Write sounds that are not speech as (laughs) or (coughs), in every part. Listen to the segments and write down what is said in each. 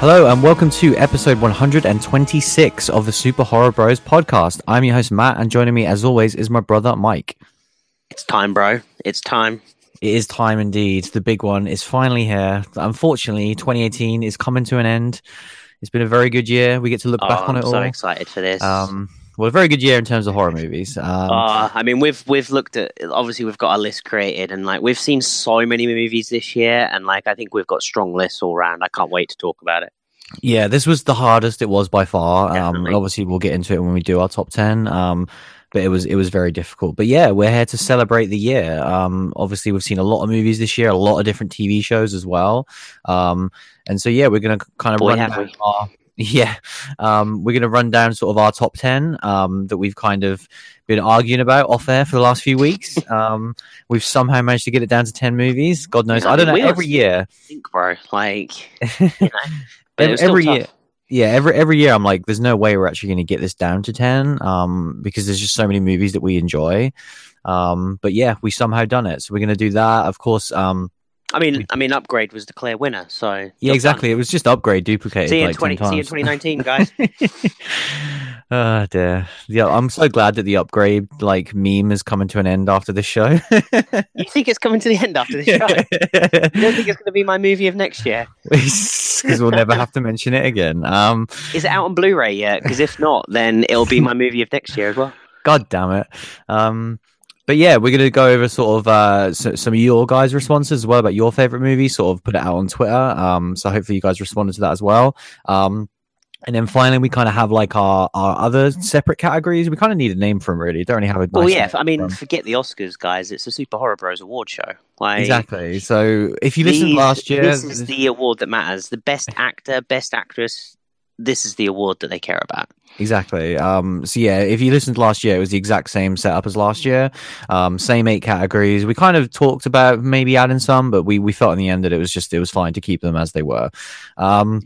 Hello and welcome to episode 126 of the Super Horror Bros podcast. I'm your host Matt, and joining me as always is my brother Mike. It's time, bro. It's time. It is time indeed. The big one is finally here. Unfortunately, 2018 is coming to an end. It's been a very good year. We get to look Oh, back on I'm it so all. excited for this. Um, well, a very good year in terms of horror movies. Um, Uh, I mean, we've we've looked at obviously we've got our list created, and like we've seen so many movies this year, and like I think we've got strong lists all round. I can't wait to talk about it. Yeah, this was the hardest it was by far. Um, and obviously, we'll get into it when we do our top ten. Um, but it was it was very difficult. But yeah, we're here to celebrate the year. Um, obviously, we've seen a lot of movies this year, a lot of different TV shows as well. Um, and so yeah, we're gonna kind of Boy, run our yeah, um, we're gonna run down sort of our top ten um, that we've kind of been arguing about off air for the last few weeks. Um, we've somehow managed to get it down to ten movies. God knows, Yeah, I don't know. Every year, think, bro. Like, (laughs) you know, but every, tough. year yeah every every year i'm like there's no way we're actually going to get this down to 10 um because there's just so many movies that we enjoy um but yeah we somehow done it so we're going to do that of course um I mean, I mean, upgrade was the clear winner. So yeah exactly it was just upgrade duplicated done. See you in like twenty. 10 See you in times. 2019, (laughs) guys. oh (laughs) dear yeah i'm so glad that the upgrade like meme is coming to an end after this show you think it's coming to the end after (laughs) this show? You don't think it's going to be my movie of next year? because we'll never have to mention it again um Is it out on Blu-ray yet? Because if not, then it'll be my movie of next year as well. God damn it. Um, but yeah, we're going to go over sort of uh, so, some of your guys' responses as well about your favorite movie, sort of put it out on Twitter. Um, so hopefully you guys responded to that as well. Um, and then finally, we kind of have like our, our other separate categories. We kind of need a name for them, really. Don't really have a Well, yeah. I mean, for 'em. forget the Oscars, guys. It's a Super Horror Bros award show. Like, exactly. So if you listened these- last year, this is the award that matters. The best actor, best actress. This is the award that they care about. Exactly. Um, so yeah, if you listened last year, it was the exact same setup as last year. Um, same eight categories. We kind of talked about maybe adding some, but we we felt in the end that it was just it was fine to keep them as they were. Um,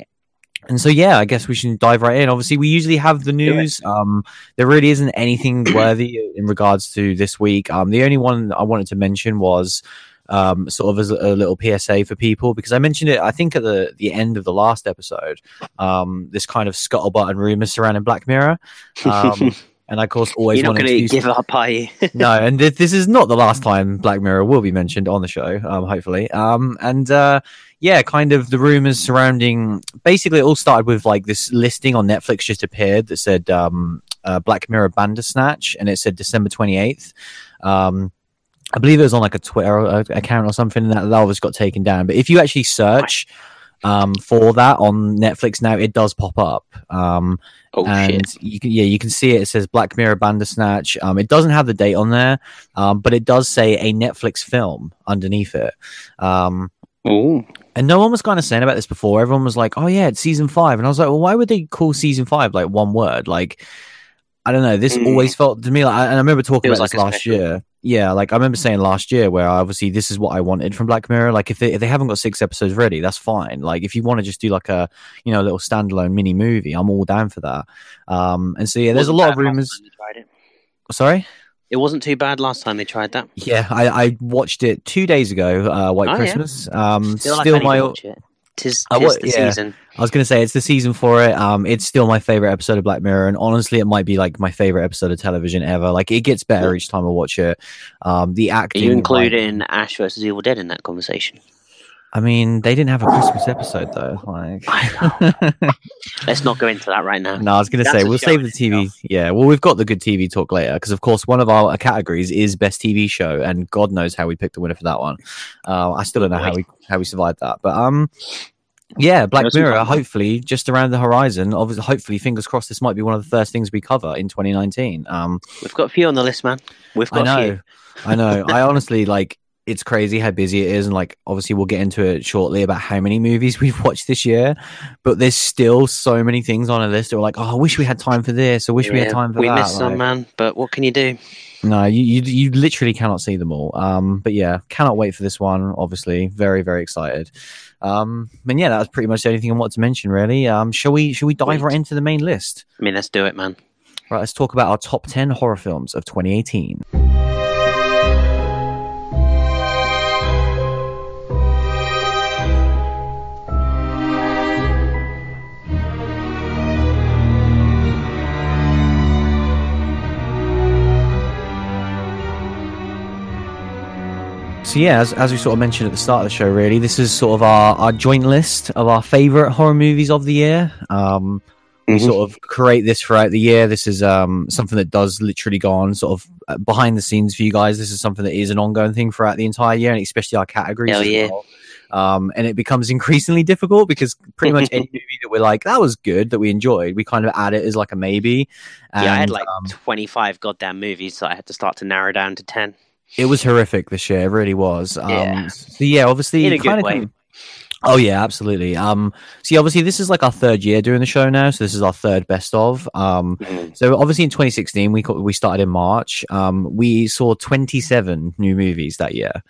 and so yeah, I guess we should dive right in. Obviously, we usually have the news. Um, there really isn't anything (clears throat) worthy in regards to this week. Um, the only one I wanted to mention was um, sort of as a, a little PSA for people because I mentioned it. I think at the the end of the last episode, um, this kind of scuttlebutt and rumors surrounding Black Mirror. Um, (laughs) and I, of course, always You're not going to give up, are you? (laughs) no, and th- this is not the last time Black Mirror will be mentioned on the show, um, hopefully. Um, and uh, yeah, kind of the rumors surrounding. Basically, it all started with like this listing on Netflix just appeared that said um, uh, Black Mirror Bandersnatch, and it said December twenty eighth. Um, I believe it was on like a Twitter uh, account or something, and that, that was got taken down. But if you actually search um, for that on Netflix now, it does pop up. Um, oh and shit! you can yeah you can see it. It says Black Mirror Bandersnatch. Um, it doesn't have the date on there, um, but it does say a Netflix film underneath it. Um, Ooh. and no one was kind of saying about this before. Everyone was like, "Oh yeah, it's season five. and I was like, "Well, why would they call season five like one word?" Like, I don't know. This Mm. always felt to me like, and I remember talking about like this last special. year. Yeah, like I remember saying last year where obviously this is what I wanted from Black Mirror. Like if they if they haven't got six episodes ready, that's fine. Like if you want to just do like a you know little standalone mini movie, I'm all down for that. Um, and so yeah, there's a lot of rumors. Sorry. It wasn't too bad last time they tried that. Yeah, I, I watched it two days ago. Uh, White Oh, yeah. Christmas. Um, Still, still, like my. To it. Tis, I tis wa- the yeah. season. I was gonna say it's the season for it. Um, it's still my favorite episode of Black Mirror, and honestly, it might be like my favorite episode of television ever. Like it gets better Yeah. each time I watch it. Um, the Are acting. you like- including Ash versus Evil Dead in that conversation? I mean, they didn't have a Christmas episode though. Like, (laughs) Let's not go into that right now. no, I was gonna say we'll save the TV. Yeah, well, we've got the good TV talk later because, of course, one of our categories is best TV show, and God knows how we picked the winner for that one. Uh, I still don't know how we how we survived that, but um, yeah, Black Mirror. fun. Hopefully, just around the horizon. Obviously, hopefully, fingers crossed, this might be one of the first things we cover in 2019. Um, We've got a few on the list, man. We've I got a know, few. I know. I honestly like. It's crazy how busy it is, and like obviously we'll get into it shortly about how many movies (laughs) we've watched this year. But there's still so many things on a list. That we're like, oh, I wish we had time for this. I wish we had time for that. we that. missed some, man. But what can you do? No, you, you you literally cannot see them all. Um, but yeah, cannot wait for this one. Obviously, very very excited. Um, and yeah, that was pretty much the only thing I wanted to mention. Really. Um, shall we shall we dive Sweet. right into the main list? I mean, let's do it, man. Right, let's talk about our top ten horror films of 2018. So yeah, as, as we sort of mentioned at the start of the show, really, this is sort of our, our joint list of our favorite horror movies of the year. Um, we Mhm. sort of create this throughout the year. This is um, something that does literally go on sort of uh, behind the scenes for you guys. This is something that is an ongoing thing throughout the entire year, and especially our categories. Hell yeah. well. Um, and it becomes increasingly difficult because pretty much (laughs) any movie that we're like that was good that we enjoyed, we kind of add it as like a maybe. And, yeah, I had like um, 25 goddamn movies, so I had to start to narrow down to 10. It was horrific this year. It really was. Um, Yeah. So yeah, obviously, In a good way. Oh yeah, absolutely. Um, see, obviously, this is like our third year doing the show now, so this is our third best of. Um, so obviously in 2016 we we started in March. Um, we saw 27 new movies that year,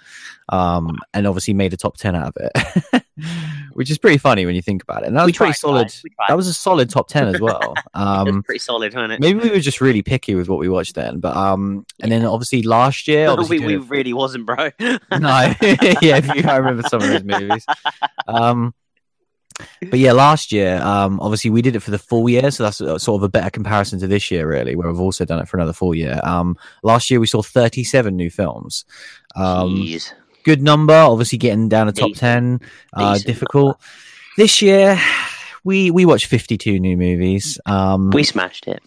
um, and obviously made a top 10 out of it, (laughs) which is pretty funny when you think about it. And that was We pretty tried, solid. guys. We tried. That was a solid top 10 as well. (laughs) Um, was pretty solid, wasn't it? maybe we were just really picky with what we watched then, but um, and then obviously last year, obviously we, we it- really wasn't, bro. (laughs) no, yeah, if you I remember some of those movies. Um, but yeah, last year, um, obviously we did it for the full year, so that's uh, sort of a better comparison to this year, really, where we've also done it for another full year. Um, last year we saw 37 new films. Um, Jeez. Good number, obviously getting down to top Decent. 10, uh, Decent difficult. This year, we we watched 52 new movies. Um, We smashed it.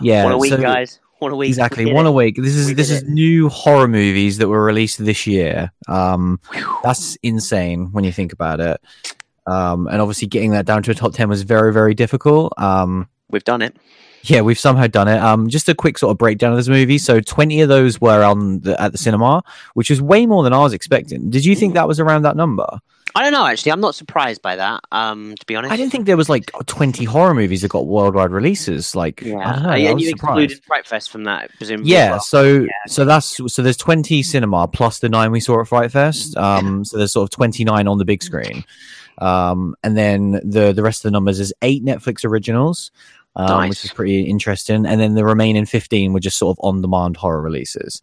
yeah, What a week, so- guys. One a week. Exactly, We one it. a week. This is We this is it. new horror movies that were released this year. Um, Whew. that's insane when you think about it. Um, and obviously getting that down to a top 10 was very, very difficult. Um, We've done it. Yeah, we've somehow done it. Um, just a quick sort of breakdown of this movie. So 20 of those were on the, at the cinema, which is way more than I was expecting. Did you think that was around that number? I don't know, actually. I'm not surprised by that, um, to be honest. I didn't think there was like 20 horror movies that got worldwide releases. Like, I Yeah. don't know. Uh, I and you surprised. excluded Fright Fest from that, presumably. Yeah, well. so so that's so there's 20 cinema plus the nine we saw at Fright Fest. Um, so there's sort of 29 on the big screen, um, and then the the rest of the numbers is eight Netflix originals, um, Nice. which is pretty interesting, and then the remaining 15 were just sort of on demand horror releases.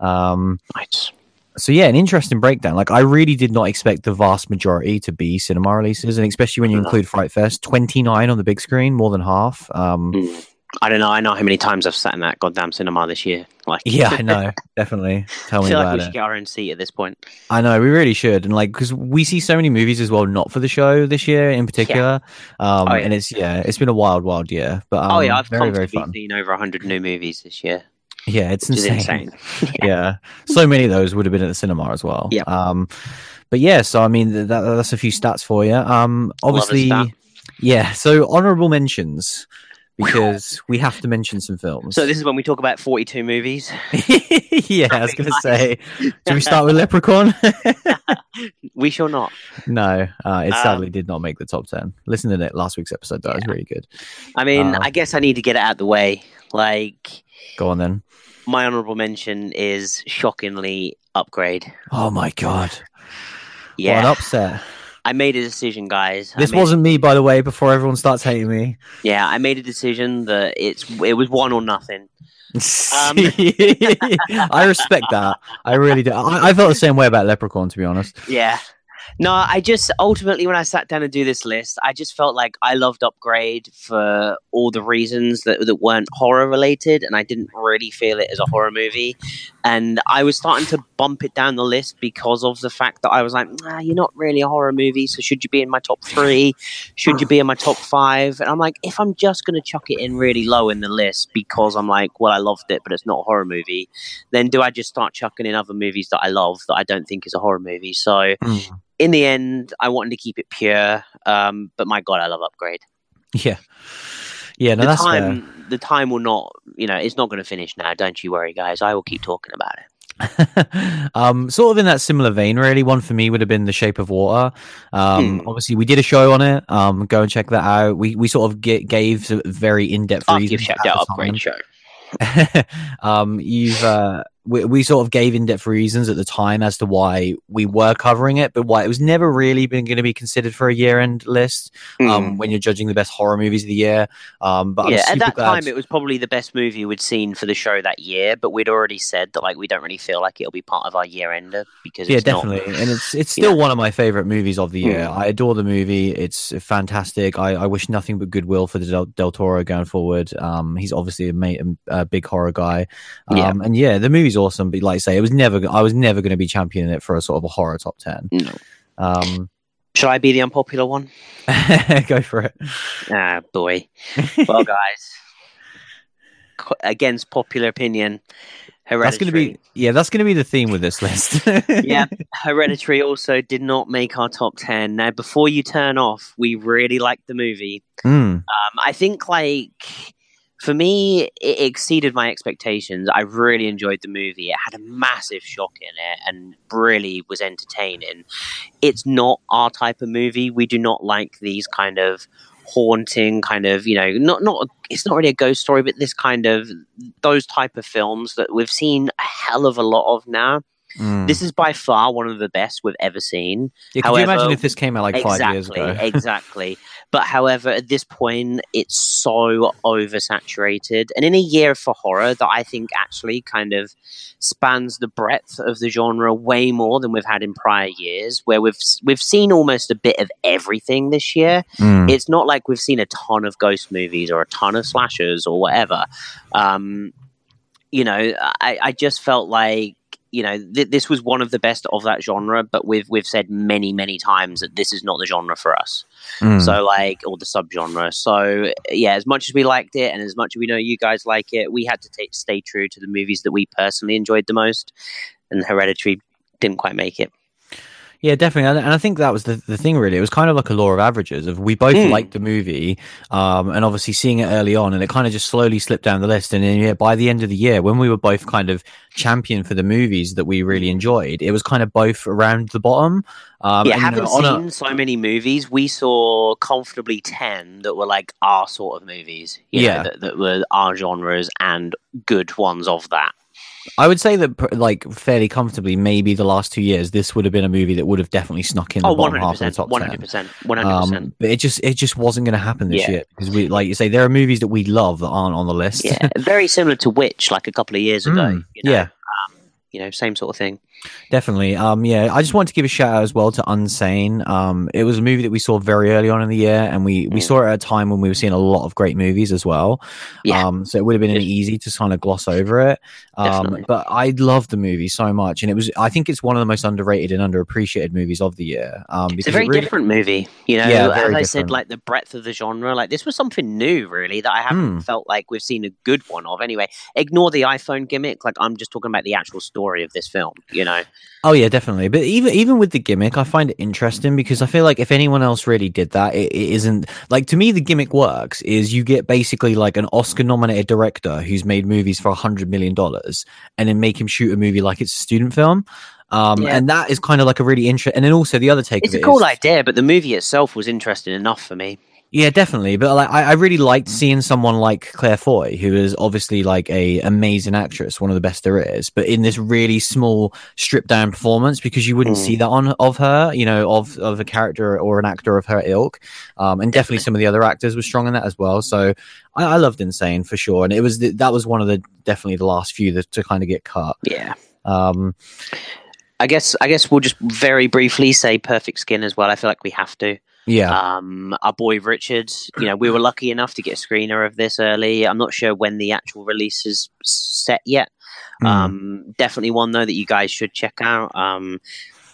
Um, Nice. so yeah, an interesting breakdown. Like I really did not expect the vast majority to be cinema releases, and especially when you include Fright Fest, 29 on the big screen, more than half. Um, Mm. I don't know. I know how many times I've sat in that goddamn cinema this year. Like, yeah, I (laughs) know, definitely. Tell me I feel like we it. should get our own seat at this point. I know we really should, and like because we see so many movies as well, not for the show this year in particular. Um, Oh, yeah. and it's yeah, it's been a wild, wild year. But um, oh yeah, I've very, very fun. seen over 100 new movies this year, Yeah, it's insane. insane. (laughs) (laughs) yeah, so many of those would have been at the cinema as well. Yeah. Um, but yeah, so I mean that, that's a few stats for you. Um, obviously, yeah. So honorable mentions because we have to mention some films. So this is when we talk about 42 movies. (laughs) yeah, I was gonna say, do we start with Leprechaun? (laughs) (laughs) We shall not. no, uh, it Um, sadly did not make the top ten. Listen to it last week's episode; though, it was really good. I mean, Uh, I guess I need to get it out of the way. Like, Go on then. my honorable mention is shockingly Upgrade. Oh my god! What an Yeah, upset. I made a decision, guys. This made- wasn't me, by the way. Before everyone starts hating me. Yeah, I made a decision that it's it was one or nothing. Um, (laughs) I respect that. I really do. I, I felt the same way about Leprechaun, to be honest. Yeah. No, I just ultimately when I sat down to do this list, I just felt like I loved Upgrade for all the reasons that that weren't horror related, and I didn't really feel it as a horror movie. And I was starting to bump it down the list because of the fact that I was like, nah, you're not really a horror movie, so should you be in my top three? Should you be in my top five? And I'm like, if I'm just gonna chuck it in really low in the list because I'm like, well, I loved it, but it's not a horror movie, then do I just start chucking in other movies that I love that I don't think is a horror movie? So in the end, I wanted to keep it pure. Um, but my God, I love Upgrade. Yeah. Yeah, no, the that's fair. The time will not, you know, it's not going to finish now. Don't you worry, guys. I will keep talking about it. (laughs) um, sort of in that similar vein, really. One for me would have been The Shape of Water. Um, Hmm. Obviously, we did a show on it. Um, go and check that out. We we sort of get, gave some very in depth After reasons. you've checked out Upgrade. Show. (laughs) um, you've uh, we, we sort of gave in-depth reasons at the time as to why we were covering it, but why it was never really been going to be considered for a year-end list. Um, when you're judging the best horror movies of the year. Um, but Hmm. yeah, at that glad- time, it was probably the best movie we'd seen for the show that year. But we'd already said that like we don't really feel like it'll be part of our year ender because yeah, it's not- definitely, and it's it's still know. one of my favorite movies of the year. Mm. I adore the movie; it's fantastic. I, I wish nothing but goodwill for the Del, Del Toro going forward. Um, he's obviously a, ma- a big horror guy, um, Yeah. and yeah, the movie's awesome, but like I say, it was never. I was never going to be championing it for a sort of a horror top ten. No. Um, Shall I be the unpopular one? (laughs) go for it. Ah, boy. (laughs) Well, guys, against popular opinion, That's going to be yeah. That's going to be the theme with this list. (laughs) yeah, Hereditary also did not make our top 10. Now, before you turn off, we really liked the movie. Mm, Um, I think, like, for me, it exceeded my expectations. I really enjoyed the movie. It had a massive shock in it and really was entertaining. It's not our type of movie. We do not like these kind of haunting kind of you know not not it's not really a ghost story but this kind of those type of films that we've seen a hell of a lot of now mm. this is by far one of the best we've ever seen Yeah, could you imagine if this came out like five years ago? exactly. (laughs) But however, at this point, it's so oversaturated, and in a year for horror that I think actually kind of spans the breadth of the genre way more than we've had in prior years, where we've we've seen almost a bit of everything this year. Mm. It's not like we've seen a ton of ghost movies or a ton of slashers or whatever. Um, you know, I, I just felt like you know th- this was one of the best of that genre, but we've we've said many many times that this is not the genre for us. Mm. So like, or the subgenre. So yeah, as much as we liked it, and as much as we know you guys like it, we had to ta stay true to the movies that we personally enjoyed the most, and Hereditary didn't quite make it. Yeah, definitely, and I think that was the, the thing. Really, it was kind of like a law of averages. Of we both Mm. liked the movie, um, and obviously seeing it early on, and it kind of just slowly slipped down the list. And then, yeah, by the end of the year, when we were both kind of champion for the movies that we really enjoyed, it was kind of both around the bottom. Um, yeah, and, you know, on a- seen so many movies, we saw comfortably ten that were like our sort of movies. you know, Yeah. that, that were our genres and good ones of that. I would say that, like, fairly comfortably, maybe the last two years, this would have been a movie that would have definitely snuck in the Oh, bottom 100 half of the top one 10. hundred percent, one hundred percent. Um, but it just it just wasn't going to happen this Yeah. year because we, like you say, there are movies that we love that aren't on the list. Yeah, very similar to Witch, like a couple of years ago. (laughs) Mm, you know? yeah. um, you know, same sort of thing. Definitely. Um, yeah, I just want to give a shout out as well to Unsane. Um, it was a movie that we saw very early on in the year, and we, we Mm. saw it at a time when we were seeing a lot of great movies as well. Yeah. Um, so it would have been Yes. easy to kind of gloss over it. Um, but I loved the movie so much, and it was I think it's one of the most underrated and underappreciated movies of the year. Um, It's a very it really, different movie, you know. Yeah, as very I said, like the breadth of the genre, like this was something new, really, that I haven't Hmm. felt like we've seen a good one of. Anyway, ignore the iPhone gimmick. Like I'm just talking about the actual story of this film. You know, Oh yeah, definitely. But even even with the gimmick, I find it interesting because I feel like if anyone else really did that, it, it isn't like to me the gimmick works is you get basically like an Oscar nominated director who's made movies for a hundred million dollars and then make him shoot a movie like it's a student film. Um, Yeah. and that is kind of like a really interesting. And then also the other take it's a it cool is- idea, but the movie itself was interesting enough for me. Yeah, definitely. But like, I, I really liked seeing someone like Claire Foy, who is obviously like a amazing actress, one of the best there is, but in this really small, stripped down performance because you wouldn't Mm. see that on of her, you know, of of a character or an actor of her ilk. Um, and definitely some of the other actors were strong in that as well. So I, I loved Unsane for sure, and it was the, that was one of the definitely the last few that, to kind of get cut. Yeah. Um, I guess I guess we'll just very briefly say Perfect Skin as well. I feel like we have to. Yeah, Um, our boy Richard, you know, we were lucky enough to get a screener of this early. I'm not sure when the actual release is set yet. Mm. Um, definitely one though that you guys should check out. Um,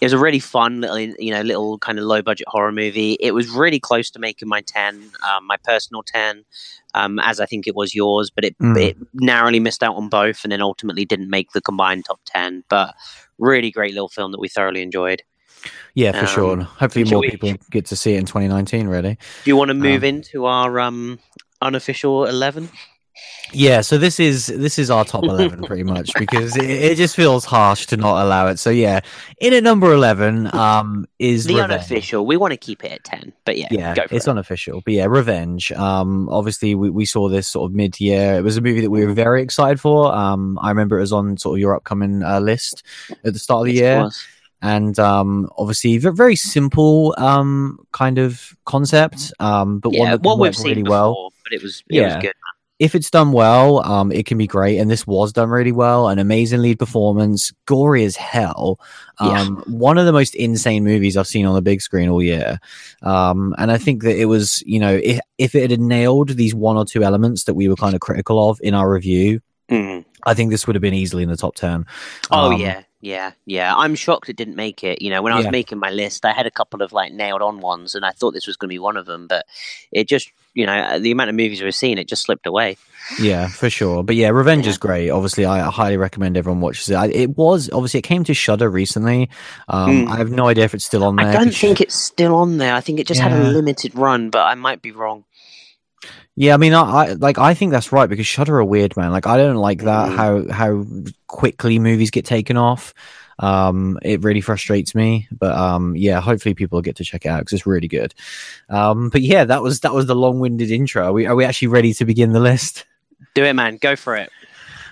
it was a really fun little, you know, little kind of low budget horror movie. It was really close to making my ten, um, my personal ten, um, as I think it was yours, but it Mm. it narrowly missed out on both, and then ultimately didn't make the combined top ten. But really great little film that we thoroughly enjoyed. Yeah, for um, sure. Hopefully more we- people get to see it in 2019. Really. Do you want to move Um, into our um, unofficial eleven? Yeah, so this is this is our top eleven (laughs) pretty much because it, it just feels harsh to not allow it. So yeah, in at number eleven um is The Revenge. unofficial. We want to keep it at ten, but yeah, Yeah, go for it's it. unofficial, but yeah, Revenge. Um, obviously we, we saw this sort of mid year. It was a movie that we were very excited for. Um, I remember it was on sort of your upcoming uh, list at the start of the Yes, it year. And um, obviously ve- very simple um, kind of concept, um, but one yeah, that what worked we've seen really before, well. but it was it Yeah. was good. If it's done well, um, it can be great, and this was done really well. An amazing lead performance, gory as hell. Um, One of the most insane movies I've seen on the big screen all year. Um, and I think that it was, you know, if, if it had nailed these one or two elements that we were kind of critical of in our review, Mm. I think this would have been easily in the top ten. Oh Um, yeah, yeah, yeah. I'm shocked it didn't make it. You know, when I was Yeah. making my list, I had a couple of like nailed on ones, and I thought this was going to be one of them, but it just, you know, the amount of movies we've seen, it just slipped away. Yeah, for sure. But yeah, Revenge Yeah. is great. Obviously, I highly recommend everyone watches it. I, it was obviously it came to Shudder recently. Um, Mm. I have no idea if it's still on there. I don't think it's still on there. I think it just had a limited run, but I might be wrong. Yeah, I mean, I, I like I think that's right because Shudder are weird, man. Like I don't like that Mm. how how quickly movies get taken off. Um, it really frustrates me, but um, yeah, hopefully people get to check it out because it's really good. Um, but yeah, that was that was the long-winded intro. Are we are we actually ready to begin the list? Do it, man. Go for it.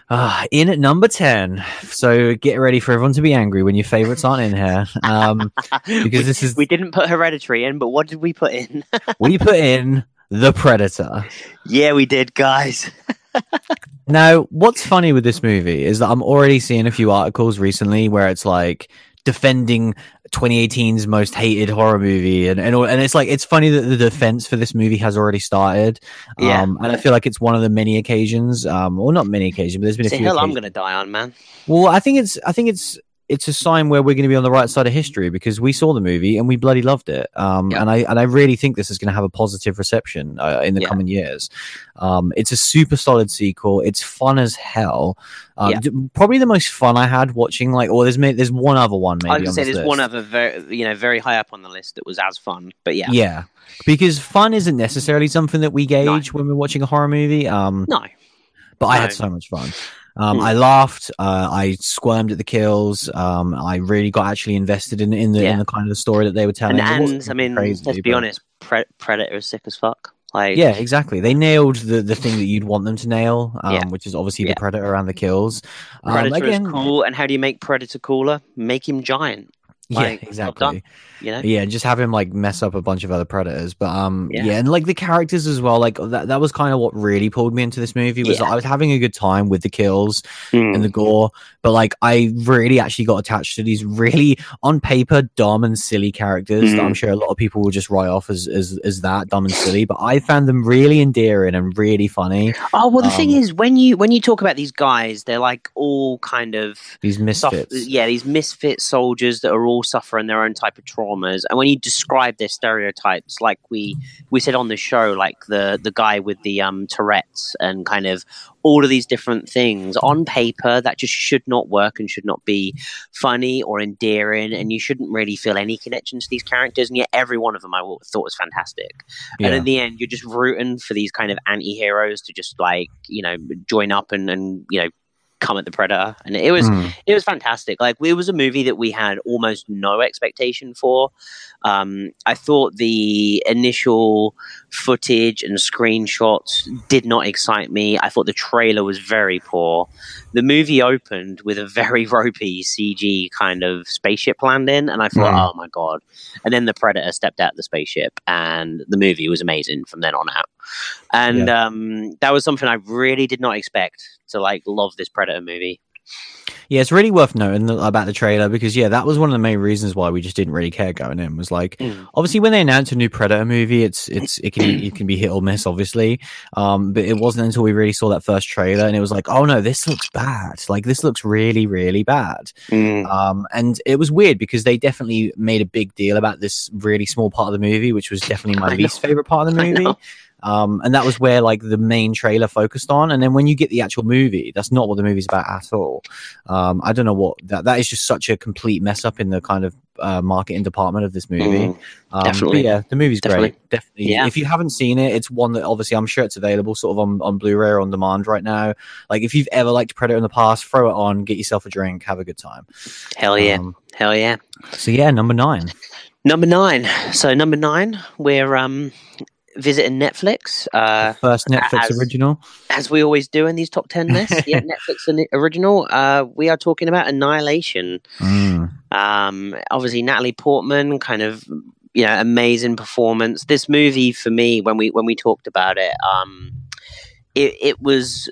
Uh, in at number 10. So get ready for everyone to be angry when your favorites aren't in here. Um, (laughs) because this is, we didn't put Hereditary in, but what did we put in? we put in The Predator. yeah, we did, guys. (laughs) Now, what's funny with this movie is that I'm already seeing a few articles recently where it's like defending 2018's most hated horror movie, and and, and it's like it's funny that the defense for this movie has already started. Yeah. Um, and I feel like it's one of the many occasions, um, well, not many occasions, but there's been a few. hill I'm going to die on, man. Well, I think it's I think it's it's a sign where we're going to be on the right side of history because we saw the movie and we bloody loved it. Um, Yeah. and I and I really think this is going to have a positive reception uh, in the Yeah. coming years. Um, it's a super solid sequel. It's fun as hell. Um, Yeah. d- Probably the most fun I had watching. Like, or there's there's one other one maybe. I on say there's one other very, you know, very high up on the list that was as fun, but yeah, Yeah, because fun isn't necessarily something that we gauge when we're watching a horror movie. Um, no, but I had so much fun. Um, Hmm. I laughed. Uh, I squirmed at the kills. Um, I really got actually invested in in the in the kind of the story that they were telling. and, and I mean, crazy, let's be but- honest, Pre- Predator is sick as fuck. Like, Yeah, exactly. They nailed the the thing that you'd want them to nail, um, Yeah. which is obviously Yeah. the predator and the kills. Um, Predator again, is cool. And how do you make Predator cooler? Make him giant. Yeah, Like, exactly. done. You know, Yeah, just have him like mess up a bunch of other predators. But um yeah, Yeah. and like the characters as well, like that that was kind of what really pulled me into this movie was Yeah. I was having a good time with the kills Mm. and the gore, but like I really actually got attached to these really on paper dumb and silly characters that Mm. I'm sure a lot of people will just write off as as, as that dumb and silly, but I found them really endearing and really funny. Oh well, the thing Um, is, when you when you talk about these guys, they're like all kind of These misfits. yeah, these misfit soldiers that are all suffering their own type of traumas. And when you describe their stereotypes, like we we said on the show, like the the guy with the um Tourette's and kind of all of these different things on paper that just should not work and should not be funny or endearing, and you shouldn't really feel any connection to these characters. And yet, every one of them I thought was fantastic. And in the end, you're just rooting for these kind of anti-heroes to just like you know join up and and you know come at the predator. And it was Mm. it was fantastic. Like it was a movie that we had almost no expectation for. Um, I thought the initial footage and screenshots did not excite me. I thought the trailer was very poor. The movie opened with a very (laughs) ropey CG kind of spaceship landing, and I thought, Mm. oh my god! And then the predator stepped out of the spaceship, and the movie was amazing from then on out. And um, that was something I really did not expect to like love this predator movie. Yeah, it's really worth noting about the trailer because yeah, that was one of the main reasons why we just didn't really care going in. Was like Mm. obviously when they announce a new Predator movie, it's it's it can it can be hit or miss, obviously. Um, but it wasn't until we really saw that first trailer and it was like, oh no, this looks bad. Like this looks really really bad. Um, and it was weird because they definitely made a big deal about this really small part of the movie, which was definitely my least favorite part of the (laughs) movie. Um, and that was where like the main trailer focused on. And then when you get the actual movie, that's not what the movie's about at all. Um, I don't know what that that is just such a complete mess up in the kind of uh, marketing department of this movie. Mm. Um, Definitely. yeah, the movie's Definitely. great. Definitely. Yeah. If you haven't seen it, it's one that obviously I'm sure it's available sort of on, on Blu-ray or on demand right now. Like if you've ever liked Predator in the past, throw it on, get yourself a drink, have a good time. Hell yeah. Um, Hell yeah. so yeah, number nine. Number nine. So number nine, we're um visiting Netflix. Uh First Netflix as- original. as we always do in these top ten (laughs) lists. yeah, Netflix original. Uh we are talking about Annihilation. Mm. Um obviously Natalie Portman, kind of you know, amazing performance. This movie for me, when we when we talked about it, um it, it was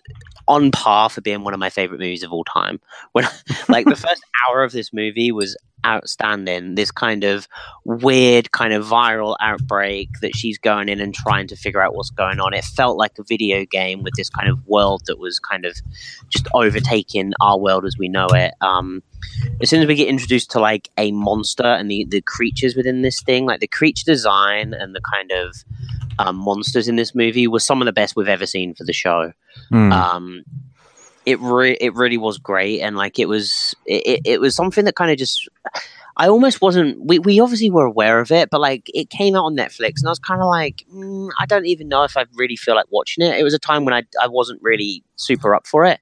on par for being one of my favorite movies of all time. When (laughs) like the first (laughs) hour of this movie was outstanding. This kind of weird, kind of viral outbreak that she's going in and trying to figure out what's going on. It felt like a video game with this kind of world that was kind of just overtaking our world as we know it. Um, as soon as we get introduced to like a monster and the, the creatures within this thing, like the creature design and the kind of um, monsters in this movie was some of the best we've ever seen for the show. Mm. Um, it re- it really was great, and like it was it, it was something that kind of just I almost wasn't. We, we obviously were aware of it, but like it came out on Netflix, and I was kind of like, mm, I don't even know if I really feel like watching it. It was a time when I I wasn't really super up for it,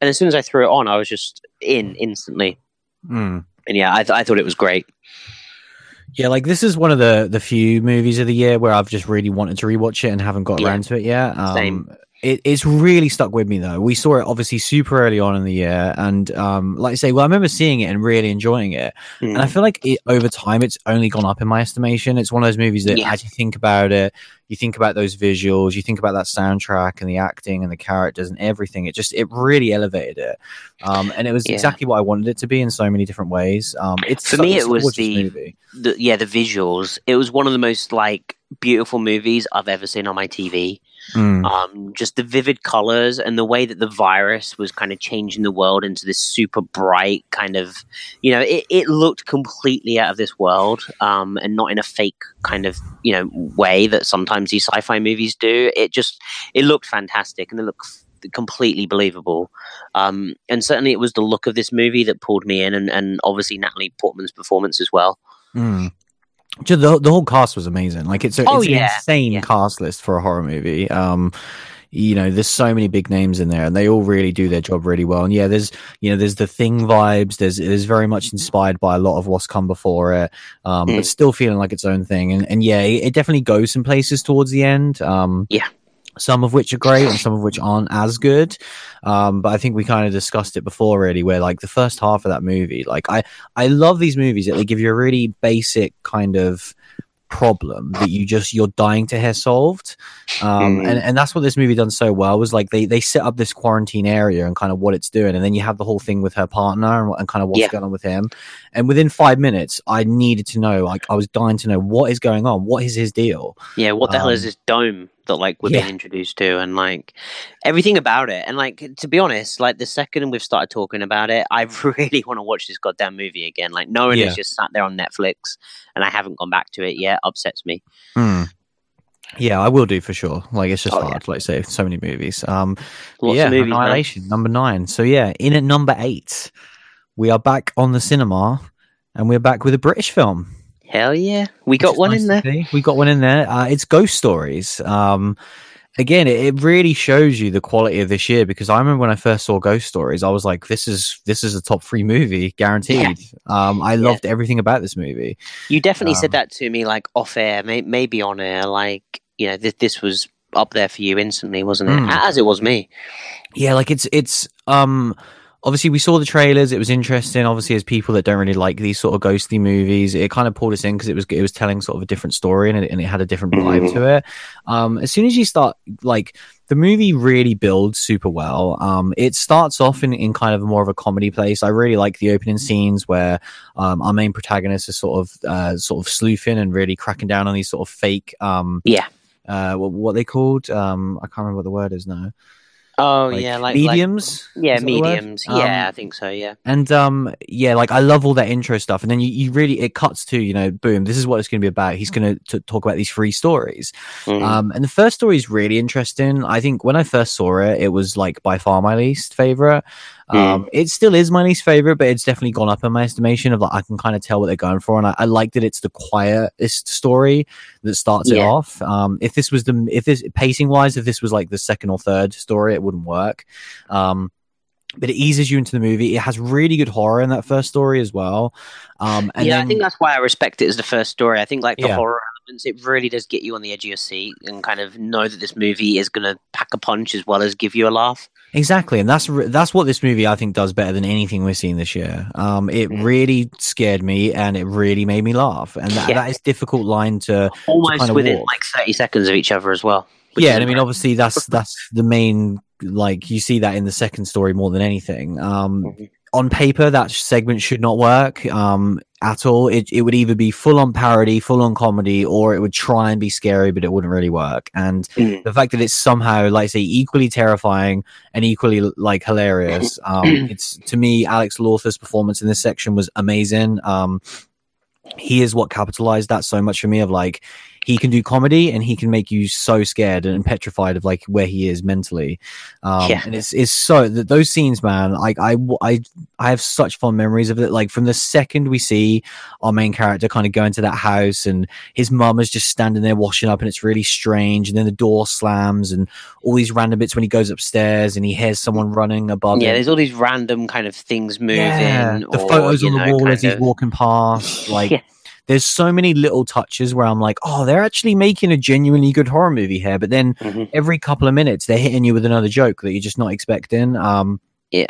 and as soon as I threw it on, I was just in instantly. Mm. And yeah, I th- I thought it was great. Yeah, like this is one of the the few movies of the year where I've just really wanted to rewatch it and haven't got Yeah. around to it yet. Um, Same. It, it's really stuck with me though. We saw it obviously super early on in the year, and um, like I say, well, I remember seeing it and really enjoying it. And I Mm. feel like it, over time, it's only gone up in my estimation. It's one of those movies that, Yeah. as you think about it, you think about those visuals, you think about that soundtrack and the acting and the characters and everything. It just it really elevated it, um, and it was Yeah. exactly what I wanted it to be in so many different ways. Um, it's For such me, it was the- movie. the, yeah, the visuals. It was one of the most like beautiful movies I've ever seen on my TV. Mm. um, just the vivid colors and the way that the virus was kind of changing the world into this super bright kind of you know it, it looked completely out of this world um, and not in a fake kind of you know way that sometimes these sci-fi movies do it just it looked fantastic and it looked completely believable um, and certainly it was the look of this movie that pulled me in and, and obviously natalie portman's performance as well Mm. Just the the whole cast was amazing. Like it's a, Oh, it's yeah. an insane Yeah. cast list for a horror movie. Um, you know, there's so many big names in there, and they all really do their job really well. And yeah, there's you know, there's the thing vibes. There's there's very much inspired by a lot of what's come before it, um, Mm. but still feeling like its own thing. And and yeah, it, it definitely goes some places towards the end. Um, Yeah. Some of which are great and some of which aren't as good. Um, but I think we kind of discussed it before, really, where like the first half of that movie, like I, I love these movies that they give you a really basic kind of problem that you just you're dying to hear solved um Mhm. and, and that's what this movie done so well was like they they set up this quarantine area and kind of what it's doing and then you have the whole thing with her partner and, and kind of what's Yeah. going on with him and within five minutes i needed to know like i was dying to know what is going on what is his deal Yeah, what the hell is Um, this dome that like we're yeah. being introduced to, and like everything about it, and like to be honest, like the second we've started talking about it, I (laughs) really want to watch this goddamn movie again. Like knowing Yeah. it's just sat there on Netflix and I haven't gone back to it yet upsets me. Hmm. yeah i will do for sure like it's just Oh, yeah. hard like I say so many movies um Lots yeah, of movies, man. Annihilation, number nine. So yeah, in at number eight, we are back on the cinema, and we're back with a British film. Hell yeah, we got one nice in there. We got one in there. Uh, it's Ghost Stories. Um, again, it, it really shows you the quality of this year because I remember when I first saw Ghost Stories, I was like, "This is this is a top three movie, guaranteed." Um, I Yeah. loved everything about this movie. You definitely Um, said that to me, like off air, may- maybe on air. Like you know, this this was up there for you instantly, wasn't it? Mm. As it was me. yeah like it's it's um obviously we saw the trailers. It was interesting obviously as people that don't really like these sort of ghostly movies it kind of pulled us in because it was it was telling sort of a different story and it, and it had a different vibe to it. Um as soon as you start like the movie really builds super well. Um it starts off in, in kind of more of a comedy place. I really like the opening scenes where um our main protagonist is sort of uh sort of sleuthing and really cracking down on these sort of fake um Yeah. uh what, what they called? Um i can't remember what the word is now Oh like yeah, like like- mediums yeah, the word? mediums. Um, yeah, I think so. Yeah. and um yeah like i love all that intro stuff and then you, you really it cuts to you know boom this is what it's going to be about he's going to talk about these three stories Mm. um and the first story is really interesting i think when i first saw it it was like by far my least favorite um it still is my least favorite but it's definitely gone up in my estimation of like i can kind of tell what they're going for and i, I like that it's the quietest story that starts it off um if this was the if this pacing wise if this was like the second or third story it wouldn't work um but it eases you into the movie. It has really good horror in that first story as well. Um, and yeah, then, I think that's why I respect it as the first story. I think like the Yeah. horror it really does get you on the edge of your seat and kind of know that this movie is going to pack a punch as well as give you a laugh. exactly, and that's that's what this movie I think does better than anything we're seeing this year. Um, it Mm. really scared me, and it really made me laugh, and that, Yeah. that is difficult line to. Almost kinda within walk. like thirty seconds of each other as well. yeah, and I mean, obviously, that's (laughs) that's the main like you see that in the second story more than anything. Um, Mhm. on paper, that segment should not work um, at all. It it would either be full on parody, full on comedy, or it would try and be scary, but it wouldn't really work. And Mm. the fact that it's somehow, like I say, equally terrifying and equally like hilarious. (clears throat) Um, it's to me, Alex Lawther's performance in this section was amazing. Um, he is what capitalized that so much for me of like he can do comedy and he can make you so scared and petrified of like where he is mentally um Yeah. and it's it's so th- those scenes man like I, I i have such fond memories of it like from the second we see our main character kind of go into that house and his mum is just standing there washing up and it's really strange and then the door slams and all these random bits when he goes upstairs and he hears someone running above yeah, him there's all these random kind of things moving. yeah, the or, photos on the know, wall as he's of- walking past (laughs) like Yeah. There's so many little touches where i'm like oh they're actually making a genuinely good horror movie here but then Mhm. every couple of minutes they're hitting you with another joke that you're just not expecting um Yeah.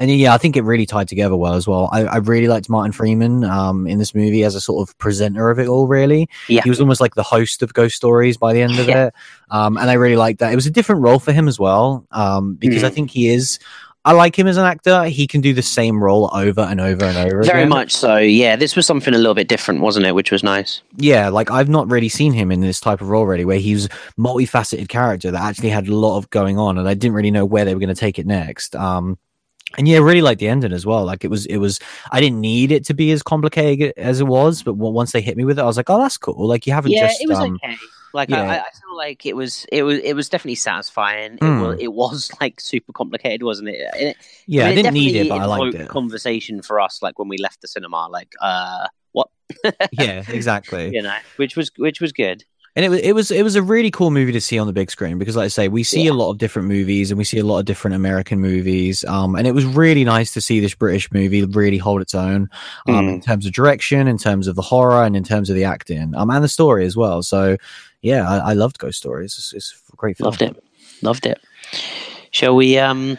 and yeah i think it really tied together well as well i, I really liked martin freeman um in this movie as a sort of presenter of it all really Yeah. he was almost like the host of ghost stories by the end of Yeah. it um and i really liked that it was a different role for him as well um because i Mm. think he is I like him as an actor. He can do the same role over and over and over Very again. much so. Yeah, this was something a little bit different, wasn't it? Which was nice. yeah, like I've not really seen him in this type of role really, where he's a multifaceted character that actually had a lot of going on, and I didn't really know where they were going to take it next. Um, and yeah, really like the ending as well. Like it was, it was. I didn't need it to be as complicated as it was, but once they hit me with it, I was like, oh, that's cool. Like you haven't yeah, just. it was um, okay. Like yeah. I, I feel like it was, it was, it was definitely satisfying. It Mm. was, it was (laughs) like super complicated, wasn't it? It yeah, I, mean, didn't need it, but I liked it. Conversation for us, like when we left the cinema, like uh, what? (laughs) yeah, exactly. you know, which was which was good. And it was it was it was a really cool movie to see on the big screen because, like I say, we see Yeah. a lot of different movies and we see a lot of different American movies. Um, and it was really nice to see this British movie really hold its own, um, in terms of direction, in terms of the horror, and in terms of the acting, um, and the story as well. So, yeah, I, I loved Ghost Stories. It's, it's great film. Loved it. Loved it. Shall we um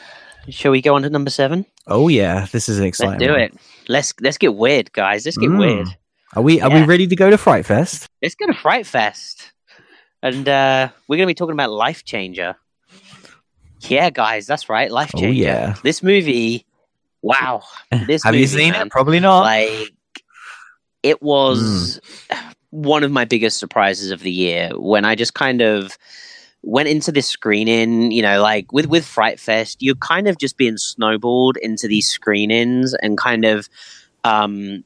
shall we go on to number seven? Oh yeah, this is an exciting. Let's do one. it. Let's let's get weird, guys. Let's get Mm. weird. Are we are we ready to go to Fright Fest? Let's go to Fright Fest. And uh we're gonna be talking about Life Changer. Yeah, guys, that's right, Life Oh Changer. yeah. This movie wow. (laughs) This Have you seen man, it? Probably not. Like it was Hmm. One of my biggest surprises of the year when I just kind of went into this screening, you know, like with with Fright Fest, you're kind of just being snowballed into these screenings and kind of um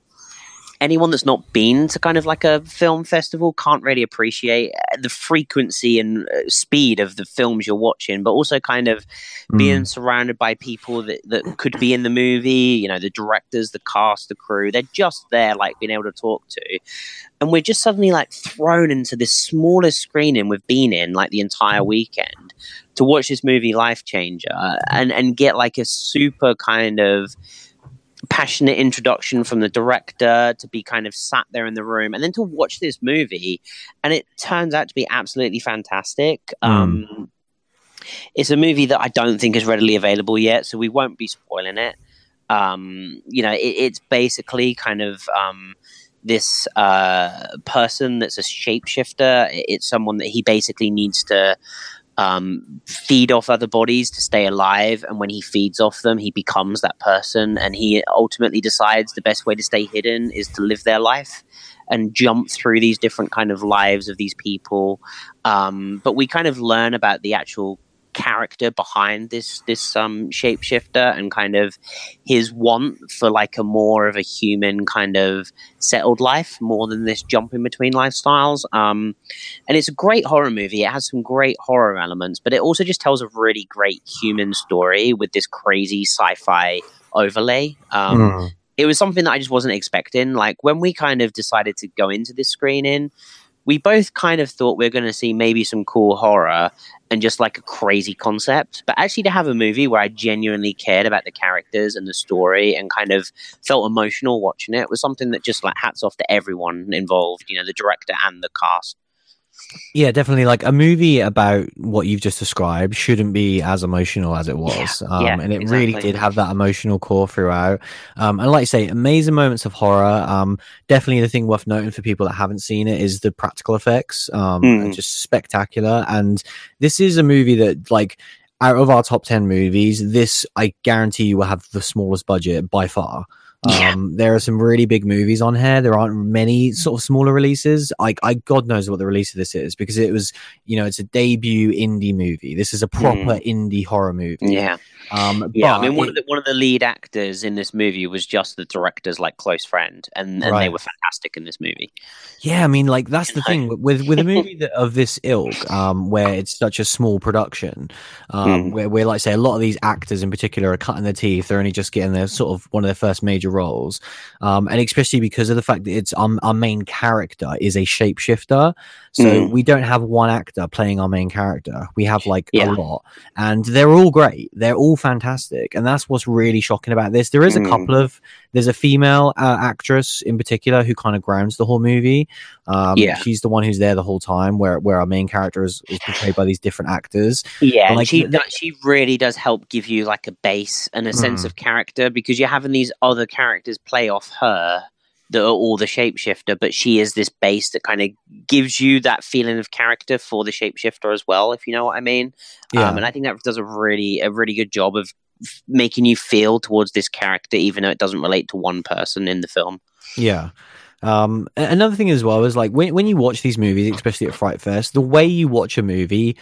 anyone that's not been to kind of like a film festival can't really appreciate uh, the frequency and uh, speed of the films you're watching but also kind of Mm. being surrounded by people that, that could be in the movie, you know, the directors, the cast, the crew, they're just there, like being able to talk to. And we're just suddenly like thrown into this smallest screening we've been in like the entire weekend to watch this movie Life Changer and, and get like a super kind of passionate introduction from the director to be kind of sat there in the room and then to watch this movie and it turns out to be absolutely fantastic. Um, it's a movie that I don't think is readily available yet, so we won't be spoiling it. Um, you know, it, it's basically kind of um, this uh, person that's a shapeshifter. It's someone that he basically needs to um, feed off other bodies to stay alive, and when he feeds off them, he becomes that person, and he ultimately decides the best way to stay hidden is to live their life and jump through these different kind of lives of these people. Um, but we kind of learn about the actual character behind this this um shapeshifter and kind of his want for like a more of a human kind of settled life more than this jumping between lifestyles um and it's a great horror movie it has some great horror elements but it also just tells a really great human story with this crazy sci-fi overlay um Mm. it was something that I just wasn't expecting. Like when we kind of decided to go into this screening, we both kind of thought we are going to see maybe some cool horror and just like a crazy concept. But actually, to have a movie where I genuinely cared about the characters and the story and kind of felt emotional watching it was something that just like hats off to everyone involved, you know, the director and the cast. Yeah, definitely. Like a movie about what you've just described shouldn't be as emotional as it was. Yeah, um, yeah, and it really did have that emotional core throughout. Um, and like I say, amazing moments of horror. Um, definitely the thing worth noting for people that haven't seen it is the practical effects. Um, Mm. are just spectacular. And this is a movie that, like, out of our top 10 movies, this I guarantee you will have the smallest budget by far. Yeah. Um, there are some really big movies on here. There aren't many sort of smaller releases. I, I, God knows what the release of this is because it was, you know, it's a debut indie movie. This is a proper indie horror movie. Yeah, Um, yeah. I mean, one it- of the one of the lead actors in this movie was just the director's like close friend, and and they were fantastic in this movie. Yeah, I mean, like that's the thing with with a (laughs) movie that, of this ilk, um, where it's such a small production, um, Mm. where, where like say a lot of these actors in particular are cutting their teeth. They're only just getting their sort of one of their first major roles, um, and especially because of the fact that it's um, our main character is a shapeshifter, so Mm. we don't have one actor playing our main character. We have like Yeah. a lot, and they're all great. They're all fantastic, and that's what's really shocking about this. There is a Mm. couple of there's a female uh, actress in particular who kind of grounds the whole movie. Um, Yeah. she's the one who's there the whole time, where where our main character is, is portrayed by these different actors. Yeah, And, like, she does, she really does help give you like a base and a sense Mm. of character because you're having these other characters play off her that are all the shapeshifter, but she is this base that kind of gives you that feeling of character for the shapeshifter as well, if you know what I mean. Yeah, Um, and I think that does a really a really good job of f- making you feel towards this character, even though it doesn't relate to one person in the film. yeah. Um, another thing as well is like when when you watch these movies, especially at Fright Fest, the way you watch a movie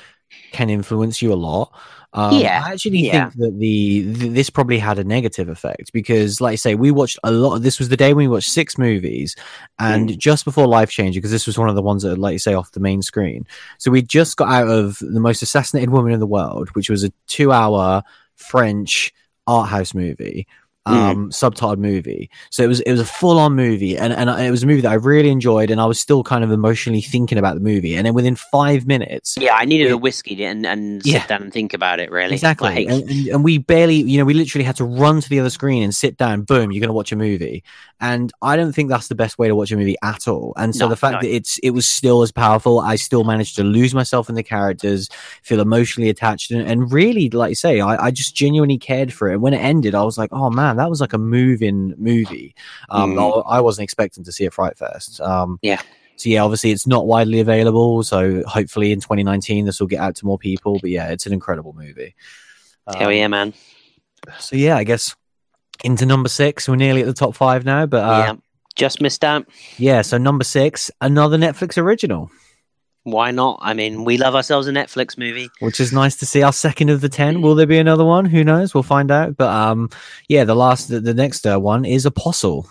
can influence you a lot. Um, Yeah, I actually yeah. think that the th- this probably had a negative effect because, like I say, we watched a lot. This was the day when we watched six movies, and Mm. just before Life Changer, because this was one of the ones that, like you say, off the main screen. So we just got out of the most assassinated woman in the world, which was a two-hour French art house movie. Mm. Um, subtitled movie. So it was it was a full on movie, and and it was a movie that I really enjoyed, and I was still kind of emotionally thinking about the movie. And then within five minutes, Yeah, I needed It- a whiskey and and Yeah. sit down and think about it. Really, Exactly. Like, and, and, and we barely, you know, we literally had to run to the other screen and sit down. Boom, you're going to watch a movie. And I don't think that's the best way to watch a movie at all. And so No, the fact no. that it's, it was still as powerful, I still managed to lose myself in the characters, feel emotionally attached. And, and really, like you say, I, I just genuinely cared for it. And when it ended, I was like, oh man, that was like a moving movie. Um, Mm. I, wasn't expecting to see at Fright Fest. Um, Yeah. So yeah, obviously it's not widely available. So hopefully in 2019 this will get out to more people. But yeah, it's an incredible movie. hell Um, yeah, man. So yeah, I guess into number six. We're nearly at the top five now, but uh, yeah, just missed out. yeah. So number six, another Netflix original, Why not? I mean, we love ourselves a Netflix movie. which is nice to see. Our second of the ten. Will there be another one? Who knows? We'll find out. But um, yeah, the last, the, the next uh, one is Apostle.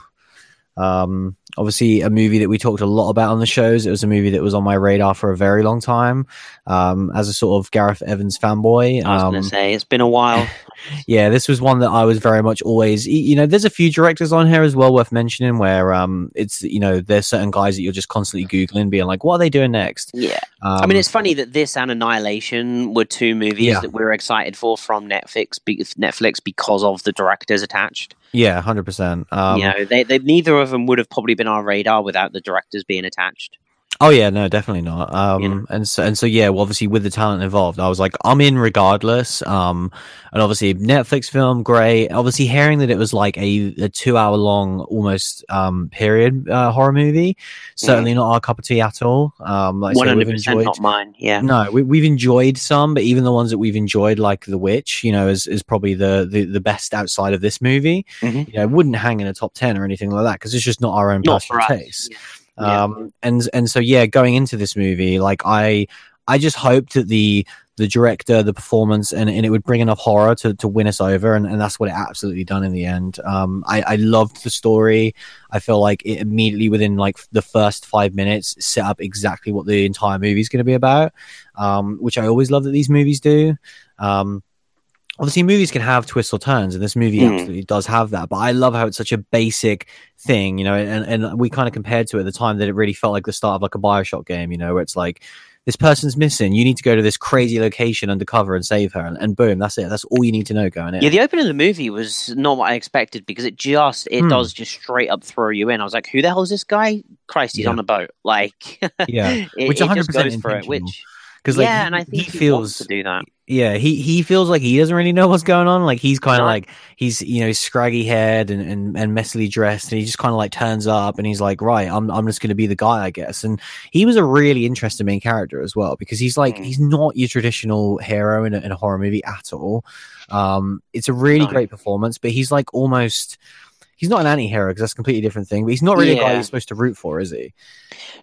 Um, obviously a movie that we talked a lot about on the shows. It was a movie that was on my radar for a very long time. Um, as a sort of Gareth Evans fanboy. I was um, going to say it's been a while. (laughs) (laughs) yeah, this was one that I was very much always. You know, there's a few directors on here as well worth mentioning where um, it's you know there's certain guys that you're just constantly googling, being like, what are they doing next? Yeah, Um, I mean, it's funny that this and Annihilation were two movies Yeah. that we are excited for from Netflix. Netflix because of the directors attached. Yeah, hundred percent. Um, you know, they, they neither of them would have probably been on our radar without the directors being attached. Oh yeah, no, definitely not. Um, You know? and so and so yeah, well, obviously with the talent involved, I was like, I'm in regardless. Um, and obviously Netflix film, great. Obviously hearing that it was like a, a two hour long, almost um period uh, horror movie, certainly not our cup of tea at all. Um, like. One hundred percent not mine. Yeah, No, we, we've enjoyed some, but even the ones that we've enjoyed, like The Witch, you know, is, is probably the, the, the best outside of this movie. Mhm. You know, wouldn't hang in a top 10 or anything like that because it's just not our own not personal taste. Yeah. Um, and, and so, yeah, going into this movie, like I, I just hoped that the, the director, the performance, and, and it would bring enough horror to, to win us over. And, and that's what it absolutely done in the end. Um, I, I loved the story. I feel like it immediately within like the first five minutes set up exactly what the entire movie is going to be about, um, which I always love that these movies do. Um, obviously, movies can have twists or turns, and this movie Mm. absolutely does have that. But I love how it's such a basic thing, you know, and, and we kind of compared to it at the time that it really felt like the start of like a Bioshock game, you know, where it's like this person's missing. You need to go to this crazy location undercover and save her, and, and boom, that's it. That's all you need to know going in. Yeah, the opening of the movie was not what I expected because it just it Hmm. does just straight up throw you in. I was like, "Who the hell is this guy? Christ, he's Yeah. on a boat!" Like, (laughs) Yeah. it, Which it just 100% goes for it. Which because like yeah, he, and I think he he, feels to do that. yeah he he feels like he doesn't really know what's going on like he's kind of like he's you know scraggy haired and, and and messily dressed and he just kind of like turns up and he's like right i'm i'm just going to be the guy i guess and he was a really interesting main character as well because he's like Mm. he's not your traditional hero in a, in a horror movie at all um it's a really No. great performance but he's like almost he's not an anti-hero because that's a completely different thing but he's not really a guy you're supposed to root for is he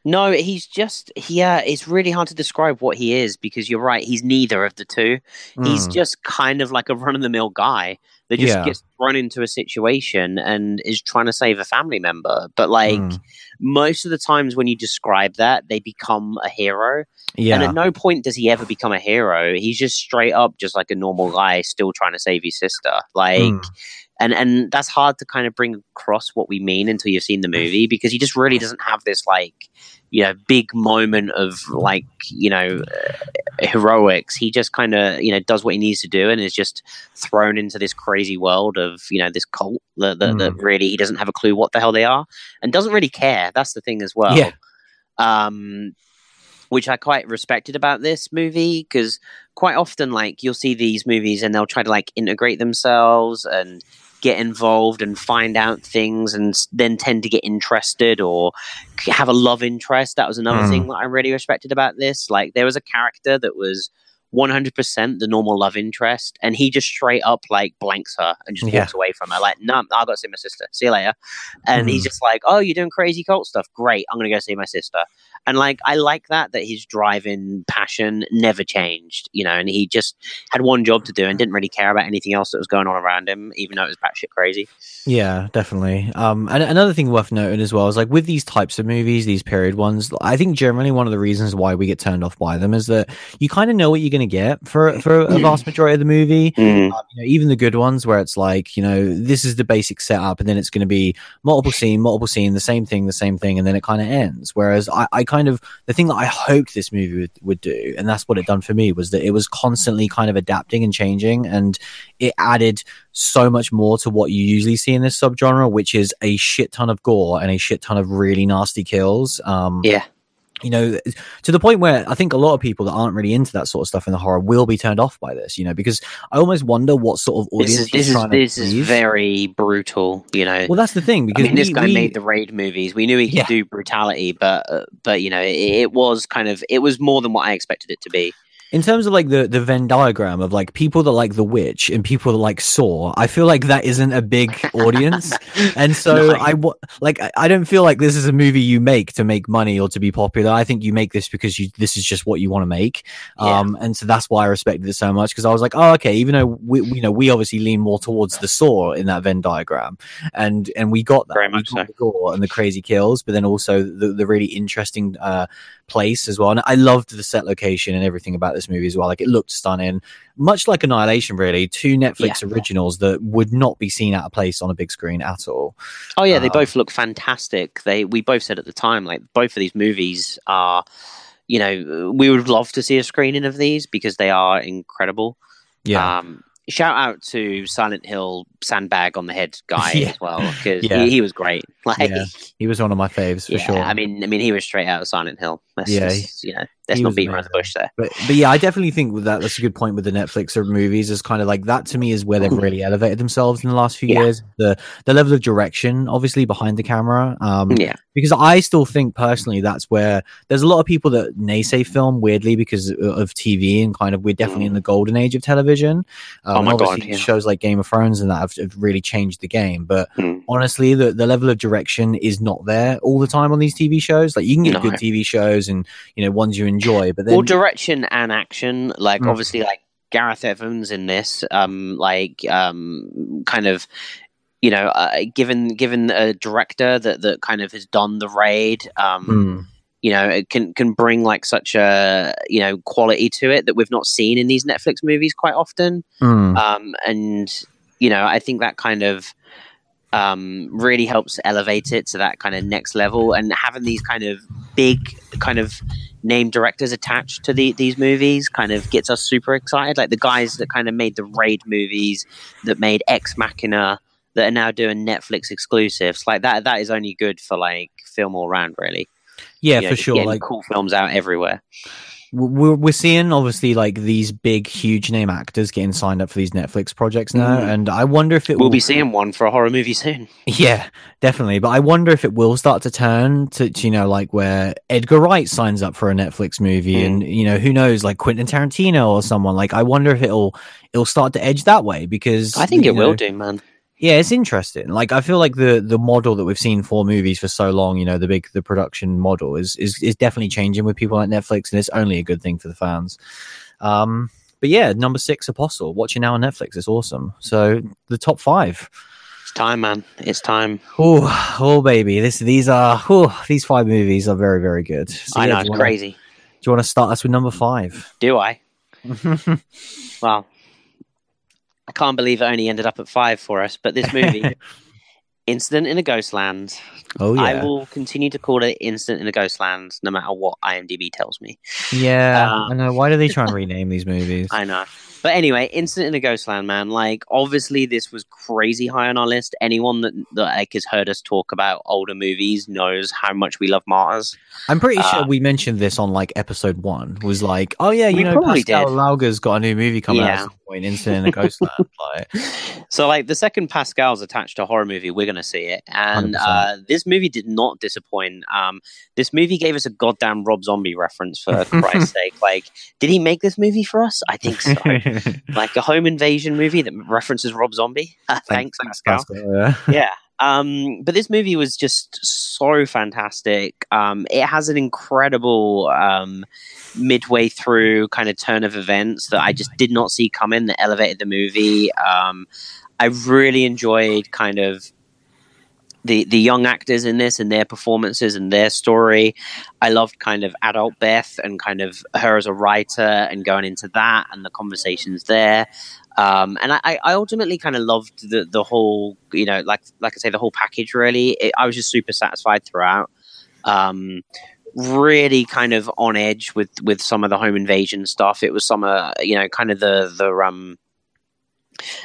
No, he's just yeah. It's really hard to describe what he is because you're right. He's neither of the two. He's Mm. just kind of like a run of the mill guy that just Yeah. gets thrown into a situation and is trying to save a family member. But like Mm. most of the times when you describe that, they become a hero. yeah And at no point does he ever become a hero. He's just straight up just like a normal guy still trying to save his sister. Like Mm. And and that's hard to kind of bring across what we mean until you've seen the movie because he just really doesn't have this like you know big moment of like you know uh, heroics. He just kind of you know does what he needs to do and is just thrown into this crazy world of you know this cult that, that, that really he doesn't have a clue what the hell they are and doesn't really care. That's the thing as well. Yeah. um which I quite respected about this movie because quite often, like you'll see these movies and they'll try to like integrate themselves and get involved and find out things and then tend to get interested or have a love interest. That was another Mm. thing that I really respected about this. Like there was a character that was 100% the normal love interest and he just straight up like blanks her and just Yeah. walks away from her like no i gotta see my sister see you later and he's Mhm. just like oh you're doing crazy cult stuff great i'm gonna go see my sister and like i like that that his driving passion never changed you know and he just had one job to do and didn't really care about anything else that was going on around him even though it was batshit crazy Yeah, definitely. Um, and another thing worth noting as well is like with these types of movies, these period ones, I think generally one of the reasons why we get turned off by them is that you kind of know what you're going to get for for a vast majority of the movie. Um, you know, even the good ones where it's like, you know, this is the basic setup, and then it's going to be multiple scene, multiple scene, the same thing, the same thing, and then it kind of ends. Whereas I, I kind of the thing that I hoped this movie would, would do, and that's what it done for me, was that it was constantly kind of adapting and changing, and it added so much more to what you usually see in this subgenre, which is a shit ton of gore and a shit ton of really nasty kills. Um, yeah you know, to the point where I think a lot of people that aren't really into that sort of stuff in the horror will be turned off by this, you know, because I almost wonder what sort of audience this is this is this is very brutal you know Well, that's the thing I because mean, this guy we- made the raid movies. We knew he could Yeah. do brutality, but uh, but you know, it, it was kind of it was more than what I expected it to be. In terms of like the the Venn diagram of like people that like The Witch and people that like Saw, I feel like that isn't a big (laughs) audience, and so No. I like I- don't feel like this is a movie you make to make money or to be popular. I think you make this because you this is just what you want to make, Yeah. um, and so that's why I respected it so much because I was like, oh okay, even though we you know we obviously lean more towards the Saw in that Venn diagram, and and we got that Very much so. the gore and the crazy kills, but then also the the really interesting uh place as well. And I loved the set location and everything about this movie as well. Like it looked stunning, much like Annihilation, really. Two Netflix originals that would not be seen out of place on a big screen at all. Oh yeah, they Um, both look fantastic. They we both said at the time like both of these movies are, you know, we would love to see a screening of these because they are incredible. Yeah, Um, shout out to Silent Hill sandbag on the head guy (laughs) Yeah. as well because Yeah. he, he was great. Like. Yeah, he was one of my faves for yeah, sure. I mean, I mean, he was straight out of Silent Hill. Let's Yeah, just, you know, let's not beat around the bush there. But but yeah, I definitely think with that that's a good point with the Netflix or movies is kind of like that to me is where they've really elevated themselves in the last few Yeah. years. The the level of direction, obviously behind the camera. Um, Yeah, because I still think personally that's where there's a lot of people that naysay film weirdly because of TV and kind of we're definitely in the golden age of television. Um, Mm. Oh my God, yeah. shows like Game of Thrones and that have, have really changed the game. But Mm. honestly, the the level of direction is not there all the time on these TV shows. Like you can get No. good TV shows and you know ones you enjoy, but then well, direction and action, like Mm. obviously, like Gareth Evans in this, um, like um, kind of. You know, uh, given given a director that, that kind of has done the raid, um, Mm, you know, it can can bring like such a you know quality to it that we've not seen in these Netflix movies quite often. mm. um, and you know i think that kind of um, really helps elevate it to that kind of next level. And having these kind of big, kind of name directors attached to the, these movies kind of gets us super excited. Like the guys that kind of made the Raid movies, that made Ex Machina, that are now doing Netflix exclusives. Like that, that is only good for like film all round, really. Yeah, You for sure. Like cool films out everywhere. We're we're seeing obviously like these big, huge name actors getting signed up for these Netflix projects now, Mhm. and I wonder if it We'll will be seeing one for a horror movie soon. (laughs) Yeah, definitely. But I wonder if it will start to turn to, to, you know, like where Edgar Wright signs up for a Netflix movie Mm. and, you know, who knows, like Quentin Tarantino or someone. Like, I wonder if it'll, it'll start to edge that way because I think it will do, man. Yeah, it's interesting. Like, I feel like the, the model that we've seen for movies for so long, you know, the big, the production model is, is, is definitely changing with people like Netflix and it's only a good thing for the fans. Um, but yeah, number six, Apostle, watching now on Netflix. It's awesome. So the top five. It's time, man. It's time. Oh, oh, baby! This, these are, oh, these five movies are very, very good. So, I yeah, know, it's wanna- crazy. Do you want to start us with number five? Do I? (laughs) Well, I can't believe it only ended up at five for us, but this movie, (laughs) Incident in a Ghostland, oh yeah. I will continue to call it Incident in a Ghostland no matter what IMDb tells me. yeah. um, I know. Why do they try and rename these movies? I know. But anyway, Incident in a Ghostland, man. Like, obviously, this was crazy high on our list. Anyone that, that like, has heard us talk about older movies knows how much we love Martyrs. I'm pretty sure uh, we mentioned this on like episode one. Was like, oh yeah, you know, Pascal did. Laugier's got a new movie coming out Yeah. at some point, Incident in a Ghostland. (laughs) like, So, like, the second Pascal's attached to a horror movie, we're going to see it. And uh, this movie did not disappoint. Um, this movie gave us a goddamn Rob Zombie reference, for (laughs) Christ's sake. Like, did he make this movie for us? I think so. (laughs) (laughs) like a home invasion movie that references Rob Zombie. (laughs) Thanks, Pascal. yeah. yeah. Um, but this movie was just so fantastic. Um, it has an incredible um, midway through kind of turn of events that I just did not see coming that elevated the movie. Um, I really enjoyed kind of the the young actors in this and their performances and their story. I loved kind of adult Beth and kind of her as a writer and going into that and the conversations there. Um, and I, I ultimately kind of loved the the whole, you know, like like I say, the whole package. Really, it, I was just super satisfied throughout. Um, really kind of on edge with with some of the home invasion stuff. It was some, uh, you know, kind of the the um.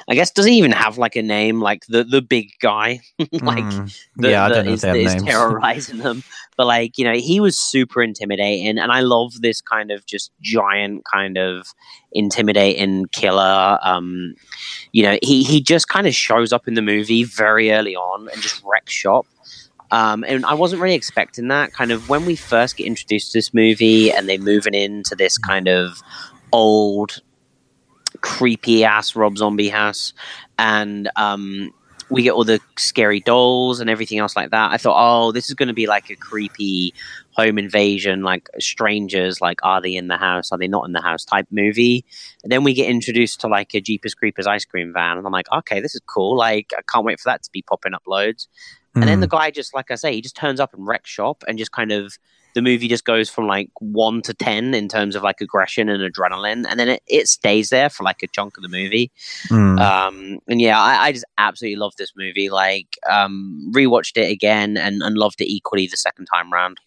I guess does he even have like a name like the the big guy (laughs) like Mm. that, yeah, I that don't know is, if they have names. terrorizing them. But like you know, he was super intimidating, and I love this kind of just giant kind of intimidating killer. Um, you know, he he just kind of shows up in the movie very early on and just wrecks shop. Um, and I wasn't really expecting that. Kind of when we first get introduced to this movie, and they're moving into this kind of old, creepy ass Rob Zombie house, and um, we get all the scary dolls and everything else like that. I thought, oh, this is going to be like a creepy home invasion, like strangers, like are they in the house, are they not in the house type movie. And then we get introduced to like a Jeepers Creepers ice cream van, and I'm like, okay, this is cool. Like, I can't wait for that to be popping up loads. And then Mm. the guy just, like I say, he just turns up and wrecks shop and just kind of the movie just goes from like one to ten in terms of like aggression and adrenaline, and then it, it stays there for like a chunk of the movie. Mm. Um, and yeah, I, I just absolutely love this movie. Like, um, rewatched it again and, and loved it equally the second time round.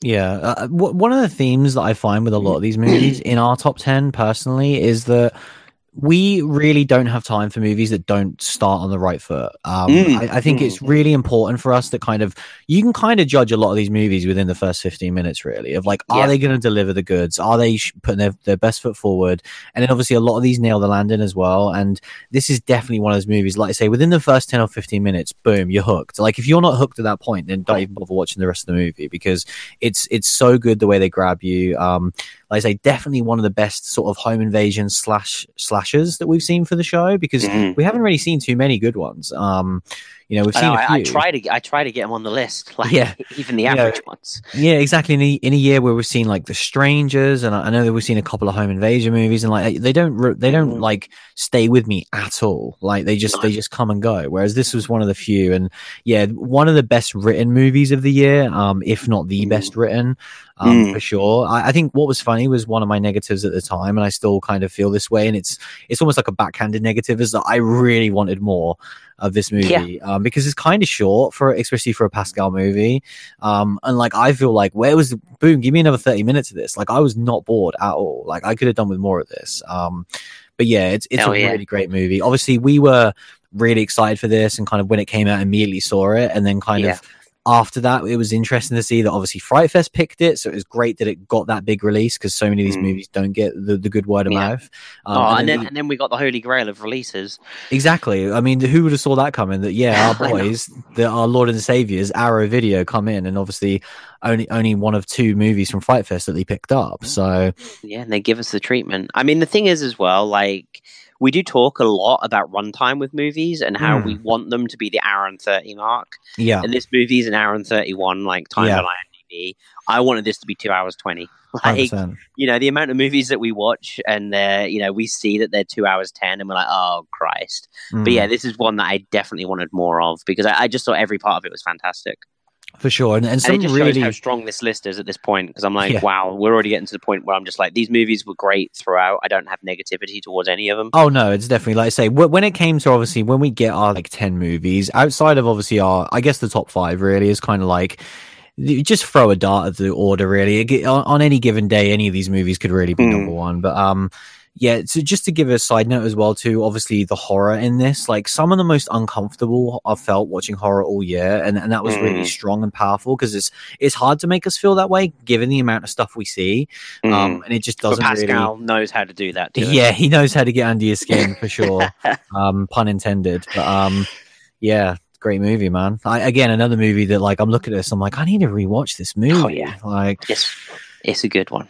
Yeah, uh, w- one of the themes that I find with a lot of these movies (clears throat) in our top 10 personally is that we really don't have time for movies that don't start on the right foot. Um, Mm, I, I think it's really important for us to kind of, you can kind of judge a lot of these movies within the first 15 minutes, really, of like, are Yeah. they going to deliver the goods? Are they sh- putting their, their best foot forward? And then obviously a lot of these nail the landing as well. And this is definitely one of those movies, like I say, within the first 10 or 15 minutes, boom, you're hooked. Like if you're not hooked at that point, then don't even bother watching the rest of the movie because it's it's so good the way they grab you. Um, like I say, definitely one of the best sort of home invasion slash slash that we've seen for the show because Mhm. we haven't really seen too many good ones. Um, you know, we've I, seen know, a I, few. I try to I try to get them on the list, like Yeah. even the You know, average ones. Yeah, exactly. In a, in a year where we've seen like The Strangers, and I, I know that we've seen a couple of home invasion movies, and like they don't they don't Mhm. like stay with me at all. Like they just No. they just come and go. Whereas this was one of the few, and yeah, one of the best written movies of the year, um, if not the Mm. best written, um, Mm. for sure. I, I think what was funny was one of my negatives at the time, and I still kind of feel this way, and it's it's almost like a backhanded negative, is that I really wanted more. Of this movie um, because it's kind of short for especially for a Pascal movie. Um, and like I feel like where was the boom? Give me another thirty minutes of this. Like I was not bored at all. Like I could have done with more of this. Um, but yeah, it's it's Hell a yeah. really great movie. Obviously, we were really excited for this, and kind of when it came out, immediately saw it, and then kind Yeah. of after that, it was interesting to see that obviously Fright Fest picked it, so it was great that it got that big release because so many of these Mm. movies don't get the, the good word of Yeah. mouth. Um, oh, and then we- and then we got the holy grail of releases. Exactly. I mean, who would have saw that coming? That yeah, our (laughs) boys, that our Lord and Saviors, Arrow Video, come in, and obviously only only one of two movies from Fright Fest that they picked up. So Yeah, and they give us the treatment. I mean, the thing is as well, like we do talk a lot about runtime with movies and how Mm. we want them to be the hour and thirty mark. yeah, And this movie is an hour and thirty-one, like time Yeah. on IMDb. I wanted this to be two hours twenty. (laughs) hundred Like percent. you know, the amount of movies that we watch, and they're you know we see that they're two hours ten, and we're like, oh Christ. Mm. But yeah, this is one that I definitely wanted more of because I, I just thought every part of it was fantastic. For sure. And, and And some it just really shows how strong this list is at this point. Because I'm like, Yeah. wow, we're already getting to the point where I'm just like, these movies were great throughout. I don't have negativity towards any of them. Oh no, it's definitely like I say when it came to obviously when we get our like ten movies outside of obviously our I guess the top five really is kind of like you just throw a dart at the order really on, on any given day any of these movies could really be Hmm. number one but um yeah so just to give a side note as well too obviously the horror in this like some of the most uncomfortable I've felt watching horror all year and, and that was really Mm. strong and powerful because it's it's hard to make us feel that way given the amount of stuff we see Mm. um and it just doesn't really Pascal knows how to do that. (laughs) Yeah, he knows how to get under your skin for (laughs) sure. um, pun intended. But um, yeah, great movie, man. I, again, another movie that like I'm looking at this, I'm like, I need to rewatch this movie. Oh, yeah. Like, It's, it's a good one.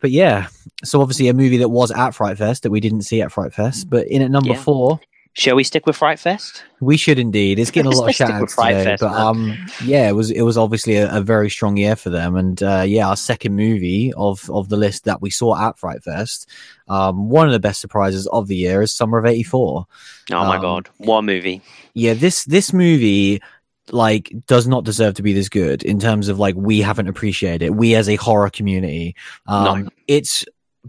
But yeah. So obviously a movie that was at Fright Fest that we didn't see at Fright Fest, but in at number Yeah. four, Shall we stick with Fright Fest? we should indeed. It's getting a lot of (laughs) shout outs today, Fest, but um, yeah, it was it was obviously a, a very strong year for them, and uh, yeah, our second movie of of the list that we saw at Fright Fest, um, one of the best surprises of the year is Summer of '84. Oh my Um, god, what movie! yeah this this movie like does not deserve to be this good in terms of like we haven't appreciated it we as a horror community um No. it's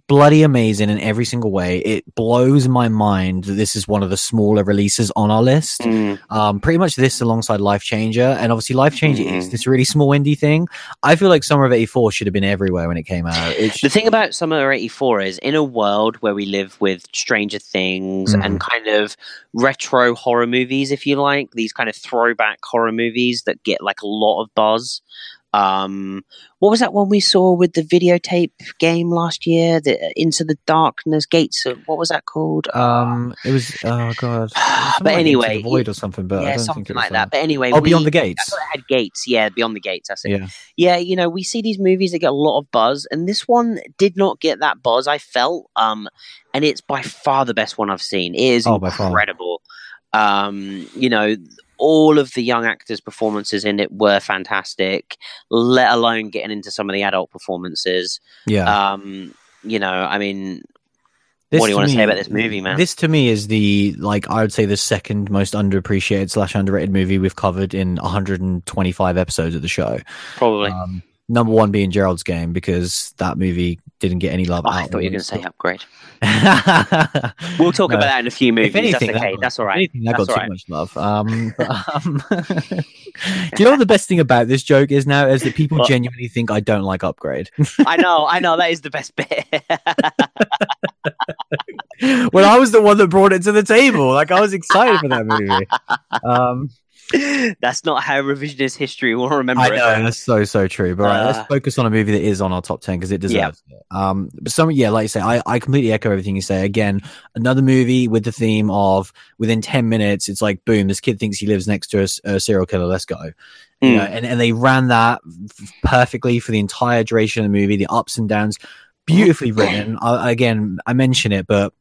bloody amazing in every single way it blows my mind that this is one of the smaller releases on our list Mm, um pretty much this alongside life changer and obviously life changer is Mhm. this really small indie thing i feel like summer of 84 should have been everywhere when it came out it The thing about Summer of '84 is, in a world where we live with Stranger Things Mm. and kind of retro horror movies, if you like, these kind of throwback horror movies that get like a lot of buzz. Um, what was that one we saw with the videotape game last year? The Into the Darkness Gates. Of, what was that called? um it was oh god (sighs) but like Into the anyway, void or something but I yeah, don't something think it was like that. But anyway, oh beyond the gates I it had gates. Yeah, Beyond the Gates. That's it. yeah Yeah, you know, we see these movies that get a lot of buzz, and this one did not get that buzz. I felt, um, and it's by far the best one I've seen. It is Oh, incredible. Um, you know, all of the young actors' performances in it were fantastic. Let alone getting into some of the adult performances. yeah Um, you know, I mean, This what do you want to me- say about this movie, man? This to me is the like I would say the second most underappreciated slash underrated movie we've covered in 125 episodes of the show. Probably. Um, number one being Gerald's Game because that movie didn't get any love. Oh, I thought you were going to say upgrade. (laughs) We'll talk No. about that in a few movies. If anything, That's okay. that, That's all right. anything, that That's got too right. much love. Um, but, (laughs) um, do you know what the best thing about this joke is now? Is that people What? genuinely think I don't like Upgrade. I know, I know. That is the best bit. (laughs) well, I was the one that brought it to the table. Like I was excited for that movie. Um, (laughs) That's not how revisionist history will remember I it. know that's so so true. But right, Uh, let's focus on a movie that is on our top ten because it deserves it. Um, but some yeah, like you say, I, I completely echo everything you say. Again, another movie with the theme of within ten minutes, it's like boom, this kid thinks he lives next to a serial killer. Let's go. You Mm. know, and and they ran that perfectly for the entire duration of the movie. The ups and downs, beautifully written. I, again, I mention it, but.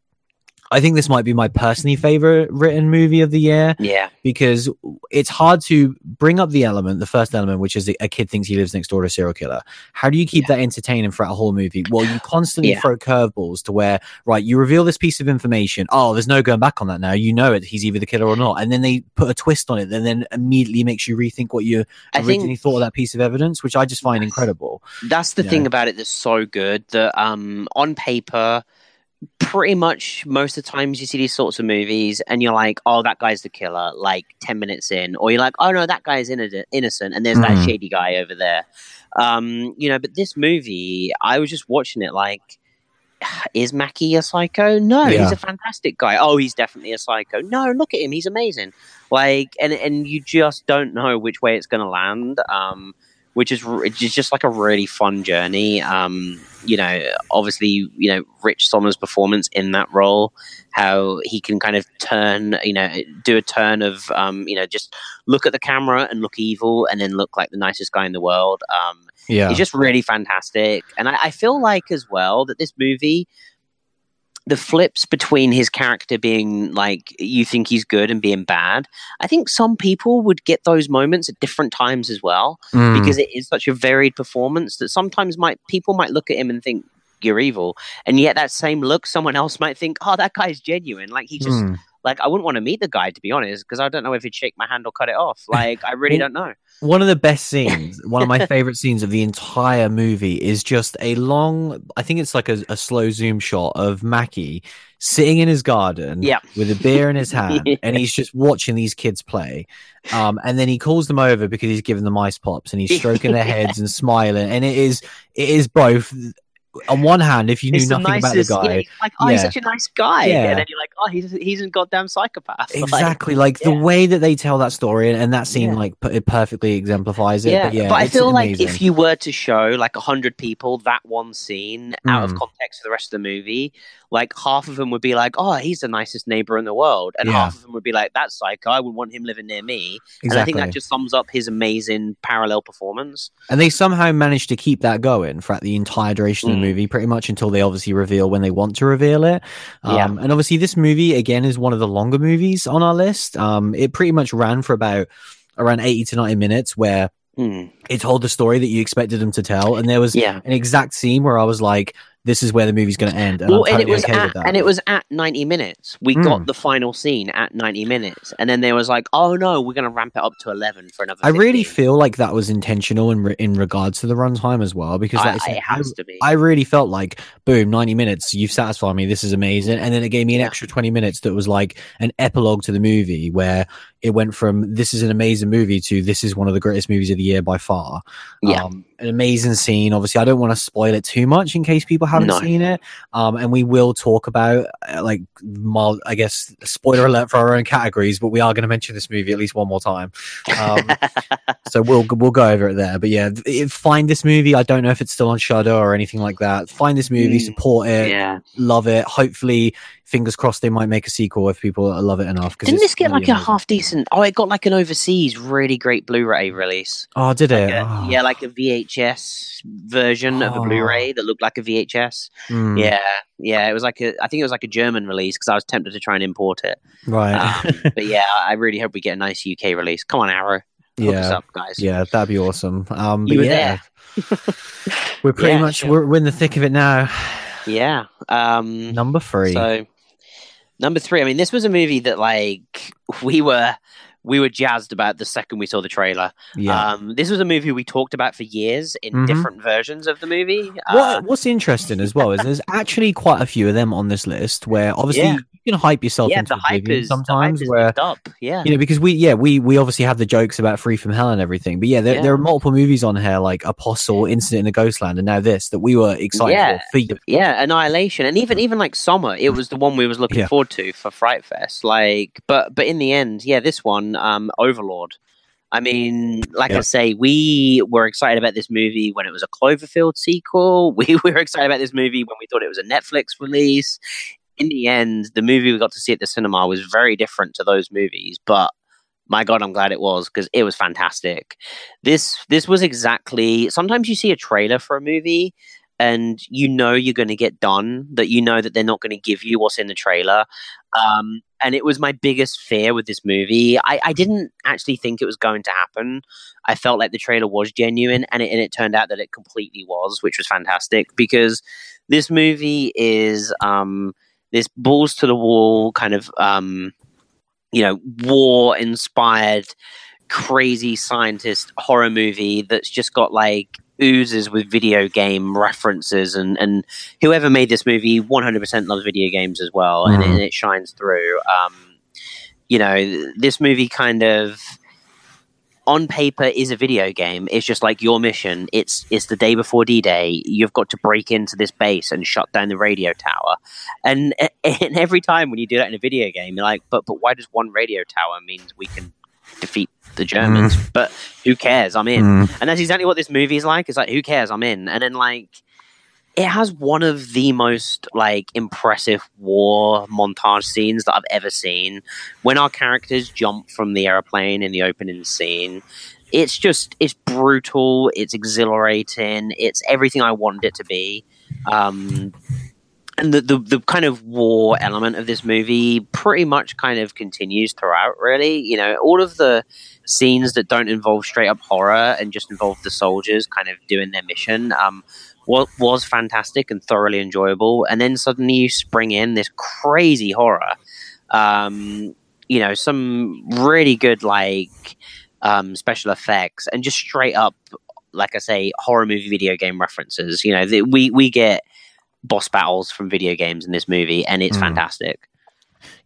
I think this might be my personally favorite written movie of the year Yeah, because it's hard to bring up the element, the first element, which is a kid thinks he lives next door to a serial killer. How do you keep that entertaining throughout a whole movie? Well, you constantly Yeah. throw curveballs to where, right, you reveal this piece of information. Oh, there's no going back on that now. You know it. He's either the killer or not. And then they put a twist on it and then immediately makes you rethink what you I originally think thought of that piece of evidence, which I just find incredible. that's the Yeah. thing about it that's so good that um, on paper, pretty much most of the times you see these sorts of movies and you're like, oh, that guy's the killer, like 10 minutes in. Or you're like, oh, no, that guy's inno- innocent and there's Mhm. that shady guy over there. Um, you know, but this movie, I was just watching it like, (sighs) is Mackey a psycho? No, Yeah. he's a fantastic guy. Oh, he's definitely a psycho. No, look at him, he's amazing. Like, and and you just don't know which way it's going to land. Um, which is it's just like a really fun journey. Um, you know, obviously, you know, Rich Sommer's performance in that role, how he can kind of turn, you know, do a turn of, um, you know, just look at the camera and look evil, and then look like the nicest guy in the world. Um, Yeah. it's just really fantastic. And I, I feel like as well that this movie, the flips between his character being like you think he's good and being bad, I think some people would get those moments at different times as well Mm. because it is such a varied performance that sometimes might people might look at him and think you're evil, and yet that same look, someone else might think, oh, that guy's genuine. Like he just Mm. Like I wouldn't want to meet the guy to be honest because I don't know if he'd shake my hand or cut it off. (laughs) Like I really don't know. One of the best scenes, (laughs) one of my favorite scenes of the entire movie is just a long, I think it's like a, a slow zoom shot of Mackey sitting in his garden Yeah. with a beer in his hand (laughs) and he's just watching these kids play. Um, and then he calls them over because he's giving them ice pops and he's stroking their heads and smiling. And it is, it is both. On one hand, if you knew nothing nicest- about the guy, he's like, oh, he's such a nice guy, Yeah. and then you're like, oh, he's he's a goddamn psychopath. Exactly like the yeah. way that they tell that story and, and that scene Yeah. like it perfectly exemplifies it. yeah, But yeah, I it's feel like if you were to show like a hundred people that one scene out of Mm. context for the rest of the movie, like half of them would be like, "Oh, he's the nicest neighbor in the world," and Yeah. half of them would be like, "That's psycho. I would want him living near me." And I think that just sums up his amazing parallel performance. And they somehow managed to keep that going throughout the entire duration of Mm. the movie, pretty much until they obviously reveal when they want to reveal it. Yeah. Um, And obviously, this movie, again, is one of the longer movies on our list. Um, it pretty much ran for about around 80 to 90 minutes where Hmm. it told the story that you expected them to tell. And there was Yeah. an exact scene where I was like, this is where the movie's going to end. And well, I'm and it was okay at, and it was at ninety minutes. We Mm. got the final scene at ninety minutes, and then there was like, "Oh no, we're going to ramp it up to eleven for another." I really feel like that was intentional in, re- in regards to the runtime as well, because I, like I said, it has to be. I really felt like, boom, 90 minutes, you've satisfied me. This is amazing. And then it gave me an Yeah. extra 20 minutes that was like an epilogue to the movie where it went from this is an amazing movie to this is one of the greatest movies of the year by far. Yeah. Um, an amazing scene. Obviously, I don't want to spoil it too much in case people haven't No. seen it. Um, and we will talk about, uh, like, mild, I guess, spoiler alert for our own categories, but we are going to mention this movie at least one more time. Um, (laughs) so we'll we'll go over it there. But yeah, find this movie. I don't know if it's still on Shudder or anything like that. Find this movie, Mm. support it, yeah. love it. Hopefully, fingers crossed, they might make a sequel if people love it enough. Didn't this get really like a half decent? Oh, it got like an overseas really great Blu-ray release. Oh, did it? Yeah, Oh. yeah, like a VHS version of a Oh. Blu-ray that looked like a VHS. Mm, Yeah, yeah, it was like a. I think it was like a German release because I was tempted to try and import it. Right. Um, (laughs) but yeah, I really hope we get a nice UK release. Come on, Arrow, hook us yeah. up, guys. Yeah, that'd be awesome. Um, but You were yeah, we're pretty Yeah, much sure. we're, we're in the thick of it now. Yeah. Um, Number three. So number three, I mean, this was a movie that like we were we were jazzed about the second we saw the trailer. yeah. Um, this was a movie we talked about for years in Mhm. different versions of the movie. Uh, what's interesting as well is there's actually quite a few of them on this list where obviously Yeah. you can hype yourself yeah, into the hype is hype sometimes is where up. Yeah. you know because we yeah we we obviously have the jokes about free from hell and everything but yeah there, Yeah. there are multiple movies on here like apostle incident in the ghostland and now this that we were excited Yeah. for, for. Yeah, Annihilation, and even even like Summer, it was the one we was looking forward to for Fright Fest. Like, but but in the end, yeah, this one, um, Overlord. I mean, like Yeah. I say, we were excited about this movie when it was a Cloverfield sequel. (laughs) We were excited about this movie when we thought it was a Netflix release. In the end, the movie we got to see at the cinema was very different to those movies, but my god i'm glad it was because it was fantastic this this was exactly sometimes you see a trailer for a movie and you know you're going to get done that you know that they're not going to give you what's in the trailer. Um, and it was my biggest fear with this movie. I, I didn't actually think it was going to happen. I felt like the trailer was genuine and it, and it turned out that it completely was which was fantastic because this movie is um, this balls to the wall kind of um, you know war inspired crazy scientist horror movie that's just got like oozes with video game references, and and whoever made this movie 100% loves video games as well, and, Mhm. and it shines through. Um, you know, this movie kind of on paper is a video game. It's just like your mission. It's it's the day before D Day. You've got to break into this base and shut down the radio tower. And (laughs) and every time when you do that in a video game, you're like, but but why does one radio tower means we can defeat the Germans? But who cares? I'm in. Mm. And that's exactly what this movie is like. It's like, who cares? I'm in. And then like it has one of the most like impressive war montage scenes that I've ever seen. When our characters jump from the airplane in the opening scene, it's just it's brutal, it's exhilarating, it's everything I wanted it to be. Um and the, the the kind of war element of this movie pretty much kind of continues throughout really. You know all of the scenes that don't involve straight up horror and just involve the soldiers kind of doing their mission um was, was fantastic and thoroughly enjoyable. And then suddenly you spring in this crazy horror. Um you know some really good like um special effects and just straight up like i say horror movie video game references. You know the, we we get boss battles from video games in this movie and it's Mm. fantastic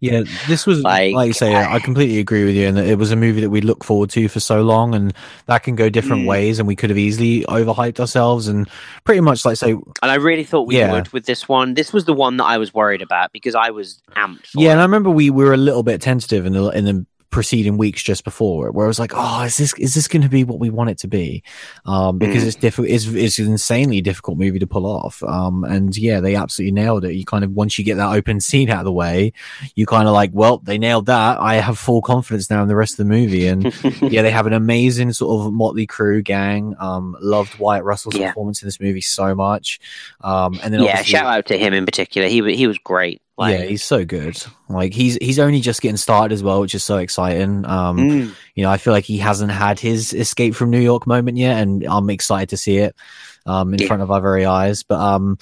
Yeah, this was like, Like, you say. I completely agree with you, and it was a movie that we look forward to for so long, and that can go different Mm. ways, and we could have easily overhyped ourselves, and pretty much like say, and i really thought we Yeah. would with this one this was the one that i was worried about because i was amped for yeah. it. And I remember we were a little bit tentative in the in the preceding weeks just before, it, where I was like, oh, is this is this going to be what we want it to be? Um, because Mm. it's difficult. It's it's an insanely difficult movie to pull off. Um, and yeah, they absolutely nailed it. You kind of once you get that open scene out of the way, you kind of like, well, they nailed that. I have full confidence now in the rest of the movie, and (laughs) yeah, they have an amazing sort of motley crew gang. Um, loved Wyatt Russell's Yeah. performance in this movie so much. Um, and then yeah shout out to him in particular he, he was great like, yeah, he's so good. Like he's he's only just getting started as well, which is so exciting. Um, Mm. you know, I feel like he hasn't had his escape from New York moment yet, and I'm excited to see it um in Yeah. front of our very eyes. But um,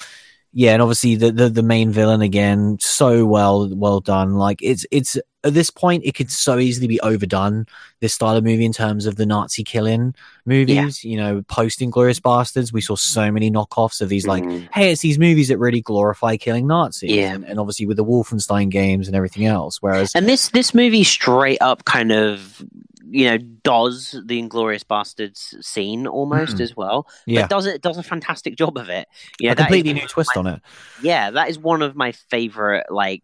yeah, and obviously the, the the main villain again, so well well done. Like it's it's at this point, it could so easily be overdone. This style of movie in terms of the Nazi killing movies, you know, post Inglourious Basterds, we saw so many knockoffs of these like Mm. hey, it's these movies that really glorify killing Nazis. Yeah. And, and obviously with the Wolfenstein games and everything else. Whereas, And this this movie straight up kind of you know does the Inglourious Basterds scene almost Mhm. as well. yeah, But does it does a fantastic job of it. You know, a completely new twist my- on it. Yeah, that is one of my favorite like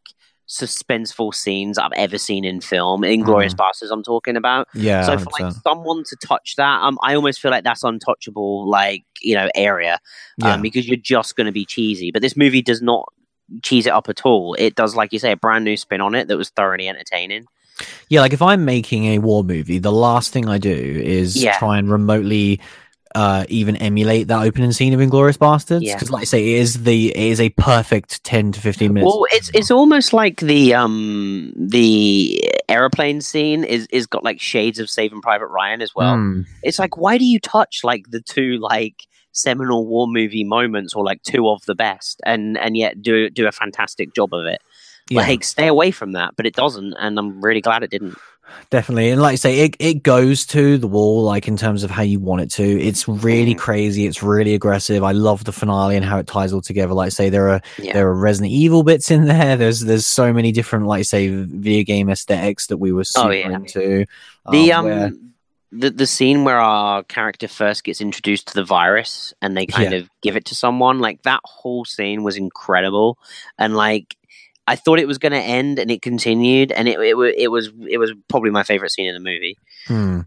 suspenseful scenes I've ever seen in film. Inglourious Basterds, I'm talking about. Yeah, so for like 100%. someone to touch that, um, I almost feel like that's untouchable, like you know, area, yeah. um, because you're just going to be cheesy. But this movie does not cheese it up at all. It does, like you say, a brand new spin on it that was thoroughly entertaining. Yeah, like if I'm making a war movie, the last thing I do is Yeah. try and remotely uh, even emulate that opening scene of Inglourious Basterds. Yeah. Because, like I say, it is the it is a perfect ten to fifteen minutes. Well, it's it's almost like the um the aeroplane scene is is got like shades of Saving Private Ryan as well. Mm. It's like why do you touch like the two like seminal war movie moments or like two of the best and and yet do do a fantastic job of it. Yeah. Like stay away from that, but it doesn't, and I'm really glad it didn't. Definitely. And like I say, it, it goes to the wall, like in terms of how you want it to. It's really Mhm. crazy. It's really aggressive. I love the finale and how it ties all together. Like I say, there are, Yeah. there are Resident Evil bits in (laughs) there. There's, there's so many different, like I say, video game aesthetics that we were super Oh, yeah. into. The um, where- the the scene where our character first gets introduced to the virus and they kind Yeah. of give it to someone, like that whole scene was incredible, and like I thought it was going to end and it continued, and it it, it was it was probably my favorite scene in the movie. Hmm.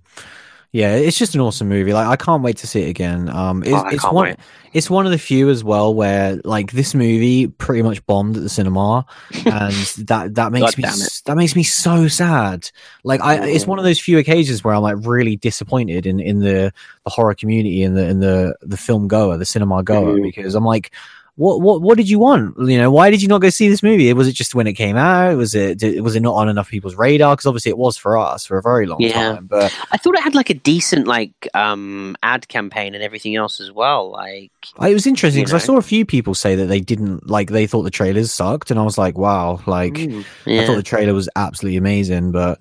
Yeah, it's just an awesome movie. Like I can't wait to see it again. Um, it's, Oh, it's one. wait. It's one of the few as well where like this movie pretty much bombed at the cinema, (laughs) and that that makes God me damn it. s- that makes me so sad. Like I, it's one of those few occasions where I'm like really disappointed in in the the horror community and the in the the film goer, the cinema goer, Mhm. because I'm like. What what what did you want? You know, why did you not go see this movie? Was it just when it came out? Was it did, was it not on enough people's radar? Because obviously it was for us for a very long Yeah. time. But I thought it had like a decent like um ad campaign and everything else as well. Like It was interesting because I saw a few people say that they didn't like they thought the trailers sucked, and I was like, wow, like mm, I thought the trailer was absolutely amazing, but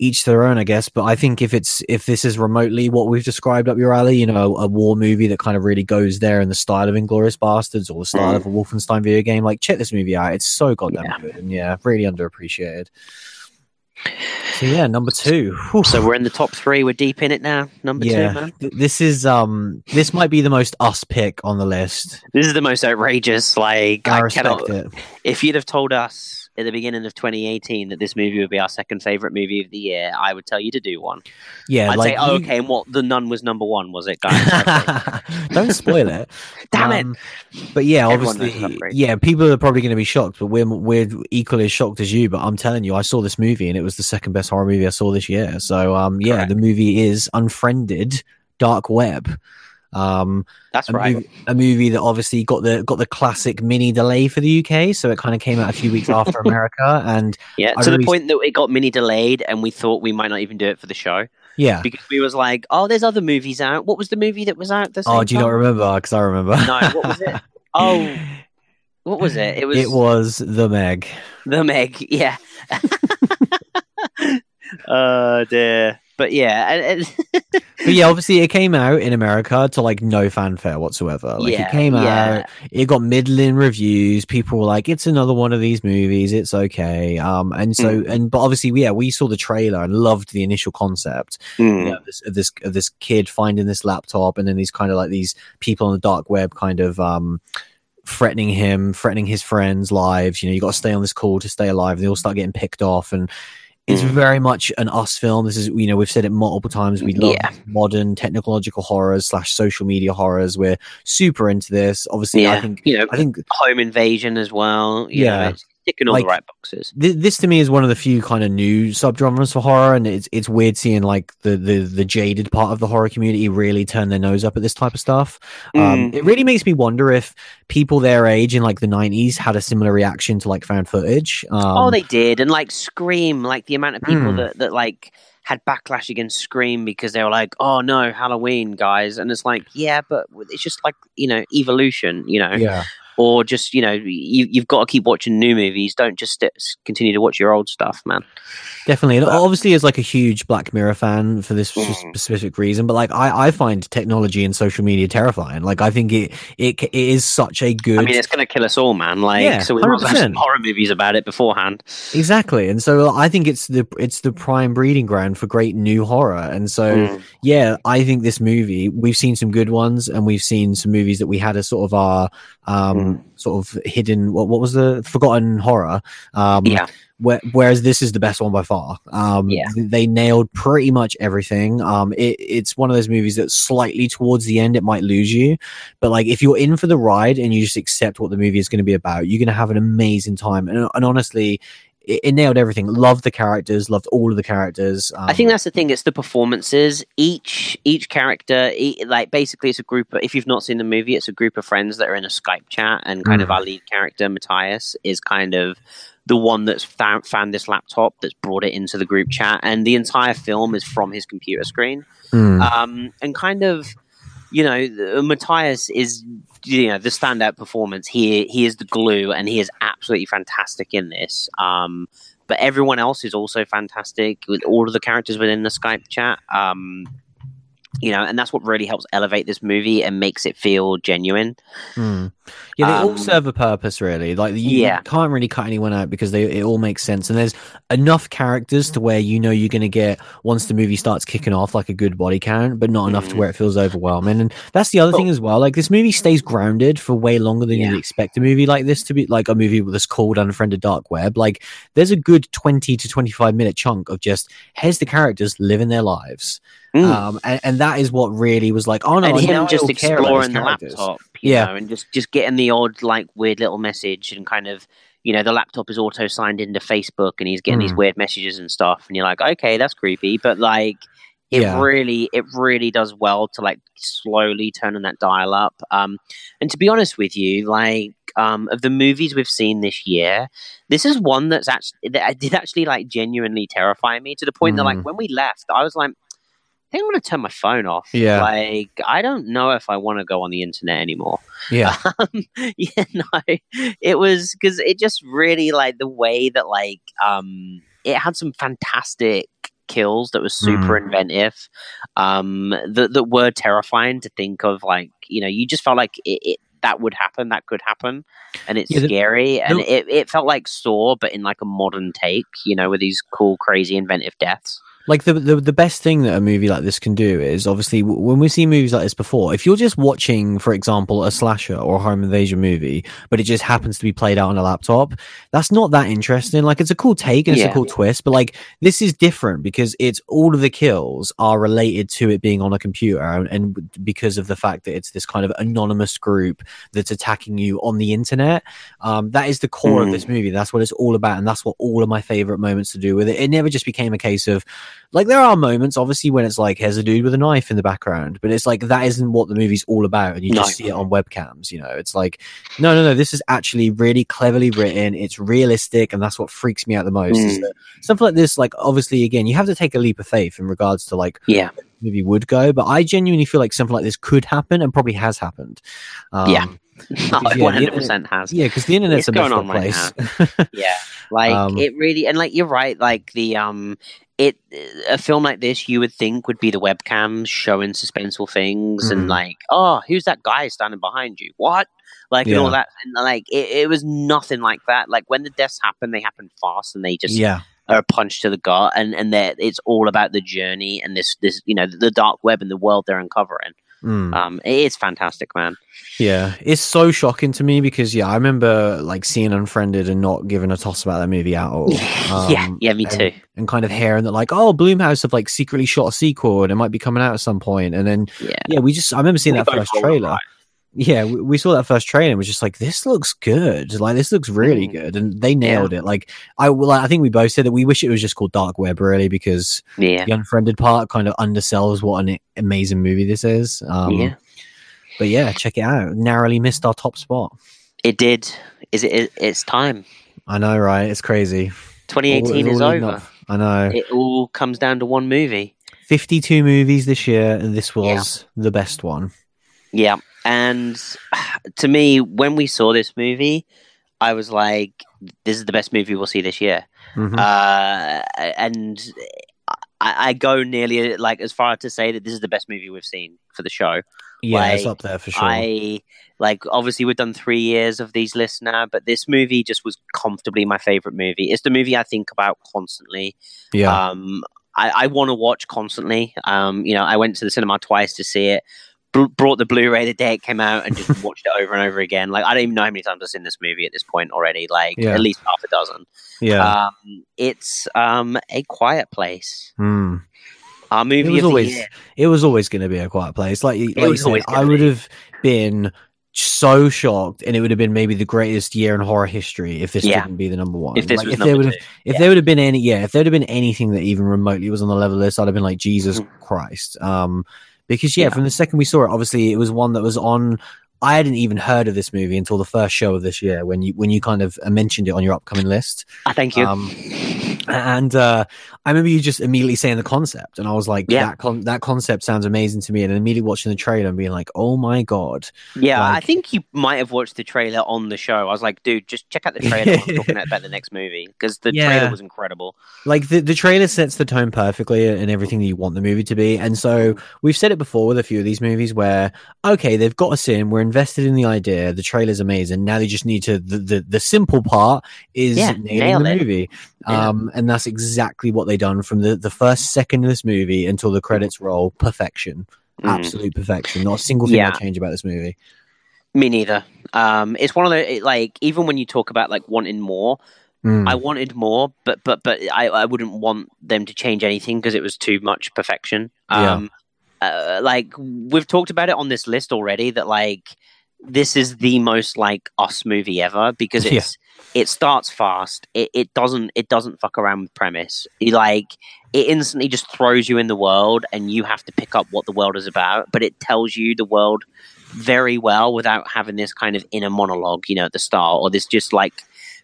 each their own, I guess. But I think if it's if this is remotely what we've described up your alley, you know, a, a war movie that kind of really goes there in the style of Inglourious Basterds or the style Mm. of a Wolfenstein video game, like check this movie out. It's so goddamn Yeah. good and yeah, really underappreciated. So yeah, number two. Whew. So we're in the top three. We're deep in it now. Number yeah, two, man. this is um this might be the most us pick on the list. This is the most outrageous. Like I I, cannot. it. If you'd have told us at the beginning of 2018 that this movie would be our second favorite movie of the year, I would tell you to do one. Yeah, I'd like say, oh, you- okay, and what? The Nun was number one, was it, guys? (laughs) Don't spoil it. (laughs) Damn it. Um, But yeah, Everyone obviously, yeah, people are probably going to be shocked, but we're we're equally as shocked as you. But I'm telling you, I saw this movie and it was the second best horror movie I saw this year. So um, yeah, Correct. the movie is Unfriended Dark Web. Um, That's a, right. movie, a movie that obviously got the got the classic mini delay for the UK, so it kind of came out a few weeks (laughs) after America, and Yeah, I to really- the point that it got mini delayed, and we thought we might not even do it for the show yeah. because we was like, "Oh, there's other movies out." What was the movie that was out? The Oh, do you not remember? Because I remember. No, what was it? (laughs) Oh, what was it? It was it was the Meg. the Meg. Yeah. (laughs) Oh dear. But yeah, (laughs) But yeah, obviously it came out in America to like no fanfare whatsoever. Like Yeah, it came yeah. out, it got middling reviews. People were like, "It's another one of these movies. It's okay." Um, and so Hmm. and but obviously, yeah, we saw the trailer and loved the initial concept. Hmm. You know, of this of this of this kid finding this laptop, and then these kind of like these people on the dark web, kind of um. Threatening him, threatening his friends' lives. You know, you got to stay on this call to stay alive. And They all start getting picked off, and it's Mm. very much an us film. This is, you know, we've said it multiple times. We love Yeah. modern technological horrors slash social media horrors. We're super into this. Obviously, yeah, I think, you know, I think home invasion as well. You Yeah. know, it's ticking all Like- the right boxes. th- this to me is one of the few kind of new subgenres for horror, and it's it's weird seeing like the the the jaded part of the horror community really turn their nose up at this type of stuff. Um, Mm. it really makes me wonder if people their age in like the '90s had a similar reaction to like found footage. Um, oh, they did, and like Scream, like the amount of people Hmm. that that like had backlash against Scream because they were like, "Oh no, Halloween, guys," and it's like, yeah, but it's just like you know, evolution, you know, yeah. Or just you know, you you've got to keep watching new movies. Don't just continue to watch your old stuff, man. Definitely, and But- obviously, as like a huge Black Mirror fan for this Mm. specific reason, but like I, I find technology and social media terrifying. Like I think it, it, it is such a good, I mean, it's going to kill us all, man. Like, Yeah, so we might as have some 100%. horror movies about it beforehand. exactly, and so I think it's the it's the prime breeding ground for great new horror. And so Mm. yeah, I think this movie we've seen some good ones, and we've seen some movies that we had as sort of our um Mm. Sort of hidden what what was the forgotten horror um Yeah. Where, whereas this is the best one by far. Um, Yeah. they nailed pretty much everything. Um, it, it's one of those movies that slightly towards the end it might lose you, but like if you're in for the ride and you just accept what the movie is going to be about, you're going to have an amazing time. And, and honestly, it, it nailed everything. Loved the characters. Loved all of the characters. Um, I think that's the thing. It's the performances. Each each character, like basically, it's a group. Of, if you've not seen the movie, it's a group of friends that are in a Skype chat, and kind of Mm. our lead character Matias is kind of the one that's found, found this laptop that's brought it into the group chat, and the entire film is from his computer screen. Mm. Um, and kind of, you know, Matias is you know the standout performance. He he is the glue, and he is absolutely fantastic in this. Um, but everyone else is also fantastic with all of the characters within the Skype chat. Um, you know, and that's what really helps elevate this movie and makes it feel genuine. Mm. Yeah, they all Um, serve a purpose, really. Like you, Yeah. can't really cut anyone out because they it all makes sense, and there's enough characters to where you know you're going to get once the movie starts kicking off like a good body count, but not enough to Mhm. where it feels overwhelming. And that's the other thing as well. Like this movie stays grounded for way longer than Yeah. you'd expect a movie like this to be. Like a movie that's called Unfriended Dark Web. Like there's a good twenty to twenty five minute chunk of just here's the characters living their lives. Mm. Um, and, and that is what really was like, oh no, and him just exploring the laptop, you Yeah. know, and just just getting the odd like weird little message and kind of you know the laptop is auto signed into Facebook and he's getting these Mm. weird messages and stuff, and you're like, okay, that's creepy, but like it Yeah. really it really does well to like slowly turn on that dial up. Um, and to be honest with you, like um, of the movies we've seen this year, this is one that's actually that did actually like genuinely terrify me to the point that like Mm. when we left, I was like. I think I'm going to turn my phone off. Yeah. Like, I don't know if I want to go on the internet anymore. Yeah. (laughs) Um, you (laughs) know, it was because it just really like the way that like um it had some fantastic kills that was super Mm. inventive, um, that that were terrifying to think of. Like you know, you just felt like it, it that would happen, that could happen, and it's Yeah, the- scary. And the- it, it felt like Saw, but in like a modern take. You know, with these cool, crazy, inventive deaths. Like the, the the best thing that a movie like this can do is obviously w- when we see movies like this before if you're just watching for example a slasher or a home invasion movie but it just happens to be played out on a laptop that's not that interesting like it's a cool take and it's Yeah. a cool twist but like this is different because it's all of the kills are related to it being on a computer and, and because of the fact that it's this kind of anonymous group that's attacking you on the internet um that is the core of Mm. this movie that's what it's all about and that's what all of my favorite moments to do with it it never just became a case of like there are moments obviously when it's like here's a dude with a knife in the background but it's like that isn't what the movie's all about and you No. just see it on webcams you know it's like no no no this is actually really cleverly written it's realistic and that's what freaks me out the most Mm. something like this like obviously again you have to take a leap of faith in regards to like Yeah, the movie would go but i genuinely feel like something like this could happen and probably has happened um, (laughs) Yeah. yeah, one hundred percent has. yeah because the internet's It's a going on right place (laughs) yeah like Um, it really and like you're right like the um it a film like this you would think would be the webcams showing suspenseful things Mhm. and like oh who's that guy standing behind you? What? Like and all that. And like it, it was nothing like that. Like when the deaths happen they happen fast and they just yeah. are a punch to the gut. And and that it's all about the journey and this this you know the dark web and the world they're uncovering Mm. um it is fantastic man Yeah, it's so shocking to me because yeah, I remember like seeing Unfriended and not giving a toss about that movie at all. (laughs) yeah Um, yeah me and- too And kind of hearing that like, oh, Blumhouse have like secretly shot a sequel and it might be coming out at some point. And then yeah yeah, we just I remember seeing We that first trailer. eyes. Yeah, we, we saw that first trailer and it was just like, this looks good. Like this looks really Mm. good, and they nailed it. Like I, well, I think we both said that we wish it was just called Dark Web, really, because yeah the Unfriended part kind of undersells what an amazing movie this is. Um, yeah But yeah, check it out. Narrowly missed our top spot. It did. Is it? it it's time. I know, right? It's crazy. 2018 All- is all over. I know. It all comes down to one movie. 52 movies this year, and this was the best one. Yeah, and (sighs) to me, when we saw this movie, I was like, "This is the best movie we'll see this year." Mhm. Uh, and I, I go nearly like as far to say that this is the best movie we've seen for the show. yeah, it's up there for sure. I like obviously we've done three years of these lists now, but this movie just was comfortably my favorite movie. It's the movie I think about constantly. yeah. Um, I, I want to watch constantly. Um, you know, I went to the cinema twice to see it. Br- brought the Blu-ray the day it came out and just (laughs) watched it over and over again. Like I don't even know how many times I've seen this movie at this point already. Like Yeah. at least half a dozen. yeah. Um, it's um a quiet place. Hmm. Our movie It was always year. it was always going to be a quiet place. Like, like you said, I would have been so shocked, and it would have been maybe the greatest year in horror history if this Yeah. didn't be the number one. If this Like, was if there would have if Yeah. there would have been any yeah if there would have been anything that even remotely was on the level this i'd have been like jesus Mhm. christ um because yeah, Yeah. from the second we saw it obviously it was one that was on i hadn't even heard of this movie until the first show of this year when you when you kind of mentioned it on your upcoming list Ah, thank you. um and uh i remember you just immediately saying the concept and i was like Yeah. that con- that concept sounds amazing to me and immediately watching the trailer and being like oh my god yeah, I think you might have watched the trailer on the show. I was like, dude, just check out the trailer. I'm talking (laughs) about the next movie because the Yeah. trailer was incredible. like the, the trailer sets the tone perfectly and everything that you want the movie to be and so we've said it before with a few of these movies where okay they've got us in we're invested in the idea the trailer's amazing now they just need to the the, the simple part is Yeah, nailing nail the it. movie Yeah. um and that's exactly what they done from the the first second of this movie until the credits roll perfection Mm. absolute perfection not a single thing Yeah. i change about this movie Me neither. Um, it's one of the like even when you talk about like wanting more, Mm. I wanted more, but but but I, I wouldn't want them to change anything because it was too much perfection. Yeah. Um, uh, like we've talked about it on this list already that like this is the most like us movie ever because Yeah. it's it starts fast. It it doesn't it doesn't fuck around with premise. It, like it instantly just throws you in the world and you have to pick up what the world is about. But it tells you the world very well without having this kind of inner monologue, you know, at the start or this just like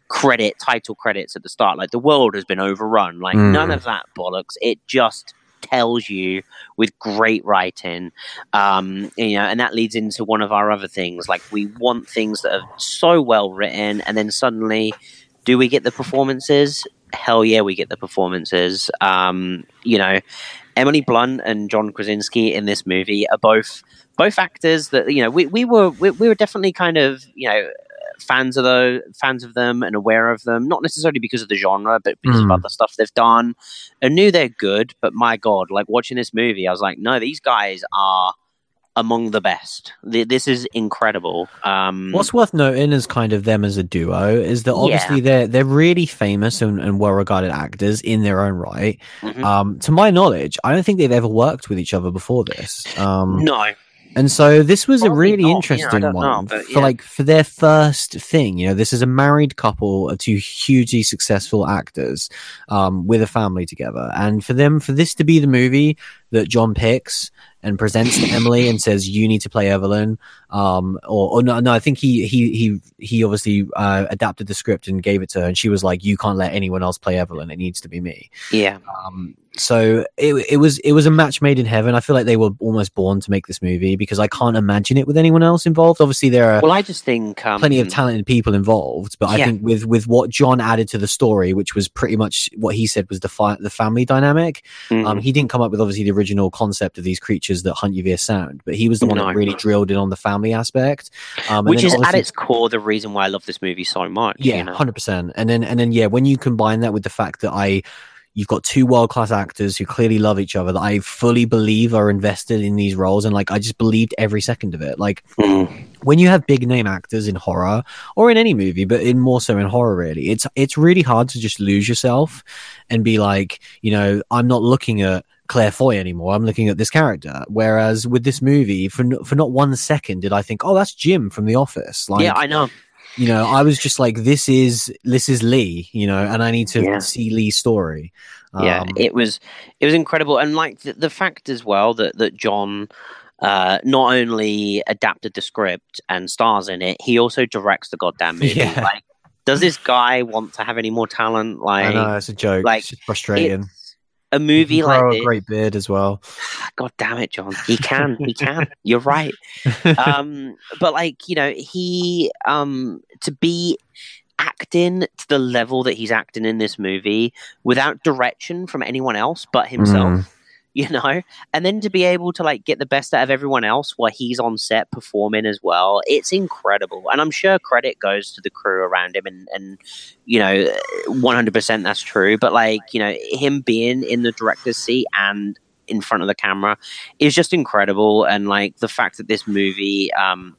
credit title credits at the start like the world has been overrun like Mm. none of that bollocks it just tells you with great writing um you know and that leads into one of our other things like we want things that are so well written and then suddenly do we get the performances hell yeah, we get the performances. Um, you know, Emily Blunt and John Krasinski in this movie are both both actors that you know we, we were we, we were definitely kind of you know fans of those fans of them and aware of them not necessarily because of the genre but because Mm. of other stuff they've done and knew they're good but my god like watching this movie i was like no these guys are among the best Th- this is incredible um What's worth noting is kind of them as a duo is that obviously they're they're really famous and, and well regarded actors in their own right. mhm. Um, to my knowledge, I don't think they've ever worked with each other before this. Um, no And so this was a really not, interesting know, one but for yeah. like for their first thing. You know, this is a married couple of two hugely successful actors um, with a family together, and for them for this to be the movie that John picks and presents to Emily and says you need to play Evelyn, um, or, or no, no, I think he he he he obviously uh, adapted the script and gave it to her, and she was like, you can't let anyone else play Evelyn. It needs to be me. yeah Um, so it, it was it was a match made in heaven. I feel like they were almost born to make this movie because I can't imagine it with anyone else involved. Obviously, there are well i just think um, plenty of talented people involved, but I think with with what John added to the story, which was pretty much what he said was the fi- the family dynamic. mhm. Um, he didn't come up with obviously the original concept of these creatures that hunt you via sound, but he was the one No. that really drilled in on the family aspect. Um, which is at its core the reason why I love this movie so much. yeah, you know? hundred percent. And then and then yeah, when you combine that with the fact that I you've got two world class actors who clearly love each other that I fully believe are invested in these roles and like I just believed every second of it. Like Mm. when you have big name actors in horror or in any movie, but in more so in horror really, it's it's really hard to just lose yourself and be like, you know, I'm not looking at Claire Foy anymore. I'm looking at this character. Whereas with this movie, for n- for not one second did I think, oh, that's Jim from The Office. Like, yeah, I know. you know i was just like this is this is lee you know and i need to Yeah. see lee's story yeah, Um, it was it was incredible, and like the, the fact as well that that John. Uh, not only adapted the script and stars in it, he also directs the goddamn (laughs) movie. Yeah. Like, does this guy want to have any more talent? i Like, know it's a joke like, it's frustrating it's a movie can grow like a great beard as well. (sighs) God damn it, John! He can, he can. You're right. um (laughs) but like you know he um to be acting to the level that he's acting in this movie without direction from anyone else but himself Mm. (laughs) you know? And then to be able to like get the best out of everyone else while he's on set performing as well it's incredible. And i'm sure credit goes to the crew around him and and you know 100% that's true. But like you know him being in the director's seat and in front of the camera is just incredible. And like the fact that this movie um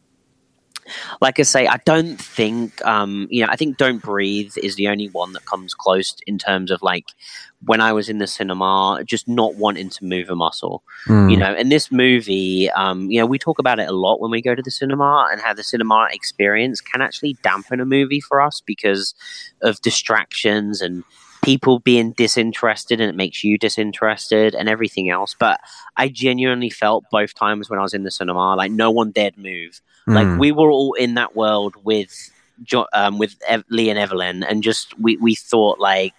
like I say, I don't think, um, you know, I think Don't Breathe is the only one that comes close in terms of like when I was in the cinema, just not wanting to move a muscle, Mm. you know. And this movie, um, you know, we talk about it a lot when we go to the cinema and how the cinema experience can actually dampen a movie for us because of distractions and people being disinterested and it makes you disinterested and everything else. But I genuinely felt both times when I was in the cinema, like no one dared move like Mm. we were all in that world with jo- um, with Ev- Lee and Evelyn, and just we we thought like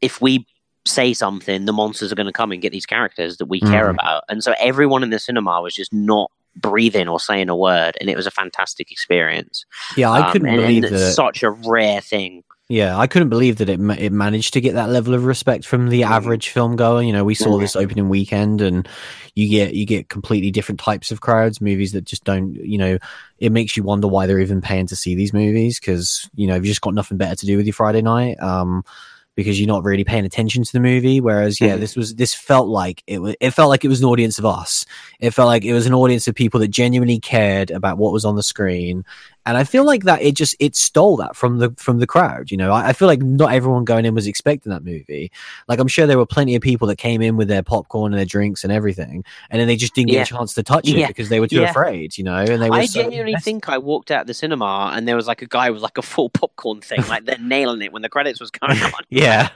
if we say something, the monsters are going to come and get these characters that we care Mhm. about, and so everyone in the cinema was just not breathing or saying a word, and it was a fantastic experience. yeah i Um, couldn't and, believe and it's that such a rare thing. Yeah i couldn't believe that it ma- it managed to get that level of respect from the Mm. average film goer you know we saw Mm. this opening weekend and you get you get completely different types of crowds movies that just don't you know it makes you wonder why they're even paying to see these movies because you know you've just got nothing better to do with your friday night um because you're not really paying attention to the movie whereas yeah Mhm. this was this felt like it was it felt like it was an audience of us it felt like it was an audience of people that genuinely cared about what was on the screen and i feel like that it just it stole that from the from the crowd you know I, I feel like not everyone going in was expecting that movie like i'm sure there were plenty of people that came in with their popcorn and their drinks and everything and then they just didn't Yeah. get a chance to touch it Yeah. because they were too Yeah. afraid you know and they were I so genuinely invested. think I walked out the cinema and there was like a guy with like a full popcorn thing, like they're nailing it when the credits was going (laughs) on. yeah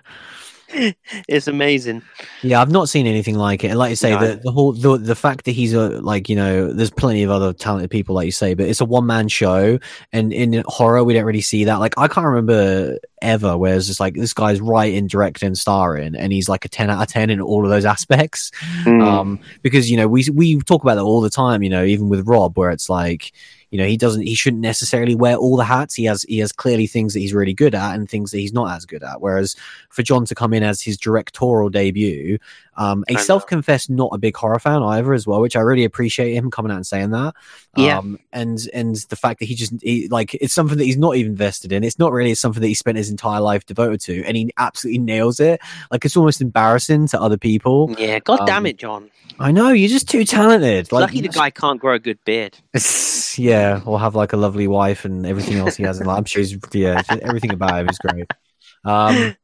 (laughs) it's amazing. Yeah, I've not seen anything like it. And like you say, No. the, the whole the, the fact that he's a like you know, there's plenty of other talented people, like you say, but it's a one man show, and in horror we don't really see that. Like I can't remember ever where it's just like this guy's writing, directing, starring, and he's like a ten out of ten in all of those (laughs) aspects. Mm. Um, because you know we we talk about that all the time. You know, even with Rob, where it's like. You know he doesn't he shouldn't necessarily wear all the hats. He has he has clearly things that he's really good at and things that he's not as good at. Whereas for john to come in as his directorial debut um, a self-confessed not a big horror fan either as well which i really appreciate him coming out and saying that Yeah. um, and and the fact that he just he, like it's something that he's not even invested in it's not really something that he spent his entire life devoted to and he absolutely nails it like it's almost embarrassing to other people Yeah, god damn Um, it, John. i know you're just too talented like Lucky the guy can't grow a good beard. (laughs) yeah, or have like a lovely wife and everything else he has in life. I'm sure he's yeah, everything about him is great. Um,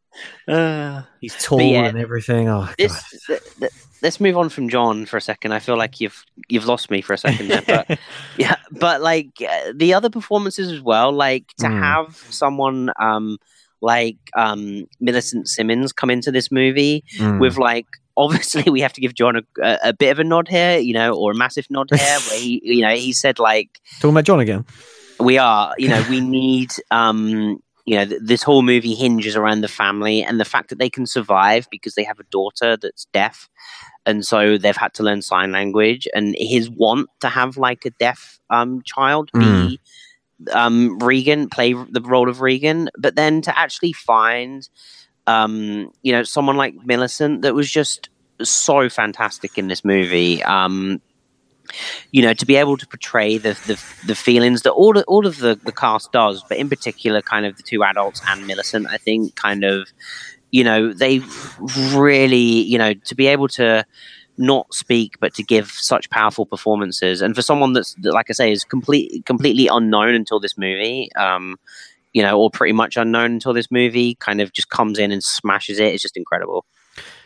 Uh, he's tall yeah, and everything. Oh, God. this, th- th- let's move on from John for a second. I feel like you've you've lost me for a second there, but (laughs) yeah, but like uh, the other performances as well. Like to Mm. have someone um like um Millicent Simmonds come into this movie Mm. with like obviously we have to give John a, a, a bit of a nod here, you know, or a massive nod (laughs) here, where he you know he said like talking about John again. we are you know we need um you know th- this whole movie hinges around the family and the fact that they can survive because they have a daughter that's deaf. And so they've had to learn sign language and his want to have like a deaf um child be um regan play the role of regan. But then to actually find um you know someone like millicent that was just so fantastic in this movie um you know, to be able to portray the the, the feelings that all of, all of the, the cast does, but in particular, kind of the two adults and Millicent, I think, kind of, you know, they really, you know, to be able to not speak but to give such powerful performances, and for someone that's that, like I say is complete completely unknown until this movie, um, you know, or pretty much unknown until this movie, kind of just comes in and smashes it. It's just incredible.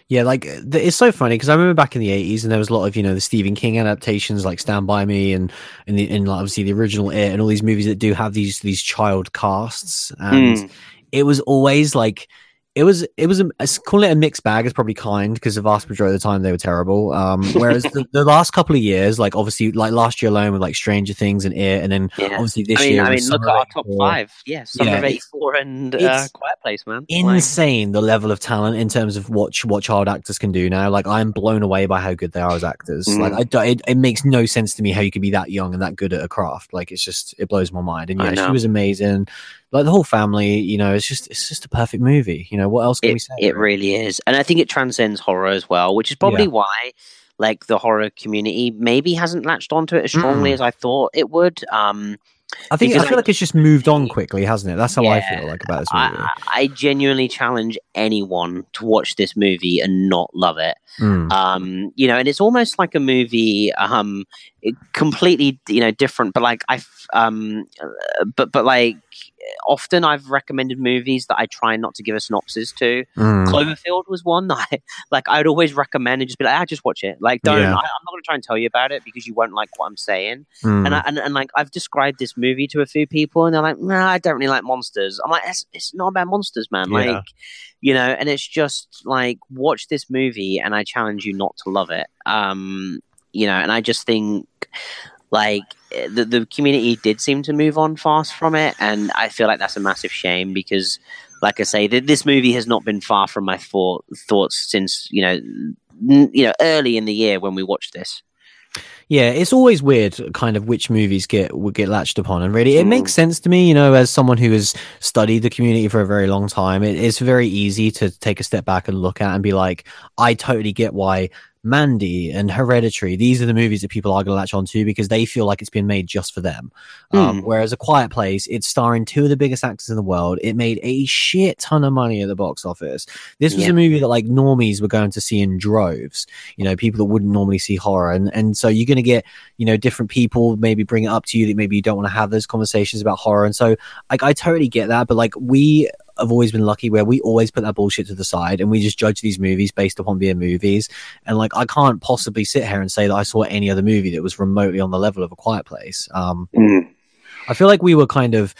Yeah, like th- it's so funny because I remember back in the eighties, and there was a lot of you know the Stephen King adaptations like Stand by Me and and the and like, obviously the original It and all these movies that do have these these child casts, and Mm. it was always like it was it was a, calling it a mixed bag is probably kind because the vast majority of the time they were terrible. Um, (laughs) whereas the, the last couple of years, like obviously like last year alone with like Stranger Things and It, and then Yeah. obviously this I mean, year I mean, look at our top five. Yeah, Summer Yeah, of it's- '84 and uh, Quiet Place, man. Like, insane the level of talent in terms of what what child actors can do now. Like I'm blown away by how good they are as actors. Mm. Like I it, it makes no sense to me how you could be that young and that good at a craft. Like it's just it blows my mind. And yeah, she was amazing. Like the whole family, you know, it's just it's just a perfect movie. You know what else can we say? it really is, and I think it transcends horror as well, which is probably Yeah. why, like, the horror community maybe hasn't latched onto it as strongly Mm. as I thought it would. Um, I think I feel I- like it's just moved on quickly, hasn't it? That's how I feel like about this movie. I, I genuinely challenge anyone to watch this movie and not love it. Mm. um you know and it's almost like a movie um completely you know different but like i um uh, but but like often i've recommended movies that i try not to give a synopsis to Mm. cloverfield was one that I, (laughs) like i'd always recommend and just be like ah, just watch it like don't Yeah. I, i'm not going to try and tell you about it because you won't like what i'm saying Mm. and, I, and and like I've described this movie to a few people, and they're like, "Nah, I don't really like monsters." I'm like, "It's, it's not about monsters, man." Yeah. Like, you know, and it's just like watch this movie, and I challenge you not to love it. Um, you know, and I just think like the the community did seem to move on fast from it, and I feel like that's a massive shame because, like I say, th- this movie has not been far from my thought thoughts since you know, n- you know, early in the year when we watched this. Yeah, it's always weird, kind of which movies get would get latched upon, and really, it Mm. makes sense to me. You know, as someone who has studied the community for a very long time, it, it's very easy to take a step back and look at and be like, I totally get why Mandy and Hereditary. These are the movies that people are going to latch onto because they feel like it's been made just for them. Um, Mm. whereas A Quiet Place, it's starring two of the biggest actors in the world. It made a shit ton of money at the box office. This was Yeah. a movie that like normies were going to see in droves. You know, people that wouldn't normally see horror, and and so you're going to get you know different people maybe bring it up to you that maybe you don't want to have those conversations about horror. And so like I totally get that, but like we have always been lucky where we always put that bullshit to the side and we just judge these movies based upon being movies. And like I can't possibly sit here and say that I saw any other movie that was remotely on the level of A Quiet Place. Um, I feel like we were kind of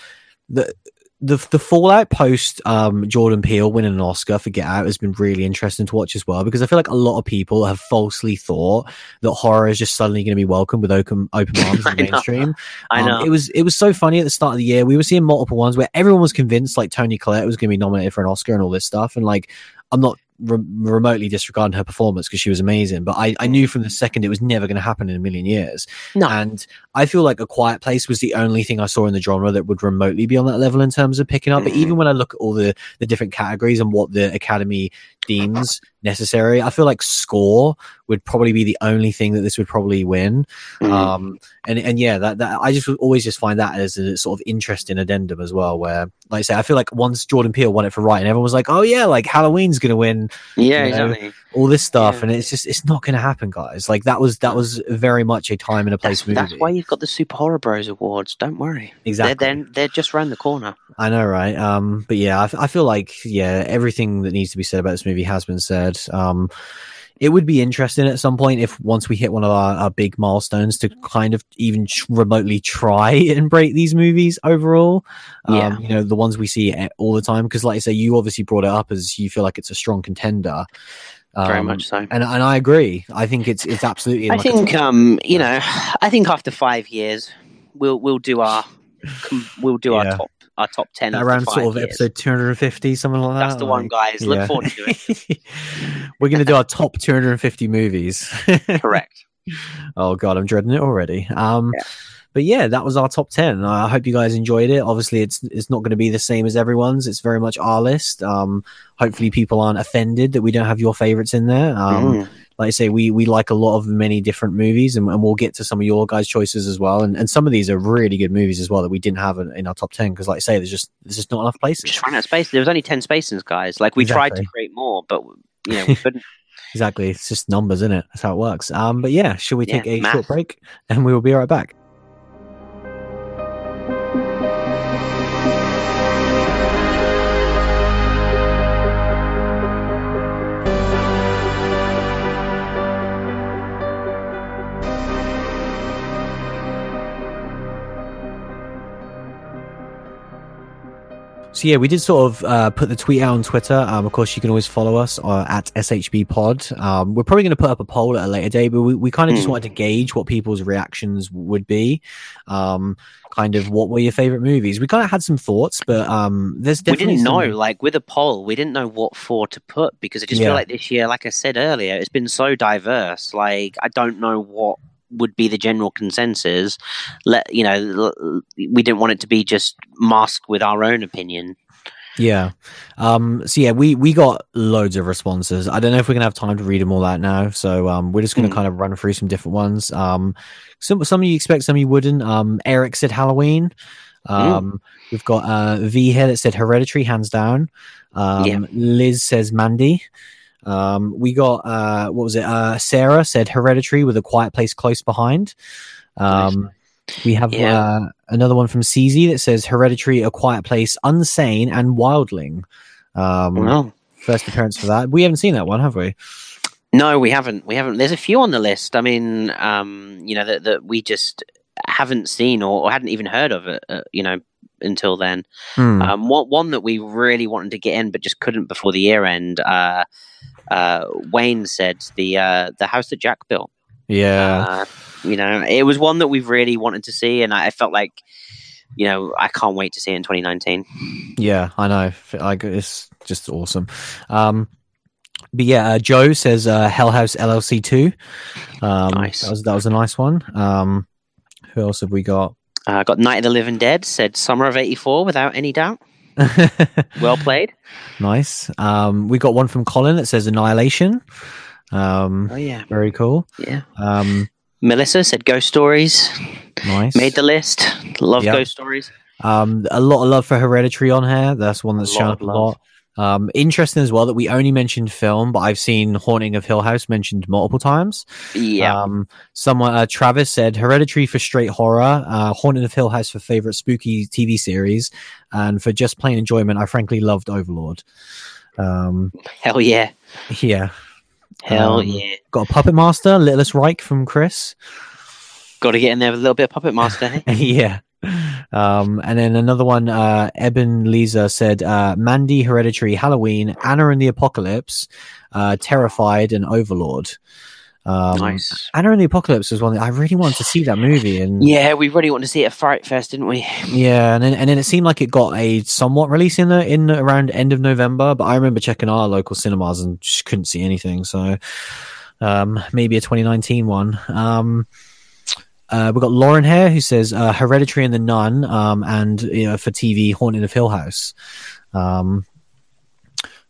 the the the fallout post um, Jordan Peele winning an Oscar for Get Out has been really interesting to watch as well because I feel like a lot of people have falsely thought that horror is just suddenly going to be welcomed with open open (laughs) arms in the know. mainstream. I Um, know. it was it was so funny at the start of the year. We were seeing multiple ones where everyone was convinced like Toni Collette was going to be nominated for an Oscar and all this stuff, and like I'm not re- remotely disregarding her performance because she was amazing. But I, I knew from the second it was never going to happen in a million years. No. And I feel like A Quiet Place was the only thing I saw in the genre that would remotely be on that level in terms of picking up. But Mhm. even when I look at all the, the different categories and what the Academy deems necessary, I feel like score would probably be the only thing that this would probably win. Mm. Um, and and yeah, that, that I just always just find that as a sort of interesting addendum as well. Where, like I say, I feel like once Jordan Peele won it for writing, everyone was like, "Oh yeah, like Halloween's going to win yeah, you know, exactly. all this stuff," Yeah. and it's just it's not going to happen, guys. Like that was that was very much a time and a place That's, movie. that's why you've got the Super Horror Bros Awards. Don't worry. exactly. They're, they're, they're just round the corner. I know, right? Um, but yeah, I feel like yeah, everything that needs to be said about this movie has been said. Um, it would be interesting at some point if once we hit one of our, our big milestones to kind of even tr- remotely try (laughs) and break these movies overall. Um, Yeah. you know, the ones we see all the time. Because, like I say, you obviously brought it up as you feel like it's a strong contender. Very Um, much so. And, and I agree. I think it's it's absolutely. I think, top- um, you know, I think after five years, we'll we'll do our we'll do Yeah. our top our top ten around sort of years. episode 250, something like that. That's the one, guys. Look yeah. forward to it. (laughs) We're going to do our top 250 movies. (laughs) Correct. oh god, I'm dreading it already. Um, Yeah. But yeah, that was our top 10. I hope you guys enjoyed it. Obviously, it's it's not going to be the same as everyone's. It's very much our list. Um, hopefully, people aren't offended that we don't have your favorites in there. Um, Mm. like I say, we we like a lot of many different movies, and, and we'll get to some of your guys' choices as well. And, and some of these are really good movies as well that we didn't have in, in our top 10 because, like I say, there's just there's just not enough places. Just ran out of space. There was only ten spaces, guys. Like we tried to create more, but you know we couldn't. (laughs) Exactly. It's just numbers, isn't it? That's how it works. Um, but yeah, should we Yeah, take a math. short break and we will be right back? So yeah, we did sort of uh, put the tweet out on Twitter. Um, of course, you can always follow us uh, at SHB Pod. Um, we're probably going to put up a poll at a later date, but we, we kind of just Hmm. wanted to gauge what people's reactions would be. Um, kind of what were your favorite movies? We kind of had some thoughts, but um, there's we definitely didn't some- know, like with a poll, we didn't know what for to put because I just Yeah. feel like this year, like I said earlier, it's been so diverse. Like I don't know what would be the general consensus. Let you know, we didn't want it to be just masked with our own opinion. Yeah. Um, so yeah, we, we got loads of responses. I don't know if we're gonna have time to read them all out now. So um, we're just gonna Hmm. kind of run through some different ones. Um, some some of you expect, some of you wouldn't. Um, Eric said Halloween. Um, we've got uh, V here that said Hereditary, hands down. Um, Yeah. Liz says Mandy. Um, we got uh, what was it? Uh, Sarah said Hereditary with a Quiet Place close behind. Um, we have Yeah. uh, another one from CZ that says Hereditary, A Quiet Place, Unsane, and Wildling. Um, First appearance for that. We haven't seen that one, have we? no, we haven't. We haven't. There's a few on the list. I mean, um, you know, that that we just haven't seen or, or hadn't even heard of it. Uh, you know, until then. Hmm. Um, one, one that we really wanted to get in but just couldn't before the year end. Uh, uh, Wayne said the uh, the house that Jack built. yeah. Uh, you know, it was one that we've really wanted to see, and I, I felt like, you know, I can't wait to see it in 2019. Yeah, I know. Like it's just awesome. Um, but yeah, uh, Joe says uh, Hell House LLC two. Um, Nice. That was that was a nice one. Um, who else have we got? Uh, got Night of the Living Dead said summer of '84 without any doubt. (laughs) Well played. nice. Um, we got one from Colin that says Annihilation. Um, Oh yeah, very cool. yeah. Um, Melissa said Ghost Stories nice. made the list. Love Yep. Ghost Stories. Um, a lot of love for Hereditary on here. That's one that's A shown up a lot. Um, interesting as well that we only mentioned film, but I've seen Haunting of Hill House mentioned multiple times. Yeah, Um, someone, uh, Travis said Hereditary for straight horror, uh, Haunting of Hill House for favorite spooky TV series, and for just plain enjoyment, I frankly loved Overlord. Um, hell yeah, yeah, hell Um, yeah. got a Puppet Master, Littlest Reich from Chris. Got to get in there with a little bit of Puppet Master. hey? (laughs) yeah. Um, and then another one, uh, Eben Lisa said, uh, Mandy, Hereditary, Halloween, Anna and the Apocalypse, uh, Terrified, and Overlord. Um, nice. Anna and the Apocalypse was one that I really wanted to see that movie, and Yeah, we really wanted to see it at Fright Fest, didn't we? yeah, and then and then it seemed like it got a somewhat release in the in around end of November, but I remember checking our local cinemas and just couldn't see anything. So um, maybe a 2019 one. Um, uh, we've got Lauren here who says uh, Hereditary and the Nun, um, and you know, for TV, Haunting of Hill House. Um,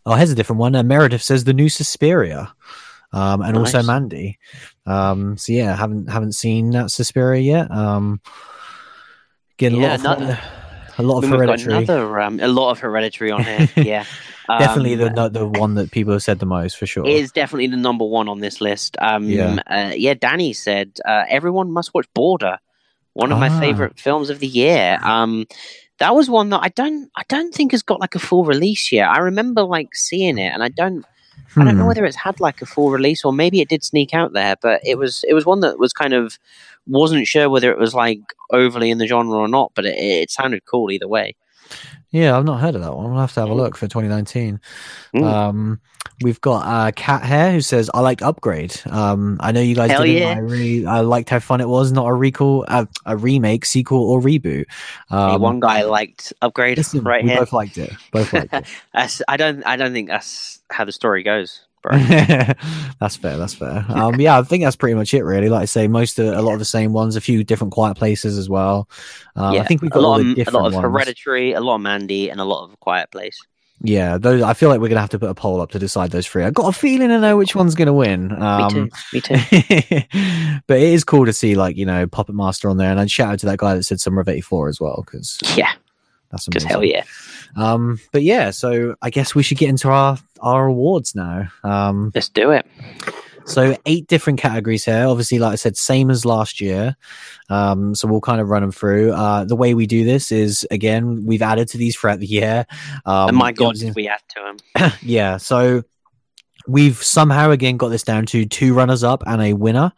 oh, here's a different one. Uh, Meredith says the new Suspiria, um, and also Mandy. Um, so yeah, haven't haven't seen that Suspiria yet. Um, getting a lot of another- a lot of Then we've got Hereditary. another, um, a lot of Hereditary on here. (laughs) Yeah, Definitely Um, the the one that people have said the most for sure. Is definitely the number one on this list. Um, Yeah. Uh, yeah, Danny said uh, everyone must watch Border, one of Ah. my favorite films of the year. Um, that was one that I don't, I don't think has got like a full release yet. I remember like seeing it, and I don't, I don't know Hmm. whether it's had like a full release or maybe it did sneak out there. But it was, it was one that was kind of wasn't sure whether it was like overly in the genre or not. But it, it sounded cool either way. Yeah, I've not heard of that one. I'll have to have a look for 2019. Mm. Um, we've got uh, Cat Hair who says, "I liked Upgrade." Um, I know you guys Hell didn't. yeah. I really, I liked how fun it was. Not a recall, uh, a remake, sequel, or reboot. Hey, Um, one guy liked Upgrade listen, right we here. both liked it. Both liked it. (laughs) I don't, I don't think that's how the story goes, bro. (laughs) that's fair. That's fair. Um, yeah, I think that's pretty much it. Really, like I say, most of a lot of the same ones. A few different quiet places as well. Um, I think we've a got all lot, of, a lot of ones. Hereditary, a lot of Mandy, and a lot of Quiet Place. Yeah, those. I feel like we're gonna have to put a poll up to decide those three. I've got a feeling I know which one's gonna win. Um, Me too. Me too. (laughs) but it is cool to see like you know Puppet Master on there, and I'd shout out to that guy that said Summer of '84 as well because Yeah, that's because amazing. hell yeah. Um, but yeah, so I guess we should get into our our awards now. Um, Let's do it. so eight different categories here. Obviously, like I said, same as last year. Um, so we'll kind of run them through. Uh, the way we do this is again we've added to these throughout the year. Um, and my God, did we add to them? (coughs) yeah so we've somehow again got this down to two runners up and a winner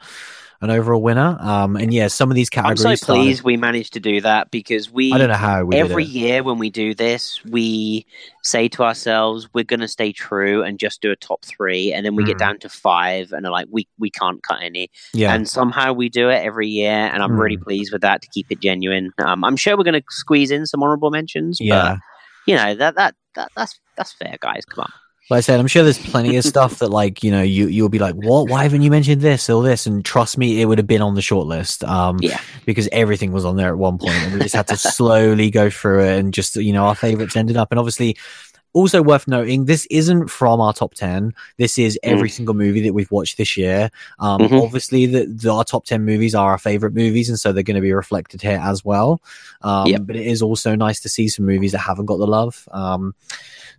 an overall winner um and yeah some of these categories. I'm so started- pleased we managed to do that because we i don't know how we every year when we do this, we say to ourselves, we're going to stay true and just do a top three. And then we get Mm. down to five and are like, we, we can't cut any. yeah And somehow we do it every year. And I'm really Mm. pleased with that to keep it genuine. Um, I'm sure we're going to squeeze in some honorable mentions. yeah But, you know, that, that, that that's, that's fair, guys. Come on. Like i said i'm sure there's plenty of stuff that like you know you you'll be like what? Why haven't you mentioned this or this? And trust me it would have been on the short list um Yeah. because everything was on there at one point and we just had to (laughs) slowly go through it and just you know our favorites ended up. And obviously also worth noting this isn't from our top 10 this is every single movie that we've watched this year. Um Mhm. obviously the, the our top 10 movies are our favorite movies and so they're going to be reflected here as well. Um Yep. but it is also nice to see some movies that haven't got the love. Um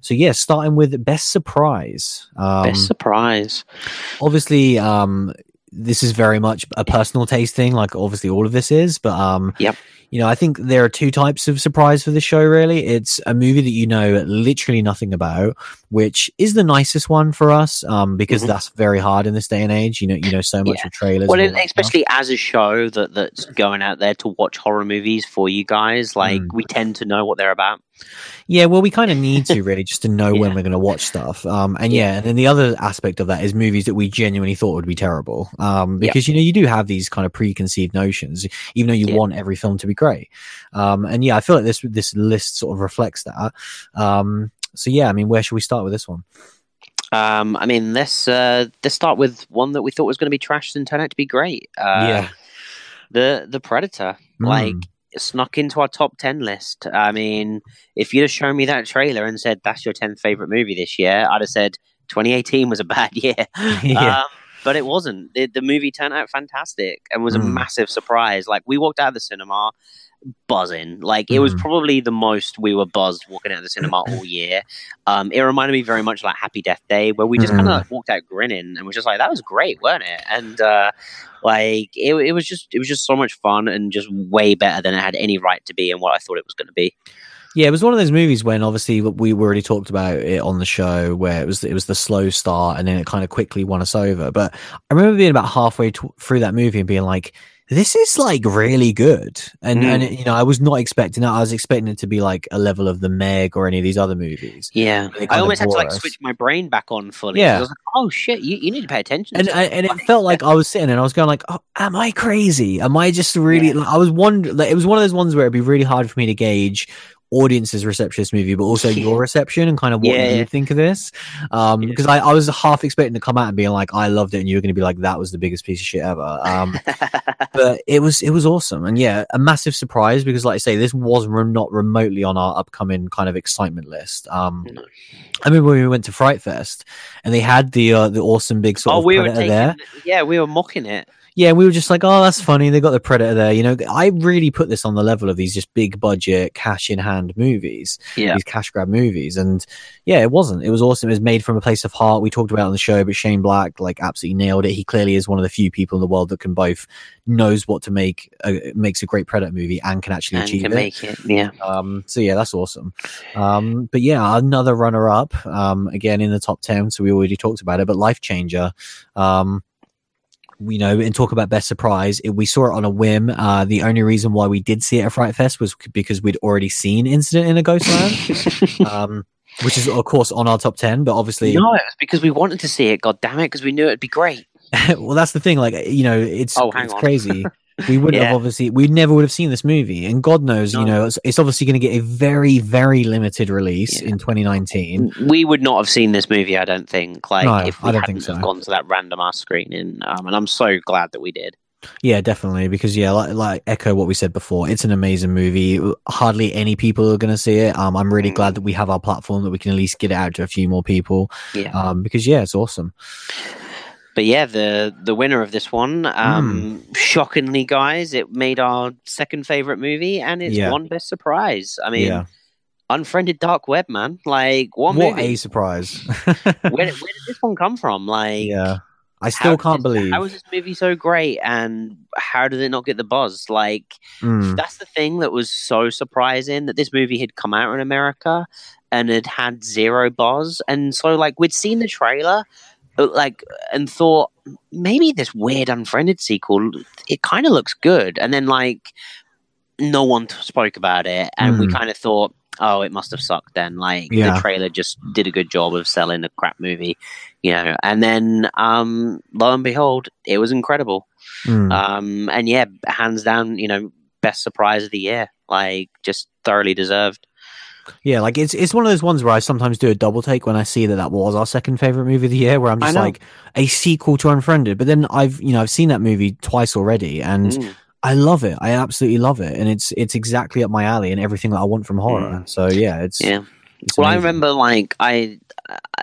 so yeah starting with best surprise um Best surprise. obviously um this is very much a personal taste thing like obviously all of this is but um Yep. you know i think there are two types of surprise for the show really it's a movie that you know literally nothing about which is the nicest one for us um because Mhm. that's very hard in this day and age you know you know so much Yeah. of trailers Well, and it, all that stuff. especially as a show that that's going out there to watch horror movies for you guys, like Mm. we tend to know what they're about. Yeah, well, we kind of need to really just to know (laughs) when we're going to watch stuff. Um, and yeah, and then the other aspect of that is movies that we genuinely thought would be terrible. Um, Yeah. because you know you do have these kind of preconceived notions, even though you Yeah. want every film to be great. Um, and yeah, I feel like this this list sort of reflects that. Um, so yeah, I mean, where should we start with this one? Um, I mean, let's uh, let's start with one that we thought was going to be trashed and turned out to be great. Uh, yeah, the the Predator, like Mm. it snuck into our top ten list. I mean, if you'd have shown me that trailer and said that's your tenth favorite movie this year, I'd have said 2018 was a bad (laughs) year. (laughs) Yeah. Um, but it wasn't. The, the movie turned out fantastic and was a Mm. massive surprise. Like we walked out of the cinema buzzing. Like it was Mm. probably the most we were buzzed walking out of the cinema (laughs) all year. Um, it reminded me very much like Happy Death Day, where we just kind of walked out grinning and was just like, "That was great, weren't it?" And uh, like it, it was just it was just so much fun and just way better than it had any right to be and what I thought it was going to be. Yeah, it was one of those movies when obviously we already talked about it on the show where it was it was the slow start and then it kind of quickly won us over. But I remember being about halfway t- through that movie and being like, this is like really good. And, Mm. and you know, I was not expecting that. I was expecting it to be like a level of the Meg or any of these other movies. Yeah, I almost had to like us. switch my brain back on fully. Yeah. Like, oh shit, you, you need to pay attention. And it." and it felt like I was sitting and I was going like, oh, am I crazy? Am I just really? Like, I was wondering. Like, it was one of those ones where it'd be really hard for me to gauge audience's reception to this movie, but also Yeah. your reception and kind of what Yeah, you think of this. Um, Yeah. because I, I was half expecting to come out and being like, I loved it, and you were going to be like, that was the biggest piece of shit ever. Um, (laughs) but it was it was awesome, and yeah, a massive surprise because, like I say, this was re- not remotely on our upcoming kind of excitement list. Um, No. I remember when we went to Fright Fest and they had the uh, the awesome big sort oh, of we were taking, there. yeah, we were mocking it. Yeah, we were just like, oh, that's funny. They got the Predator there. You know, I really put this on the level of these just big budget, cash in hand movies, Yeah, these cash grab movies. And yeah, it wasn't. It was awesome. It was made from a place of heart. We talked about it on the show, but Shane Black like absolutely nailed it. He clearly is one of the few people in the world that can both knows what to make, uh, makes a great Predator movie and can actually and achieve can it. make it. Yeah, Um, so yeah, that's awesome. Um, but yeah, another runner up, um, again in the top 10. So we already talked about it, but Lifechanger, um, you know, and talk about best surprise. It, we saw it on a whim. Uh, the only reason why we did see it at Fright Fest was because we'd already seen Incident in a Ghostland, (laughs) um, which is of course on our top 10, but obviously, no, it was because we wanted to see it. God damn it, because we knew it'd be great. (laughs) well, that's the thing. Like, you know, it's, Oh, it's on. crazy. (laughs) We wouldn't have obviously, we never would have seen this movie. And God knows, you know, it's, it's obviously going to get a very, very limited release Yeah. in 2019. We would not have seen this movie, I don't think. Like No, if we I don't hadn't think so. have gone to that random ass screening. Um, and I'm so glad that we did. Yeah, definitely. Because yeah, like, like echo what we said before, it's an amazing movie. Hardly any people are going to see it. Um, I'm really Mm. glad that we have our platform that we can at least get it out to a few more people. Yeah. Um, because yeah, it's awesome. But yeah, the the winner of this one, um, Hmm. shockingly, guys, it made our second favorite movie, and it's Yeah. one best surprise. I mean, yeah, Unfriended Dark Web, man. Like, what, what movie? a surprise! (laughs) (laughs) Where, did- where did this one come from? Like, yeah, I still can't this- believe. how is this movie so great, and how did it not get the buzz? Like, Mm, that's the thing that was so surprising that this movie had come out in America and it had zero buzz. And so, like, we'd seen the trailer, like, and thought maybe this weird Unfriended sequel, it kind of looks good. And then, like, no one spoke about it, and we Mm. kind of thought. Oh, it must have sucked then. Like Yeah. the trailer just did a good job of selling a crap movie, you know. And then, um, lo and behold, it was incredible. mm. Um, and yeah, hands down, you know, best surprise of the year. Like, just thoroughly deserved. Yeah, like it's it's one of those ones where I sometimes do a double take when I see that that was our second favorite movie of the year, where I'm just like a sequel to Unfriended. But then I've you know I've seen that movie twice already, and Mm. I love it. I absolutely love it, and it's it's exactly up my alley and everything that I want from horror. So yeah, it's Yeah. It's Well, I remember like I,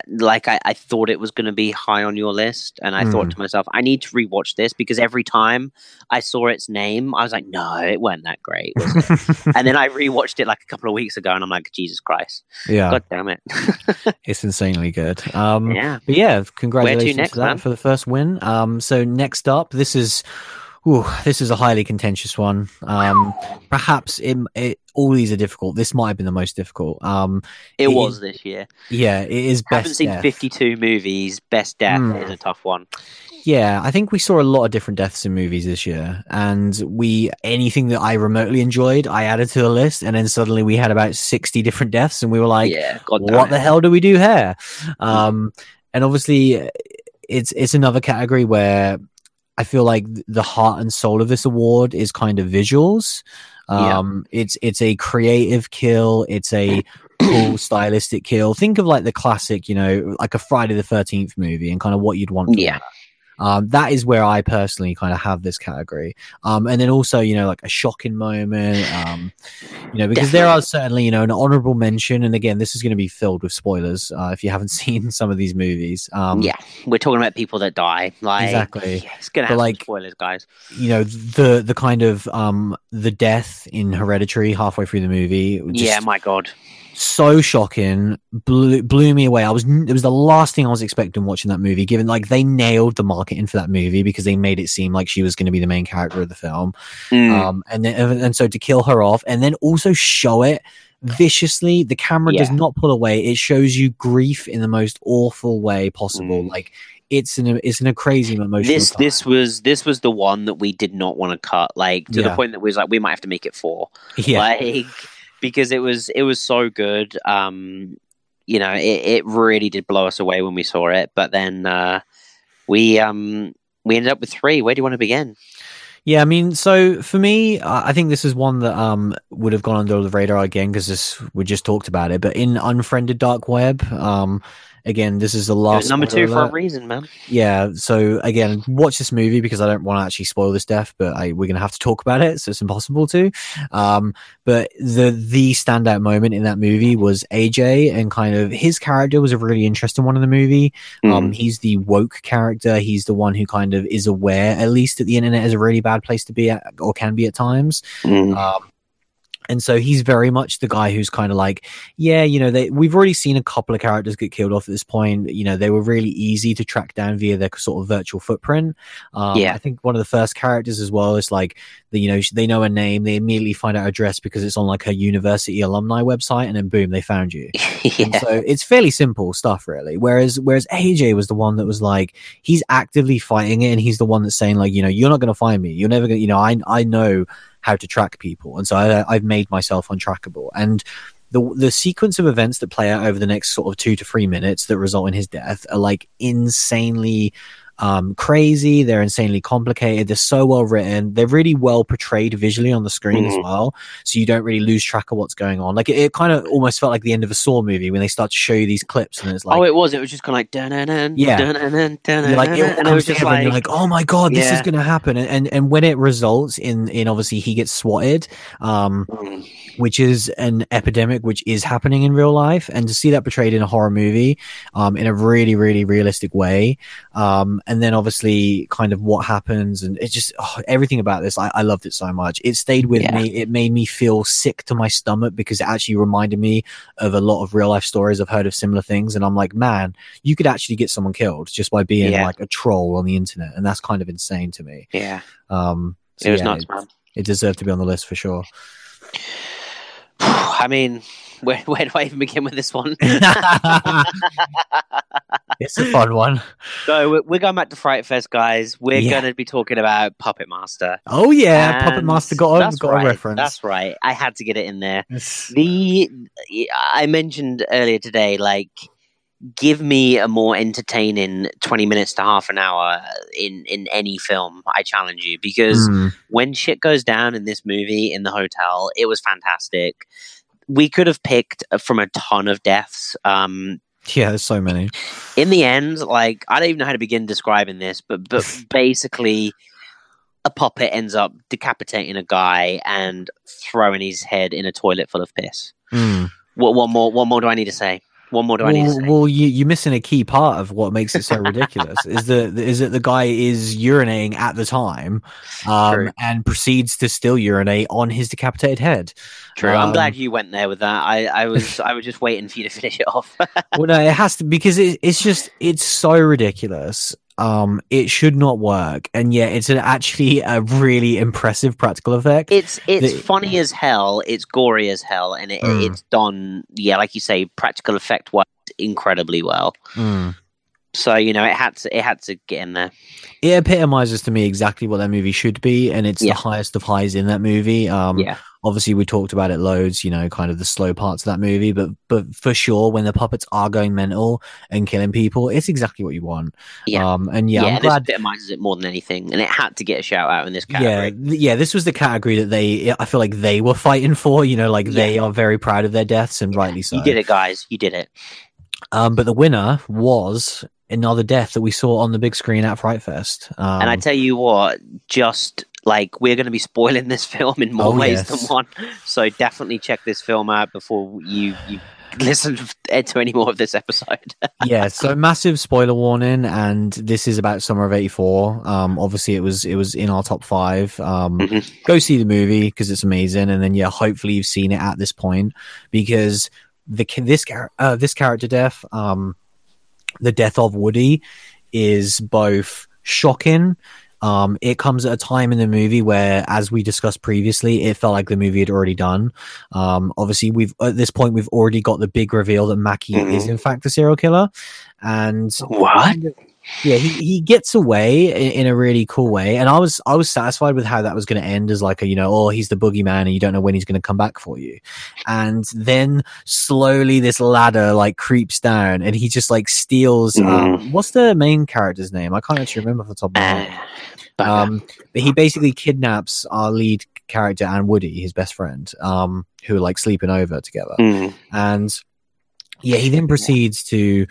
like I, I thought it was going to be high on your list, and I thought Mm. to myself, I need to rewatch this because every time I saw its name, I was like, no, it wasn't that great. (laughs) And then I rewatched it like a couple of weeks ago, and I'm like, Jesus Christ, yeah, God damn it, (laughs) it's insanely good. Um, yeah. But yeah, congratulations next, to that man? for the first win. Um, so next up, this is, ooh, this is a highly contentious one. Um, perhaps it, it, all these are difficult. This might have been the most difficult. Um, It It was is this year. yeah, it is I Haven't seen death. 52 movies. Best death Mm. is a tough one. Yeah, I think we saw a lot of different deaths in movies this year, and we anything that I remotely enjoyed, I added to the list, and then suddenly we had about sixty different deaths, and we were like, yeah, what the hell do we do here? Um, and obviously, it's it's another category where I feel like the heart and soul of this award is kind of visuals. Yeah. Um, it's it's a creative kill. It's a cool (clears throat) stylistic kill. Think of like the classic, you know, like a Friday the Thirteenth movie, and kind of what you'd want. Yeah. that. Um, that is where I personally kind of have this category. Um, and then also, you know, like a shocking moment, um, you know, because there are certainly, you know, an honorable mention. And again, this is going to be filled with spoilers uh, if you haven't (laughs) seen some of these movies. Um, yeah, we're talking about people that die. Like, Exactly. yeah, it's gonna But, have like, spoilers, guys. you know, the the kind of um, the death in Hereditary halfway through the movie. just yeah, my god. So shocking, blew, blew me away. I was it was the last thing I was expecting watching that movie. Given like they nailed the marketing for that movie because they made it seem like she was going to be the main character of the film. Mm. Um, and then and so to kill her off and then also show it viciously, the camera does not pull away. It shows you grief in the most awful way possible. Mm. Like it's an it's in a crazy emotional. this time. this was this was the one that we did not want to cut, like to Yeah. the point that we was like we might have to make it four. yeah like because it was it was so good. Um you know it, it really did blow us away when we saw it. But then uh we um we ended up with three. Where do you want to begin? Yeah, I mean, so for me, I think this is one that um would have gone under the radar again because we just talked about it. But in Unfriended Dark Web, um, again, this is the last number two for a reason man Yeah, so again, watch this movie because I don't want to actually spoil this death, but I, we're gonna have to talk about it, so it's impossible to. Um, but the the standout moment in that movie was AJ, and kind of his character was a really interesting one in the movie. Um, he's the woke character. He's the one who kind of is aware, at least that the internet is a really bad place to be at, or can be at times. Mm. Um, and so he's very much the guy who's kind of like, yeah, you know, they, we've already seen a couple of characters get killed off at this point. You know, they were really easy to track down via their sort of virtual footprint. Um, Yeah. I think one of the first characters as well is like, the, you know, they know her name, they immediately find out her address because it's on like her university alumni website, and then boom, they found you. (laughs) Yeah so it's fairly simple stuff, really. Whereas whereas AJ was the one that was like he's actively fighting it, and he's the one that's saying like, you know, you're not going to find me. You're never going. to You know, I I know how to track people, and so I, I've made myself untrackable. And the the sequence of events that play out over the next sort of two to three minutes that result in his death are like insanely um, crazy. They're insanely complicated. They're so well written. They're really well portrayed visually on the screen as Mhm. well. So you don't really lose track of what's going on. Like it, it kind of almost felt like the end of a Saw movie when they start to show you these clips and it's like, oh it was it was just kind of like dun dun dun Yeah. dun dun dun dun like, it and it comes was just and like, you're like, oh my god, this is going to happen. And, and and when it results in in obviously he gets swatted, um, mm, which is an epidemic which is happening in real life and to see that portrayed in a horror movie um, in a really really realistic way um, and then obviously kind of what happens and it just oh, everything about this I, I loved it so much. It stayed with Yeah. me. It made me feel sick to my stomach because it actually reminded me of a lot of real life stories. I've heard of similar things and i'm like man you could actually get someone killed just by being Yeah. like a troll on the internet and that's kind of insane to me. Yeah. Um, so it was yeah, nuts it, man it deserved to be on the list for sure (sighs) i mean (laughs) where, where do i even begin with this one (laughs) it's a fun one. So we're- we're going back to Fright Fest, guys. We're Yeah. going to be talking about Puppet Master. Oh yeah, Puppet Master got a, got right, a reference. That's right. I had to get it in there. It's- The I mentioned earlier today, like, give me a more entertaining twenty minutes to half an hour in in any film. I challenge you because Mm, when shit goes down in this movie in the hotel, it was fantastic. We could have picked from a ton of deaths. Um, yeah, there's so many. in the end, like I don't even know how to begin describing this, but but (laughs) basically, a puppet ends up decapitating a guy and throwing his head in a toilet full of piss. Mm. What one more? What more do I need to say? One more do I need to Well, say? well, you, you're missing a key part of what makes it so ridiculous. is the is that the guy is urinating at the time, um, and proceeds to still urinate on his decapitated head. True. I'm um, glad you went there with that. I, I was (laughs) I was just waiting for you to finish it off. well, no, it has to because it, it's just it's so ridiculous. Um, it should not work, and yet it's an, actually a really impressive practical effect. it's it's funny as hell. It's gory as hell, and it, Mm. it's done. Yeah, like you say, practical effect wise, incredibly well. Mm. So you know, it had to it had to get in there. it epitomizes to me exactly what that movie should be and it's Yeah. the highest of highs in that movie um yeah. obviously we talked about it loads you know kind of the slow parts of that movie but but for sure when the puppets are going mental and killing people it's exactly what you want Yeah. um and yeah, i'm this glad epitomizes it more than anything, and it had to get a shout out in this yeah, category. th- yeah, this was the category that they, I feel like they were fighting for, you know, like they are very proud of their deaths and rightly so. You did it, guys. You did it. Um, but the winner was another death that we saw on the big screen at Fright Fest. Um, and I tell you what, just like we're going to be spoiling (laughs) this film in more Oh, ways yes. than one, so definitely check this film out before you you listen (laughs) to any more of this episode. (laughs) yeah, so massive spoiler warning, and this is about summer of '84. Um, obviously, it was it was in our top five. Um, Mhm. go see the movie because it's amazing, and then yeah, hopefully you've seen it at this point because the this uh, this character death, um, the death of Woody, is both shocking. Um, it comes at a time in the movie where, as we discussed previously, it felt like the movie had already done. Um, obviously, we've at this point we've already got the big reveal that Mackey Mhm. is in fact the serial killer, and What? Yeah, he, he gets away in, in, a really cool way, and I was I was satisfied with how that was going to end as like a you know oh he's the boogeyman and you don't know when he's going to come back for you, and then slowly this ladder like creeps down and he just like steals. Mm. Um, what's the main character's name? I can't actually remember the top of my head. Um, but he basically kidnaps our lead character and Woody, his best friend, um, who are like sleeping over together, mm. and yeah, he then proceeds to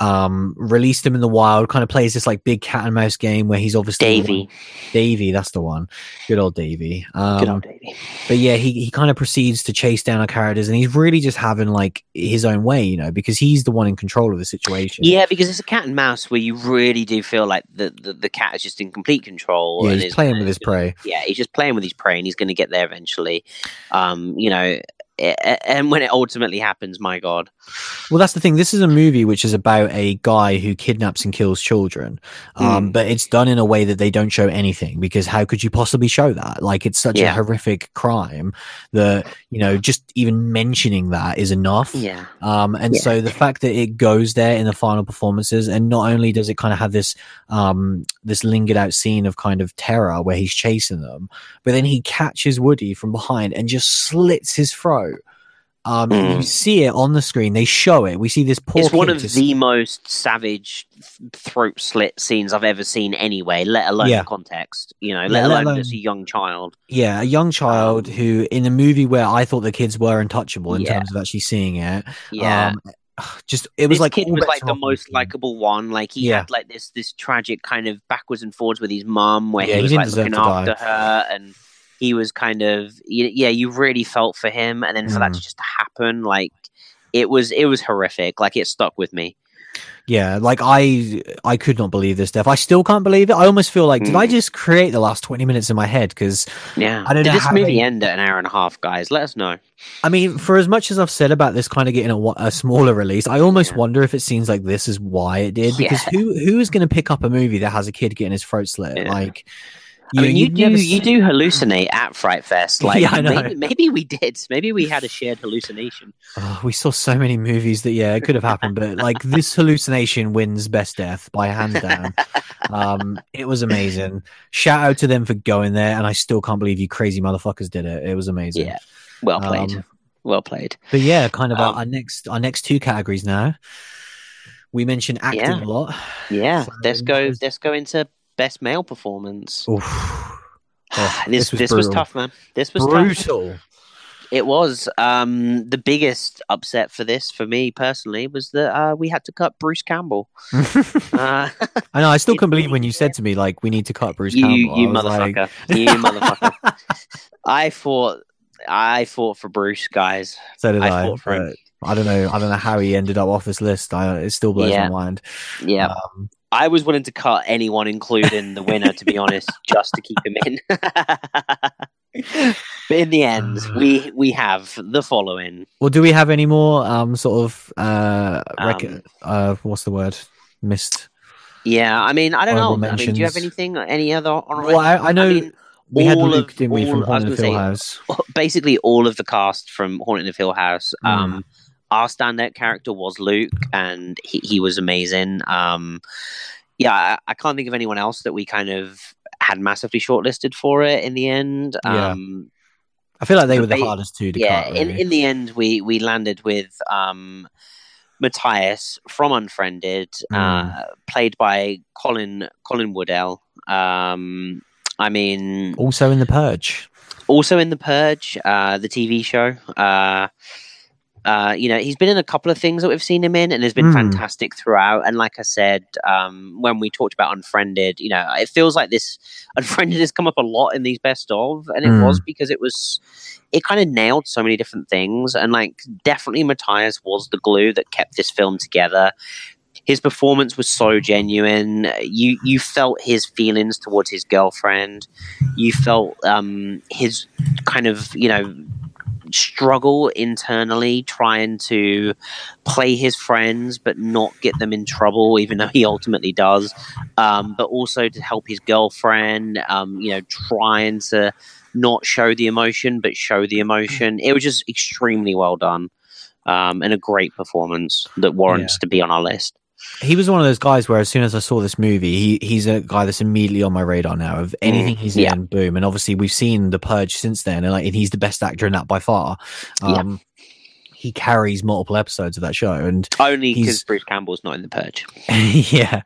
um, released him in the wild, kind of plays this like big cat and mouse game where he's obviously Davey. Davey, that's the one. Good old Davey. Um, Good old Davey. But yeah, he, he kind of proceeds to chase down our characters and he's really just having like his own way, you know, because he's the one in control of the situation. Yeah, because it's a cat and mouse where you really do feel like the, the, the cat is just in complete control. Yeah, he's playing with his prey. Yeah, he's just playing with his prey and he's going to get there eventually. Um, you know, and when it ultimately happens, my God. Well, that's the thing. This is a movie which is about a guy who kidnaps and kills children, um, mm. but it's done in a way that they don't show anything because how could you possibly show that? Like, it's such yeah. a horrific crime that you know just even mentioning that is enough. Yeah. Um, and yeah. so the fact that it goes there in the final performances, and not only does it kind of have this um this lingered out scene of kind of terror where he's chasing them, but then he catches Woody from behind and just slits his throat. Um, mm. You see it on the screen. They show it. We see this poor. It's one of just... the most savage throat slit scenes I've ever seen. Anyway, let alone yeah. context. You know, let, yeah, alone, alone as a young child. Yeah, a young child um, who, in a movie where I thought the kids were untouchable in yeah. terms of actually seeing it. Yeah. Um, (sighs) just it was this like kid was like the most likable one. Like he yeah. had like this this tragic kind of backwards and forwards with his mum, where he was like looking after her and he was kind of yeah you really felt for him and then for mm. that to just happen like it was it was horrific like it stuck with me yeah like i i could not believe this stuff i still can't believe it i almost feel like mm. did i mm. just create the last 20 minutes in my head because yeah i don't did know this movie they... end at an hour and a half guys let us know i mean for as much as i've said about this kind of getting a, a smaller release i almost yeah. wonder if it seems like this is why it did because yeah. who who is going to pick up a movie that has a kid getting his throat slit yeah. like I mean, you, do you do hallucinate at Fright Fest. (laughs) Like, yeah, maybe, maybe, we did. Maybe we had a shared hallucination. Oh, we saw so many movies that yeah, it could have happened, but like this (laughs) hallucination wins best death by hands down. um, it was amazing. Shout out to them for going there, and I still can't believe you crazy motherfuckers did it. It was amazing. Yeah, well played. Um, well played. But yeah, kind of um, our, our, next our next two categories now. We mentioned acting yeah. a lot. Yeah, so let's go. Let's go into best male performance. Oh, (sighs) (sighs) this this, was, this was, tough, man. This was brutal. Tough. It was. Um, the biggest upset for this, for me personally, was that uh, we had to cut Bruce Campbell. (laughs) uh, I know. I still (laughs) can't believe when you said to me like, "We need to cut Bruce you, Campbell." You motherfucker! Like... you (laughs) motherfucker! I thought, I fought for Bruce, guys. So did I. I. Fought. I don't know. I don't know how he ended up off this list. I, it still blows yeah. my mind. Yeah. Um, I was willing to cut anyone, including the winner, to be honest, (laughs) just to keep him in. (laughs) but in the end, we we have the following. Well, do we have any more um sort of uh, rec- um, uh what's the word missed? Yeah, I mean, I don't know. Mentions. I mean, do you have anything? Any other? Well, I, I know. I mean, we had Luke, of, didn't we, from Haunted Hill House? Basically, all of the cast from Haunted of Hill House. Mm. Our standout character was Luke, and he, he was amazing. Um, yeah, I, I, can't think of anyone else that we kind of had massively shortlisted for it in the end. Um, yeah. I feel like they were the they, hardest two to yeah, cut. Really. In, in the end, we we landed with um, Matias from Unfriended, mm. uh, played by Colin Colin Woodell. Um, I mean, also in the Purge. Also in the Purge, uh, the TV show. Uh, uh, you know, he's been in a couple of things that we've seen him in and has been mm. fantastic throughout. And like I said, um, when we talked about Unfriended, you know, it feels like this (laughs) Unfriended has come up a lot in these best of, and it mm. was because it was, it kind of nailed so many different things. And like, definitely Matias was the glue that kept this film together. His performance was so genuine. You you felt his feelings towards his girlfriend. You felt um, his kind of you know struggle internally trying to play his friends but not get them in trouble, even though he ultimately does. Um, but also to help his girlfriend, um, you know, trying to not show the emotion but show the emotion. It was just extremely well done um, and a great performance that warrants yeah. to be on our list. He was one of those guys where as soon as I saw this movie, he he's a guy that's immediately on my radar now. Of anything he's yeah. in, boom. And obviously we've seen The Purge since then, and like and he's the best actor in that by far. Yeah. Um, He carries multiple episodes of that show, and Only because Bruce Campbell's not in the Purge. (laughs) yeah,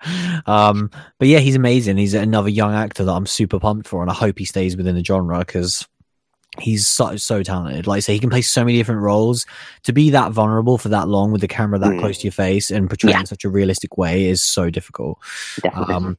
um, but yeah, he's amazing. He's another young actor that I'm super pumped for, and I hope he stays within the genre because he's so so talented. Like I say, he can play so many different roles. To be that vulnerable for that long with the camera that Mm. close to your face and portray Yeah. in such a realistic way is so difficult. Definitely. Um,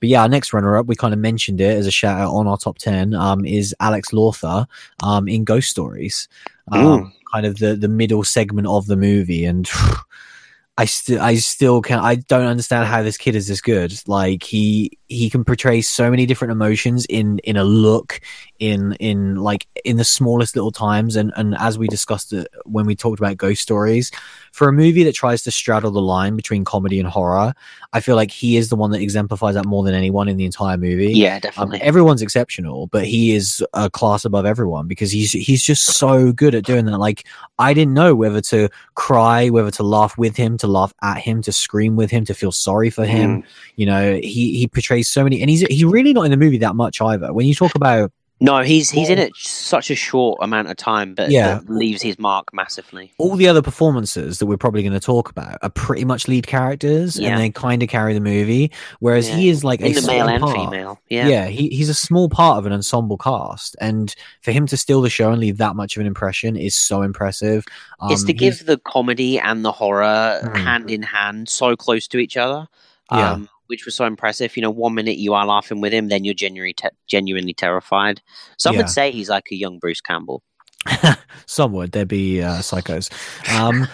but yeah, our next runner up, we kind of mentioned it as a shout out on our top 10, um, is Alex Lawther um, in Ghost Stories. Um, kind of the, the middle segment of the movie. And (sighs) I still, I still can, I don't understand how this kid is this good. Like he, he can portray so many different emotions in, in a look, in, in like in the smallest little times. And, and as we discussed it when we talked about Ghost Stories, for a movie that tries to straddle the line between comedy and horror, I feel like he is the one that exemplifies that more than anyone in the entire movie. yeah, Um, definitely. everyone's exceptional, but he is a class above everyone because he's he's just so good at doing that. Like I didn't know whether to cry, whether to laugh with him, to laugh at him, to scream with him, to feel sorry for him. Mm. You know, he he portrays so many, and he's he's really not in the movie that much either. When you talk about No, he's he's in it such a short amount of time, but Yeah. leaves his mark massively. all the other performances that we're probably going to talk about are pretty much lead characters, Yeah. and they kind of carry the movie. Whereas he is like In a the male and part. female. Yeah. Yeah, he, he's a small part of an ensemble cast, and for him to steal the show and leave that much of an impression is so impressive. Um, it's to he's- give the comedy and the horror Mm. hand in hand so close to each other. Yeah. Which was so impressive. You know, one minute you are laughing with him, then you're genuinely te- genuinely terrified. Some Yeah. would say he's like a young Bruce Campbell. (laughs) some would there be uh, psychos, um,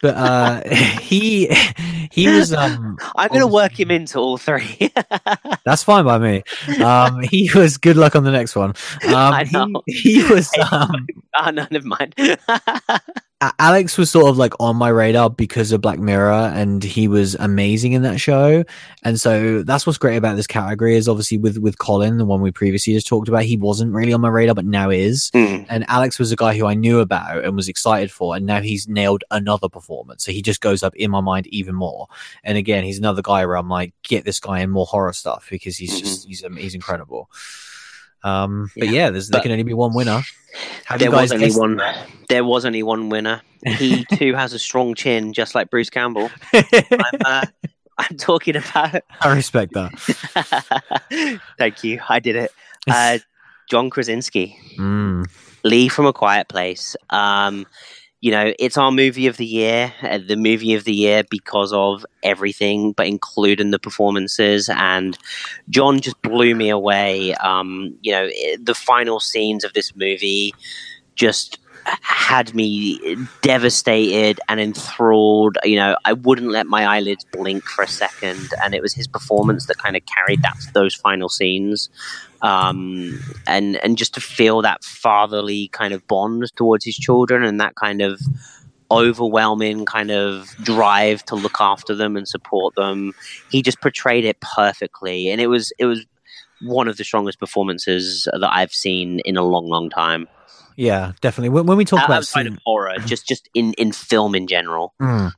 but uh, (laughs) he he was um, I'm going to work him into all three. (laughs) that's fine by me. Um, he was good luck on the next one. Um, I he- know. He, was um, oh no, never mind. Alex was sort of like on my radar because of Black Mirror, and he was amazing in that show. And so that's what's great about this category is obviously with with Colin, the one we previously just talked about, he wasn't really on my radar, but now is. Mm. And Alex was a guy who I knew about and was excited for, and now he's nailed another performance. So he just goes up in my mind even more. And again, he's another guy where I'm like, get this guy in more horror stuff because he's just he's he's incredible. Um, but Yeah. yeah, there's, there can only be one winner. Have There was only one. that? There was only one winner. He (laughs) too has a strong chin, just like Bruce Campbell. I'm, uh, (laughs) I'm talking about. I respect that. (laughs) Thank you. I did it. Uh, John Krasinski, Mm. Lee from A Quiet Place. Um, you know, it's our movie of the year, uh, the movie of the year because of everything, but including the performances. And John just blew me away. Um, you know, it- the final scenes of this movie just had me devastated and enthralled. You know, I wouldn't let my eyelids blink for a second, and it was his performance that kind of carried that those final scenes. Um, and and just to feel that fatherly kind of bond towards his children, and that kind of overwhelming kind of drive to look after them and support them. He just portrayed it perfectly, and it was it was one of the strongest performances that I've seen in a long, long time. Yeah, definitely. When, when we talk Uh, about outside seeing, of horror, just just in in film in general. Mm.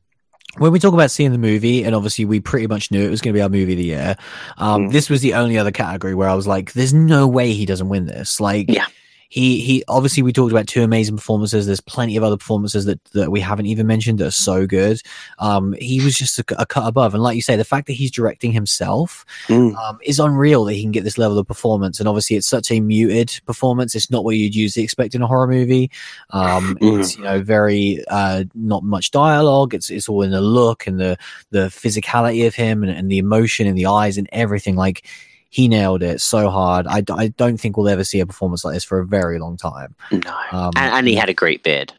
when we talk about seeing the movie, and obviously we pretty much knew it was going to be our movie of the year. Um, Mm. This was the only other category where I was like, "There's no way he doesn't win this." Like, Yeah. He he obviously we talked about two amazing performances. There's plenty of other performances that that we haven't even mentioned that are so good. Um, he was just a, a cut above, and like you say, the fact that he's directing himself Mm. um, is unreal that he can get this level of performance. And obviously, it's such a muted performance. It's not what you'd usually expect in a horror movie. Um, Mm. It's you know very uh, not much dialogue. It's it's all in the look and the the physicality of him and, and the emotion in the eyes and everything. Like he nailed it so hard. I, I don't think we'll ever see a performance like this for a very long time. No, Um, and, and he had a great beard.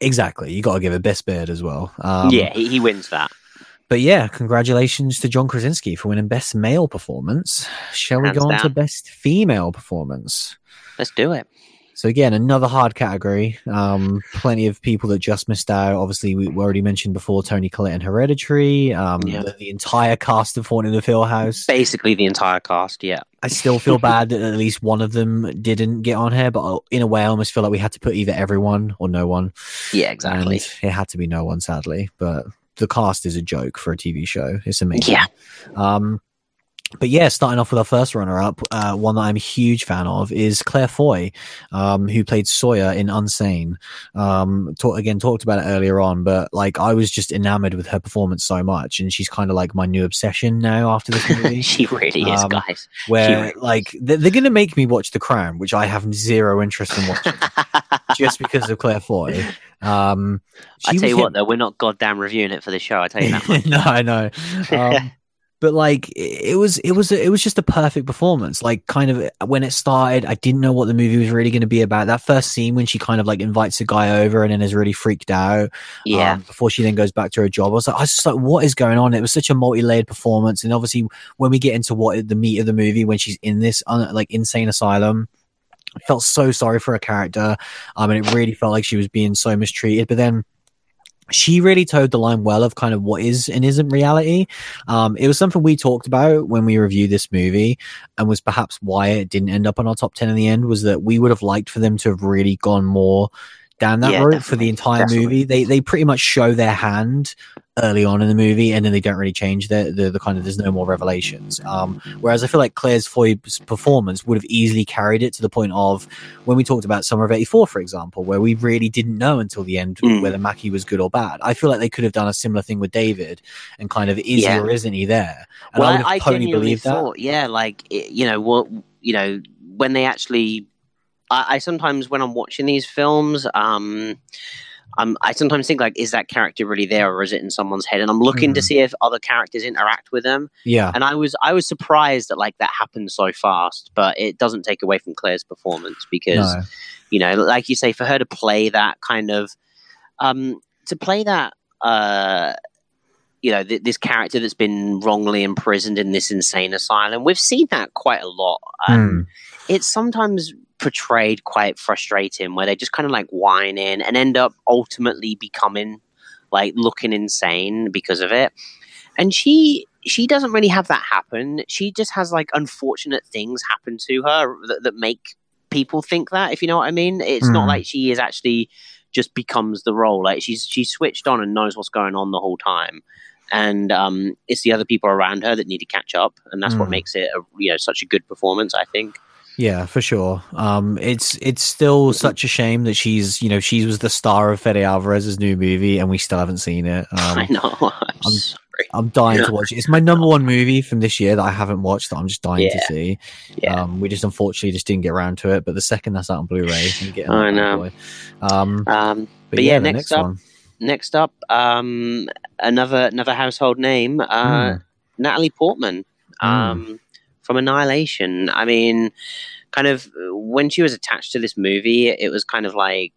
exactly. You got to give a best beard as well. Um, yeah, he, he wins that. But yeah, congratulations to John Krasinski for winning Best Male Performance. Shall we Hands go on to. Best Female Performance? Let's do it. So again, another hard category. Um, plenty of people that just missed out. Obviously, we already mentioned before Toni Collette and Hereditary. Um, Yeah. the, the entire cast of Haunting the Hill House. Basically, the entire cast. Yeah. I still feel (laughs) bad that at least one of them didn't get on here, but in a way, I almost feel like we had to put either everyone or no one. Yeah, exactly. And it had to be no one, sadly. But the cast is a joke for a TV show. It's amazing. Yeah. Um, but yeah, starting off with our first runner-up, uh, one that I'm a huge fan of is Claire Foy, um, who played Sawyer in Unsane. Um, talk, again, talked about it earlier on, but like I was just enamored with her performance so much, and she's kind of like my new obsession now after this (laughs) movie. she really is, Um, guys. where really- like they're, they're going to make me watch The Crown, which I have zero interest in watching (laughs) just because of Claire Foy. Um, I tell you was what, though, we're not goddamn reviewing it for the show. I tell you that. (laughs) no, I know. Um, but like it was, it was, it was just a perfect performance. Like, kind of when it started, I didn't know what the movie was really going to be about. That first scene when she kind of like invites a guy over and then is really freaked out. yeah, um, before she then goes back to her job, I was like, I was just like, what is going on? It was such a multi-layered performance, and obviously when we get into what the meat of the movie, when she's in this un- like insane asylum. I felt so sorry for her character. Um, and it really felt like she was being so mistreated. But then she really towed the line well of kind of what is and isn't reality. Um, it was something we talked about when we reviewed this movie, and was perhaps why it didn't end up on our top ten in the end. Was that we would have liked for them to have really gone more down that Yeah, road for the entire definitely. movie. They they pretty much show their hand early on in the movie, and then they don't really change the the, the kind of there's no more revelations. Um, whereas I feel like Claire's Foy's performance would have easily carried it to the point of when we talked about Summer of '84, for example, where we really didn't know until the end Mm. whether Mackey was good or bad. I feel like they could have done a similar thing with David, and kind of is he Yeah. or isn't he there? And well, I would have I totally genuinely believed that. thought, yeah, like it, you know what, you know, when they actually, I, I sometimes when I'm watching these films, um, um, I sometimes think like, is that character really there, or is it in someone's head? And I'm looking to Mhm. see if other characters interact with them. Yeah, And I was, I was surprised that like that happened so fast, but it doesn't take away from Claire's performance because no. you know like you say for her to play that kind of um to play that uh you know th- this character that's been wrongly imprisoned in this insane asylum we've seen that quite a lot and Hmm. it's sometimes portrayed quite frustrating where they just kind of like whine in and end up ultimately becoming like looking insane because of it. And she she doesn't really have that happen. She just has like unfortunate things happen to her that, that make people think that if you know what i mean. It's not Mm. like she is actually just becomes the role. Like she's she's switched on and knows what's going on the whole time. And um, it's the other people around her that need to catch up and that's what Mm. makes it a, you know such a good performance i think Yeah, for sure. Um, it's it's still such a shame that she's you know she was the star of Fede Alvarez's new movie and we still haven't seen it. (laughs) i Um, know i'm, I'm- I'm dying Yeah. to watch it. It's my number one movie from this year that I haven't watched that I'm just dying to see. yeah Um, we just unfortunately just didn't get around to it. But the second that's out on Blu-ray, (sighs) I know. Um, um, but, But yeah, yeah, next next up- one. next up um, another another household name uh, Mm. natalie portman um, from annihilation i mean kind of when she was attached to this movie it was kind of like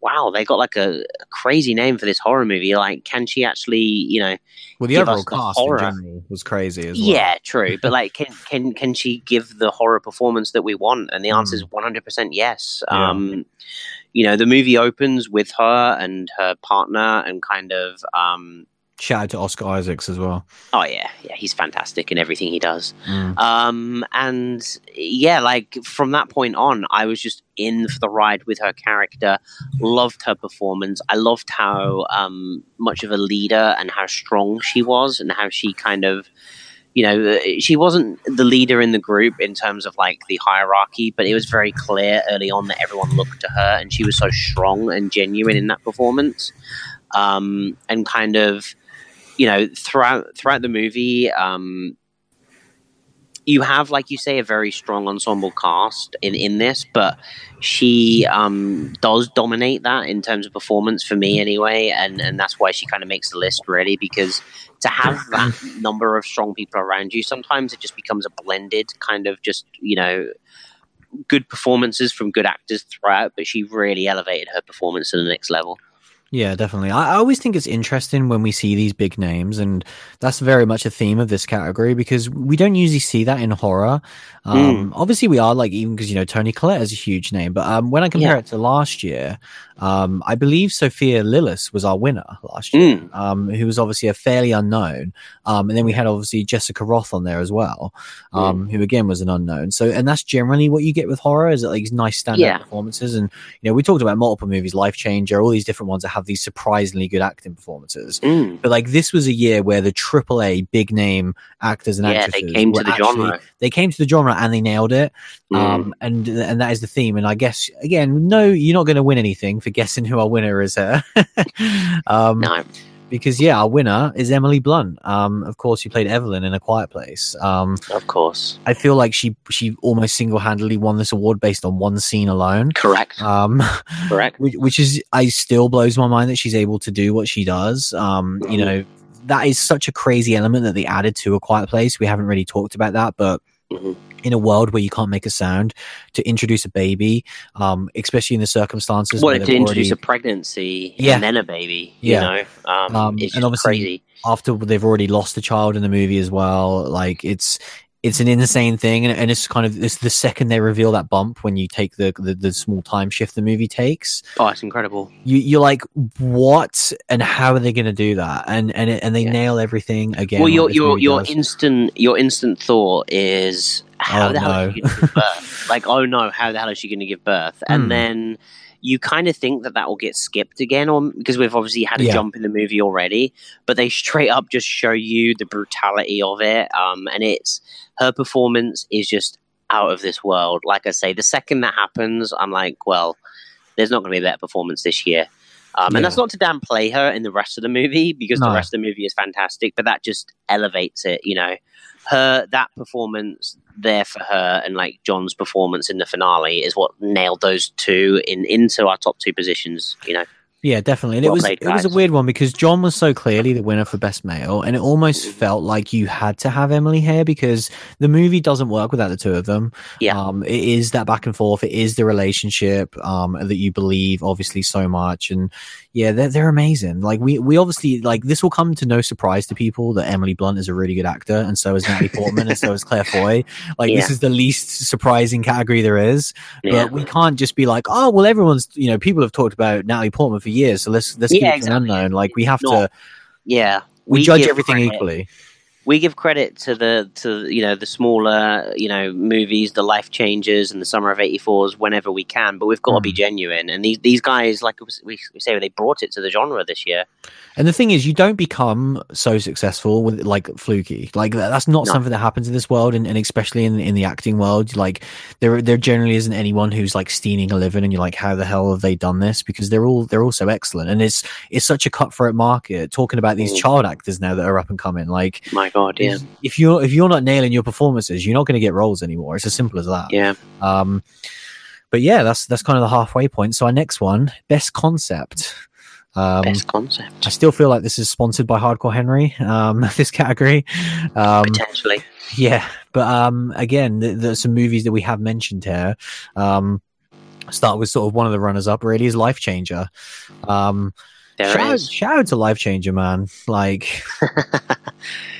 wow they got like a, a crazy name for this horror movie like can she actually you know Well, the overall the cast horror. in general was crazy as well. yeah true but like can can can she give the horror performance that we want and the answer is 100% yes Hmm. Yeah. um you know the movie opens with her and her partner and kind of um Shout out to Oscar Isaacs as well. oh yeah. Yeah he's fantastic in everything he does. Mm. um and yeah like from that point on i was just in for the ride with her character. Loved her performance. I loved how um much of a leader and how strong she was and how she kind of you know she wasn't the leader in the group in terms of like the hierarchy but it was very clear early on that everyone looked to her and she was so strong and genuine in that performance. Um and kind of you know throughout throughout the movie um you have like you say a very strong ensemble cast in in this but she um does dominate that in terms of performance for me anyway and and that's why she kind of makes the list really because to have (coughs) that number of strong people around you sometimes it just becomes a blended kind of just you know good performances from good actors throughout but she really elevated her performance to the next level Yeah, definitely. I, I always think it's interesting when we see these big names, and that's very much a theme of this category because we don't usually see that in horror. Um, Obviously, we are like even because you know Toni Collette is a huge name, but um, when I compare Yeah. it to last year, um, I believe Sophia Lillis was our winner last year, Mm. um, who was obviously a fairly unknown. Um, and then we had obviously Jessica Roth on there as well, um, who again was an unknown. So, and that's generally what you get with horror is that like nice standout Yeah. performances. And you know, we talked about multiple movies, Lifechanger, all these different ones that have have these surprisingly good acting performances. Mm. But like this was a year where the AAA big name actors and Yeah, actresses they came to the actually- genre. They came to the genre and they nailed it. Mm. Um, and and that is the theme. And I guess again, no, you're not going to win anything for guessing who our winner is here. (laughs) um, no, because yeah, our winner is Emily Blunt. Um, of course, she played Evelyn in A Quiet Place. Um, of course. I feel like she she almost single handedly won this award based on one scene alone. Correct. Um, Correct. (laughs) which, which is I still blows my mind that she's able to do what she does. Um, you Mhm. know, that is such a crazy element that they added to A Quiet Place. We haven't really talked about that, but Mhm. In a world where you can't make a sound to introduce a baby, um, especially in the circumstances Well, to introduce already, a pregnancy Yeah. and then a baby, Yeah. you know, um, Um, it's and obviously- crazy. after they've already lost a child in the movie as well. Like it's it's an insane thing, and, and it's kind of it's the second they reveal that bump when you take the, the the small time shift the movie takes. Oh, it's incredible. You you're like, what and how are they going to do that? And and and they Yeah. nail everything again. well, your your your does. instant your instant thought is how Oh, the hell no. is she going to give birth? (laughs) like, oh no, how the hell is she going to give birth? And Hmm. then you kind of think that that will get skipped again, or because we've obviously had a Yeah. jump in the movie already, but they straight up just show you the brutality of it. Um, and it's her performance is just out of this world. Like I say, the second that happens, I'm like, well, there's not going to be a better performance this year. Um, Yeah. and that's not to downplay her in the rest of the movie because No. the rest of the movie is fantastic, but that just elevates it. You know, her that performance there for her and like John's performance in the finale is what nailed those two in into our top two positions. You know, Yeah, definitely. And it was played, it was a weird one because John was so clearly the winner for best male, and it almost felt like you had to have Emily here because the movie doesn't work without the two of them. Yeah. Um, it is that back and forth. It is the relationship um that you believe obviously so much, and yeah, they're they're amazing. Like we we obviously like this will come to no surprise to people that Emily Blunt is a really good actor, and so is Natalie Portman, and so is Claire Foy. (laughs) Like this is the least surprising category there is yeah, but we can't just be like, oh well, everyone's you know people have talked about Natalie Portman for years, so let's let's keep Yeah, it an unknown. Like we have No, to yeah. we, we judge everything credit. equally. we give credit to the to you know the smaller you know movies, the life changes, and the summer of '84s whenever we can. But we've got to be Mm. genuine, and these these guys, like we, we say, they brought it to the genre this year. And the thing is, you don't become so successful with like fluky. Like that's not No. something that happens in this world, and, and especially in in the acting world. Like there there generally isn't anyone who's like stealing a living, and you're like, how the hell have they done this? Because they're all they're all so excellent, and it's it's such a cutthroat market. Talking about these Mm. child actors now that are up and coming, like My God, yeah, if you're if you're not nailing your performances, you're not going to get roles anymore. It's as simple as that. yeah. Um, but yeah, that's that's kind of the halfway point. So our next one, best concept. Um, Best concept I still feel like this is sponsored by Hardcore Henry. Um, (laughs) this category. Um, potentially. yeah, but um, again, th- there's some movies that we have mentioned here. Um, start with sort of one of the runners up. Really is Lifechanger. Um, There shout, out, is. shout out to Lifechanger, man. Like, (laughs)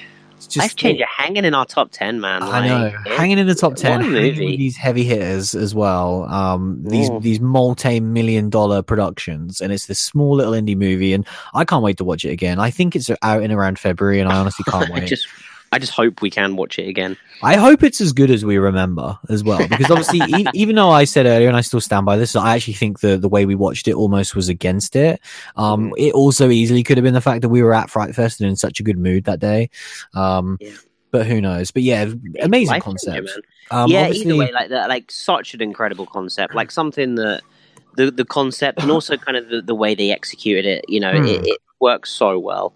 just Lifechanger hanging in our top ten, man. I know, Like, it- hanging in the top ten, a hanging with movie. these heavy hitters as well. Um, these Mm. these multi-million dollar productions, and it's this small little indie movie, and I can't wait to watch it again. I think it's out in around February, and I honestly can't (laughs) wait. just, I just hope we can watch it again. I hope it's as good as we remember as well, (laughs) because obviously, e- even though I said earlier, and I still stand by this, I actually think the the way we watched it almost was against it. Um, Mhm. it also easily could have been the fact that we were at Fright Fest and in such a good mood that day. Um, Yeah. but who knows? But yeah, amazing concept. Um, yeah, obviously- either way, like that, like such an incredible concept, like something that the the concept and also kind of the, the way they executed it. You know, Hmm. it, it works so well.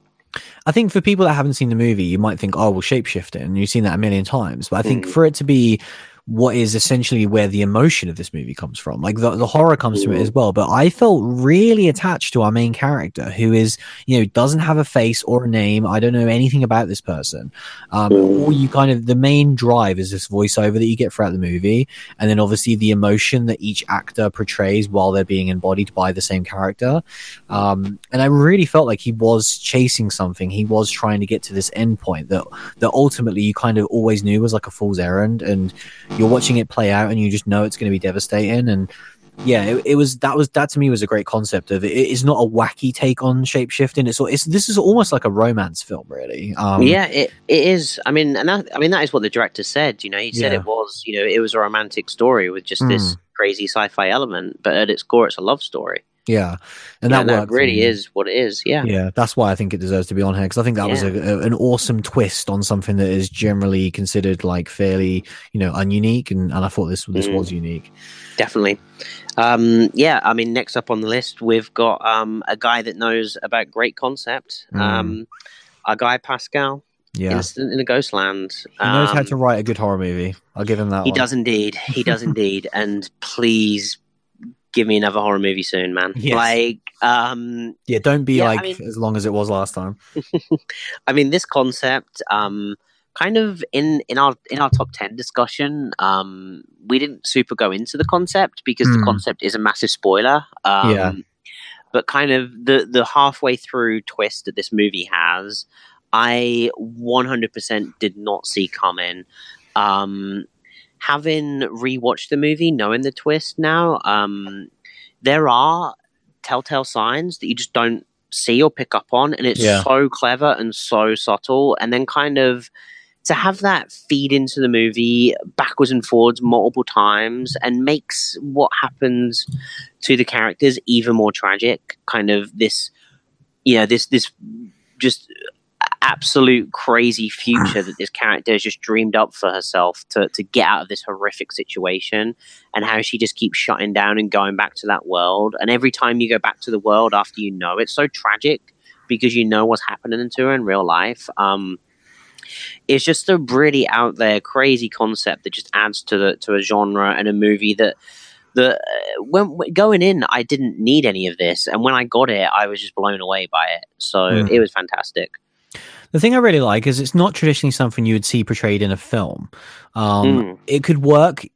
I think for people that haven't seen the movie, you might think, oh, well, shapeshifting. And you've seen that a million times. But I think Mm. for it to be what is essentially where the emotion of this movie comes from, like the, the horror comes from it Mm. as well. But I felt really attached to our main character, who is, you know, doesn't have a face or a name. I don't know anything about this person. Um, Mm. all you kind of, the main drive is this voiceover that you get throughout the movie. And then obviously the emotion that each actor portrays while they're being embodied by the same character. Um, and I really felt like he was chasing something. He was trying to get to this end point that that ultimately you kind of always knew was like a fool's errand, and you're watching it play out, and you just know it's going to be devastating. And yeah, it, it was that was that to me was a great concept of it. It's not a wacky take on shapeshifting. It's it's this is almost like a romance film, really. Um, yeah, it, it is. I mean, and that, I mean that is what the director said. You know, he said Yeah. it was. You know, it was a romantic story with just this Mm. crazy sci-fi element, but at its core, it's a love story. Yeah, and Yeah, that, that really me. is what it is. Yeah. Yeah, that's why I think it deserves to be on here because I think that was a, a, an awesome twist on something that is generally considered like fairly, you know, ununique, and, and I thought this this Mm. was unique. definitely. Um, yeah, I mean, next up on the list, we've got um, a guy that knows about great concept. Mm. Um, our guy Pascal, Yeah, Incident in a Ghostland. he knows how Um, to write a good horror movie. I'll give him that. He one. does indeed. He does (laughs) indeed. And please give me another horror movie soon, man. Yes. Like, um, Yeah, don't be Yeah, I like mean- as long as it was last time. (laughs) I mean, this concept, um, kind of in in our in our top ten discussion, um, we didn't super go into the concept because the Hmm. concept is a massive spoiler. Um, Yeah. But kind of the the halfway through twist that this movie has, I 100% did not see coming. Um, having rewatched the movie, knowing the twist now, um, there are telltale signs that you just don't see or pick up on, and it's Yeah. so clever and so subtle. And then kind of to have that feed into the movie backwards and forwards multiple times and makes what happens to the characters even more tragic. Kind of this, you know, this this just absolute crazy future that (sighs) this character has just dreamed up for herself to to get out of this horrific situation and how she just keeps shutting down and going back to that world. And every time you go back to the world after you know it's so tragic because you know what's happening to her in real life. Um it's just a really out there crazy concept that just adds to the to a genre and a movie that the uh, when, when going in I didn't need any of this. And when I got it I was just blown away by it. So Mm. it was fantastic The thing I really like is it's not traditionally something you would see portrayed in a film. Um, Mm. It could work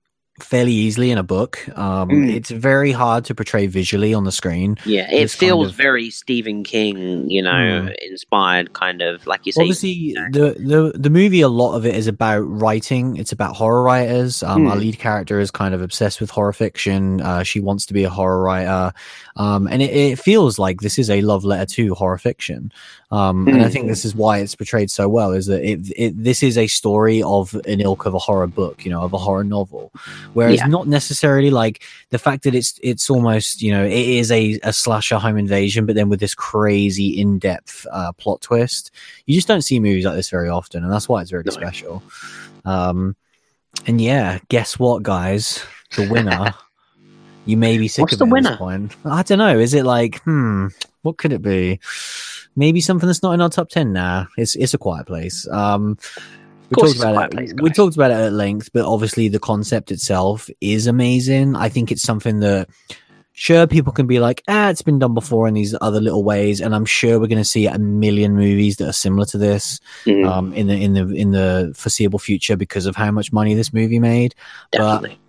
fairly easily in a book. Um, Mm. It's very hard to portray visually on the screen. Yeah, it This kind feels of- very Stephen King, you know, Hmm. inspired kind of like you say. Obviously, the, the the movie, a lot of it is about writing. It's about horror writers. Um, Our Hmm. lead character is kind of obsessed with horror fiction. Uh, she wants to be a horror writer, um, and it, it feels like this is a love letter to horror fiction. Um, And I think Hmm. this is why it's portrayed so well. Is that it, it this is a story of an ilk of a horror book, you know, of a horror novel, whereas Yeah. not necessarily like the fact that it's it's almost you know it is a, a slasher home invasion, but then with this crazy in depth uh, plot twist you just don't see movies like this very often, and that's why it's very No. special. Um, and yeah, guess what, guys? The winner. (laughs) you may be sick What's of the winner? this point. I don't know. Is it like, hmm, what could it be? Maybe something that's not in our top ten now. It's it's a quiet place. Um, we talked about it. Place, we talked about it at length, but obviously the concept itself is amazing. I think it's something that sure people can be like ah it's been done before in these other little ways and i'm sure we're going to see a million movies that are similar to this Mhm, um in the in the in the foreseeable future because of how much money this movie made definitely.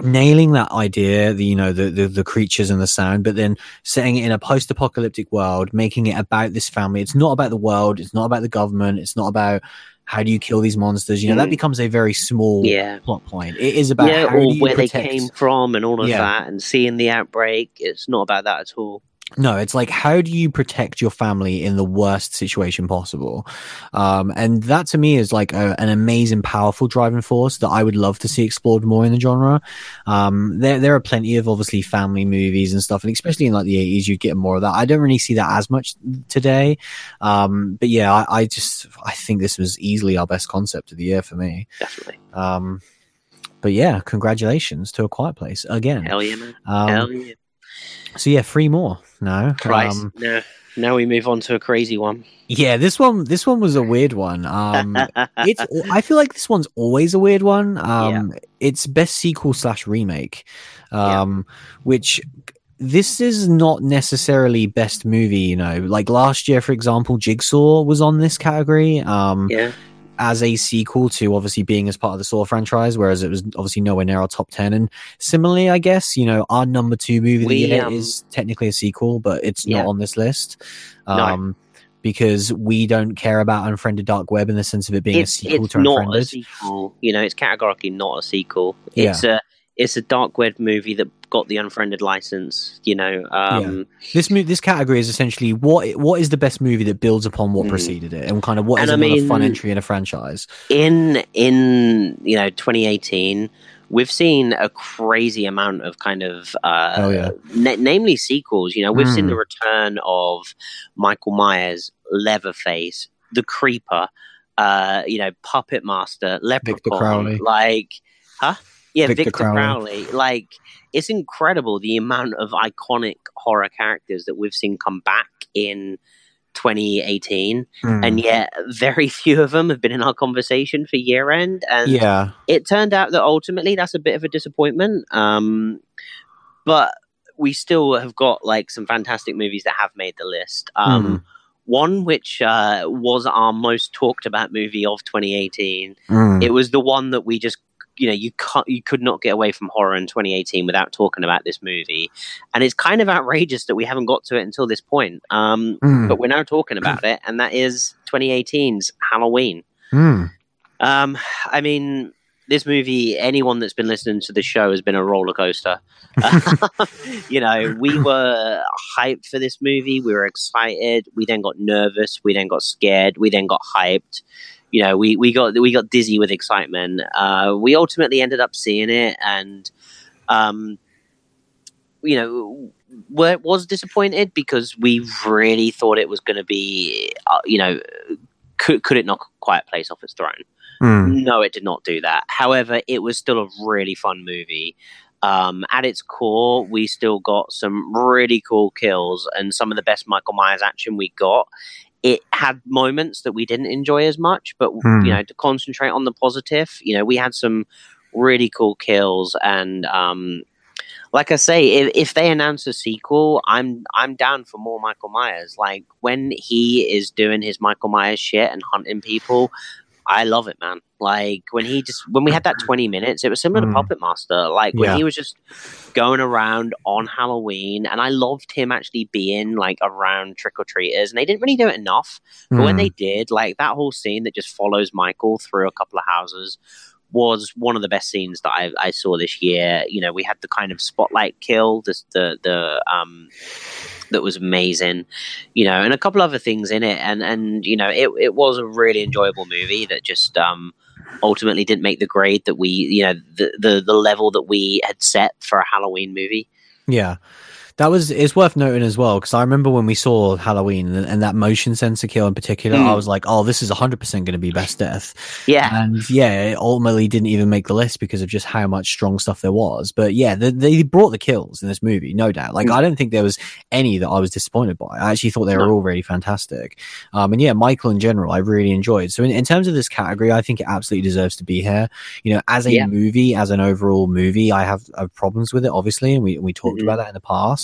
Nailing that idea the you know the, the the creatures and the sound but then setting it in a post-apocalyptic world making it about this family it's not about the world it's not about the government it's not about how do you kill these monsters you know that Mm. becomes a very small yeah. plot point it is about Yeah, or where they came from and all of Yeah. that, and seeing the outbreak. It's not about that at all. No, it's like how do you protect your family in the worst situation possible? Um, and that to me is like a, an amazing, powerful driving force that I would love to see explored more in the genre. Um, there there are plenty of obviously family movies and stuff, and especially in like the eighties, you get more of that. I don't really see that as much today. Um, but yeah, I, I just I think this was easily our best concept of the year for me. Definitely. Um, but yeah, congratulations to a quiet place again. Hell yeah, man. Um, Hell yeah. So yeah, three more now. Christ. Um, now, now we move on to a crazy one. Yeah, this one this one was a weird one. Um (laughs) it's I feel like this one's always a weird one. Um it's best sequel slash remake. Um which this is not necessarily best movie, you know. Like last year, for example, Jigsaw was on this category. Um yeah. As a sequel to obviously being as part of the Saw franchise, whereas it was obviously nowhere near our top 10. And similarly, I guess, you know, our number two movie We, um, is technically a sequel, but it's Yeah. not on this list. No. Um, Because we don't care about Unfriended Dark Web in the sense of it being It's, a sequel it's to not a Unfriended. sequel. You know, it's categorically not a sequel. Yeah. It's a it's a dark web movie that got the unfriended license. You know, um, This mo- this category is essentially what what is the best movie that builds upon what Mm. preceded it, and kind of what is I another fun entry in a franchise. in in you know 2018 we've seen a crazy amount of kind of, uh, Oh, yeah. na- namely sequels. You know, we've seen Mm. the return of Michael Myers, Leatherface, The Creeper, uh, you know, Puppet Master, Leprechaun, like, huh? Yeah, Victor Victor, Crowley. Crowley. Like, it's incredible the amount of iconic horror characters that we've seen come back in 2018, Mm. and yet very (laughs) few of them have been in our conversation for year end. And yeah, it turned out that ultimately that's a bit of a disappointment. Um, but we still have got like some fantastic movies that have made the list. Um, One which uh, was our most talked about movie of 2018. Mm. It was the one that we just, you know, you can't, you could not get away from horror in 2018 without talking about this movie, and it's kind of outrageous that we haven't got to it until this point. Um, Mm. but we're now talking about it, and that is 2018's Halloween. Mm. Um, I mean, this movie, anyone that's been listening to the show has been a roller coaster. (laughs) you know, we (laughs) were hyped for this movie. We were excited. We then got nervous. We then got scared. We then got hyped. You know, we, we got we got dizzy with excitement. Uh, we ultimately ended up seeing it, and um, you know, were, was disappointed because we really thought it was going to be, uh, you know, could could it knock Quiet Place off its throne? Mm. No, it did not do that. However, it was still a really fun movie. Um, at its core, we still got some really cool kills and some of the best Michael Myers action we got. It had moments that we didn't enjoy as much, but Hmm. you know, to concentrate on the positive, you know, we had some really cool kills and um, like I say, if, if they announce a sequel, I'm I'm down for more Michael Myers. Like when he is doing his Michael Myers shit and hunting people, I love it, man. Like when he just when we had that twenty minutes, it was similar Mm. to Puppet Master. Like when Yeah. he was just going around on Halloween, and I loved him actually being like around trick or treaters, and they didn't really do it enough. But when Mm. they did, like that whole scene that just follows Michael through a couple of houses was one of the best scenes that I, I saw this year. You know, we had the kind of spotlight kill, the the, the um that was amazing, you know, and a couple other things in it, and and you know, it it was a really enjoyable movie that just um ultimately didn't make the grade that we you know the the, the level that we had set for a Halloween movie. Yeah. That was it's worth noting as well because I remember when we saw Halloween and, and that motion sensor kill in particular, Mm. I was like, "Oh, this is hundred percent going to be best death." Yeah, And yeah, it ultimately didn't even make the list because of just how much strong stuff there was. But yeah, they, they brought the kills in this movie, no doubt. Like, Mm. I don't think there was any that I was disappointed by. I actually thought they were No. all really fantastic. Um, and yeah, Michael in general, I really enjoyed. So in, in terms of this category, I think it absolutely deserves to be here. You know, as a Yeah. movie, as an overall movie, I have, I have problems with it, obviously, and we we talked Mhm. about that in the past.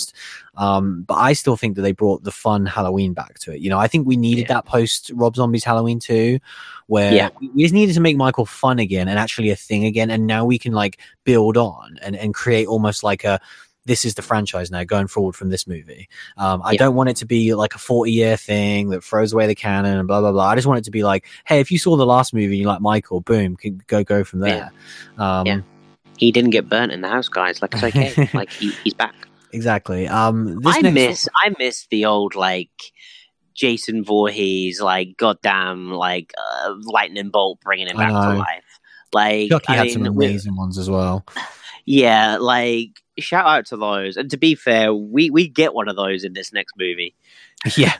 Um, but I still think that they brought the fun Halloween back to it. You know, I think we needed Yeah. that post Rob Zombie's Halloween too, where Yeah. we- just needed to make Michael fun again and actually a thing again. And now we can like build on and, and create almost like a this is the franchise now going forward from this movie. Um, I Yeah. don't want it to be like a 40 year thing that throws away the canon and blah, blah, blah. I just want it to be like, hey, if you saw the last movie and you like Michael, boom, can go, go from there. Um, Yeah. he didn't get burnt in the house, guys. Like it's okay. (laughs) like he, he's back. Exactly. Um, this I miss I miss the old like Jason Voorhees like goddamn like uh, lightning bolt bringing him back to life. Like Chucky I had mean, some we- amazing ones as well. yeah, like shout out to those. And to be fair, we we get one of those in this next movie. (laughs) yeah.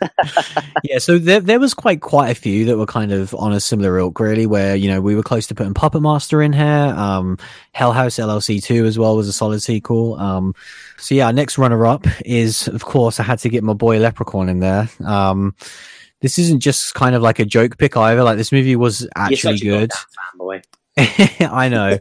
Yeah so there, there was quite quite a few that were kind of on a similar ilk really where you know we were close to putting puppet master in here. Um hell house llc 2 as well was a solid sequel. Um so yeah our next runner up is of course i had to get my boy leprechaun in there. Um this isn't just kind of like a joke pick either. Like this movie was actually good. fanboy. (laughs) I know,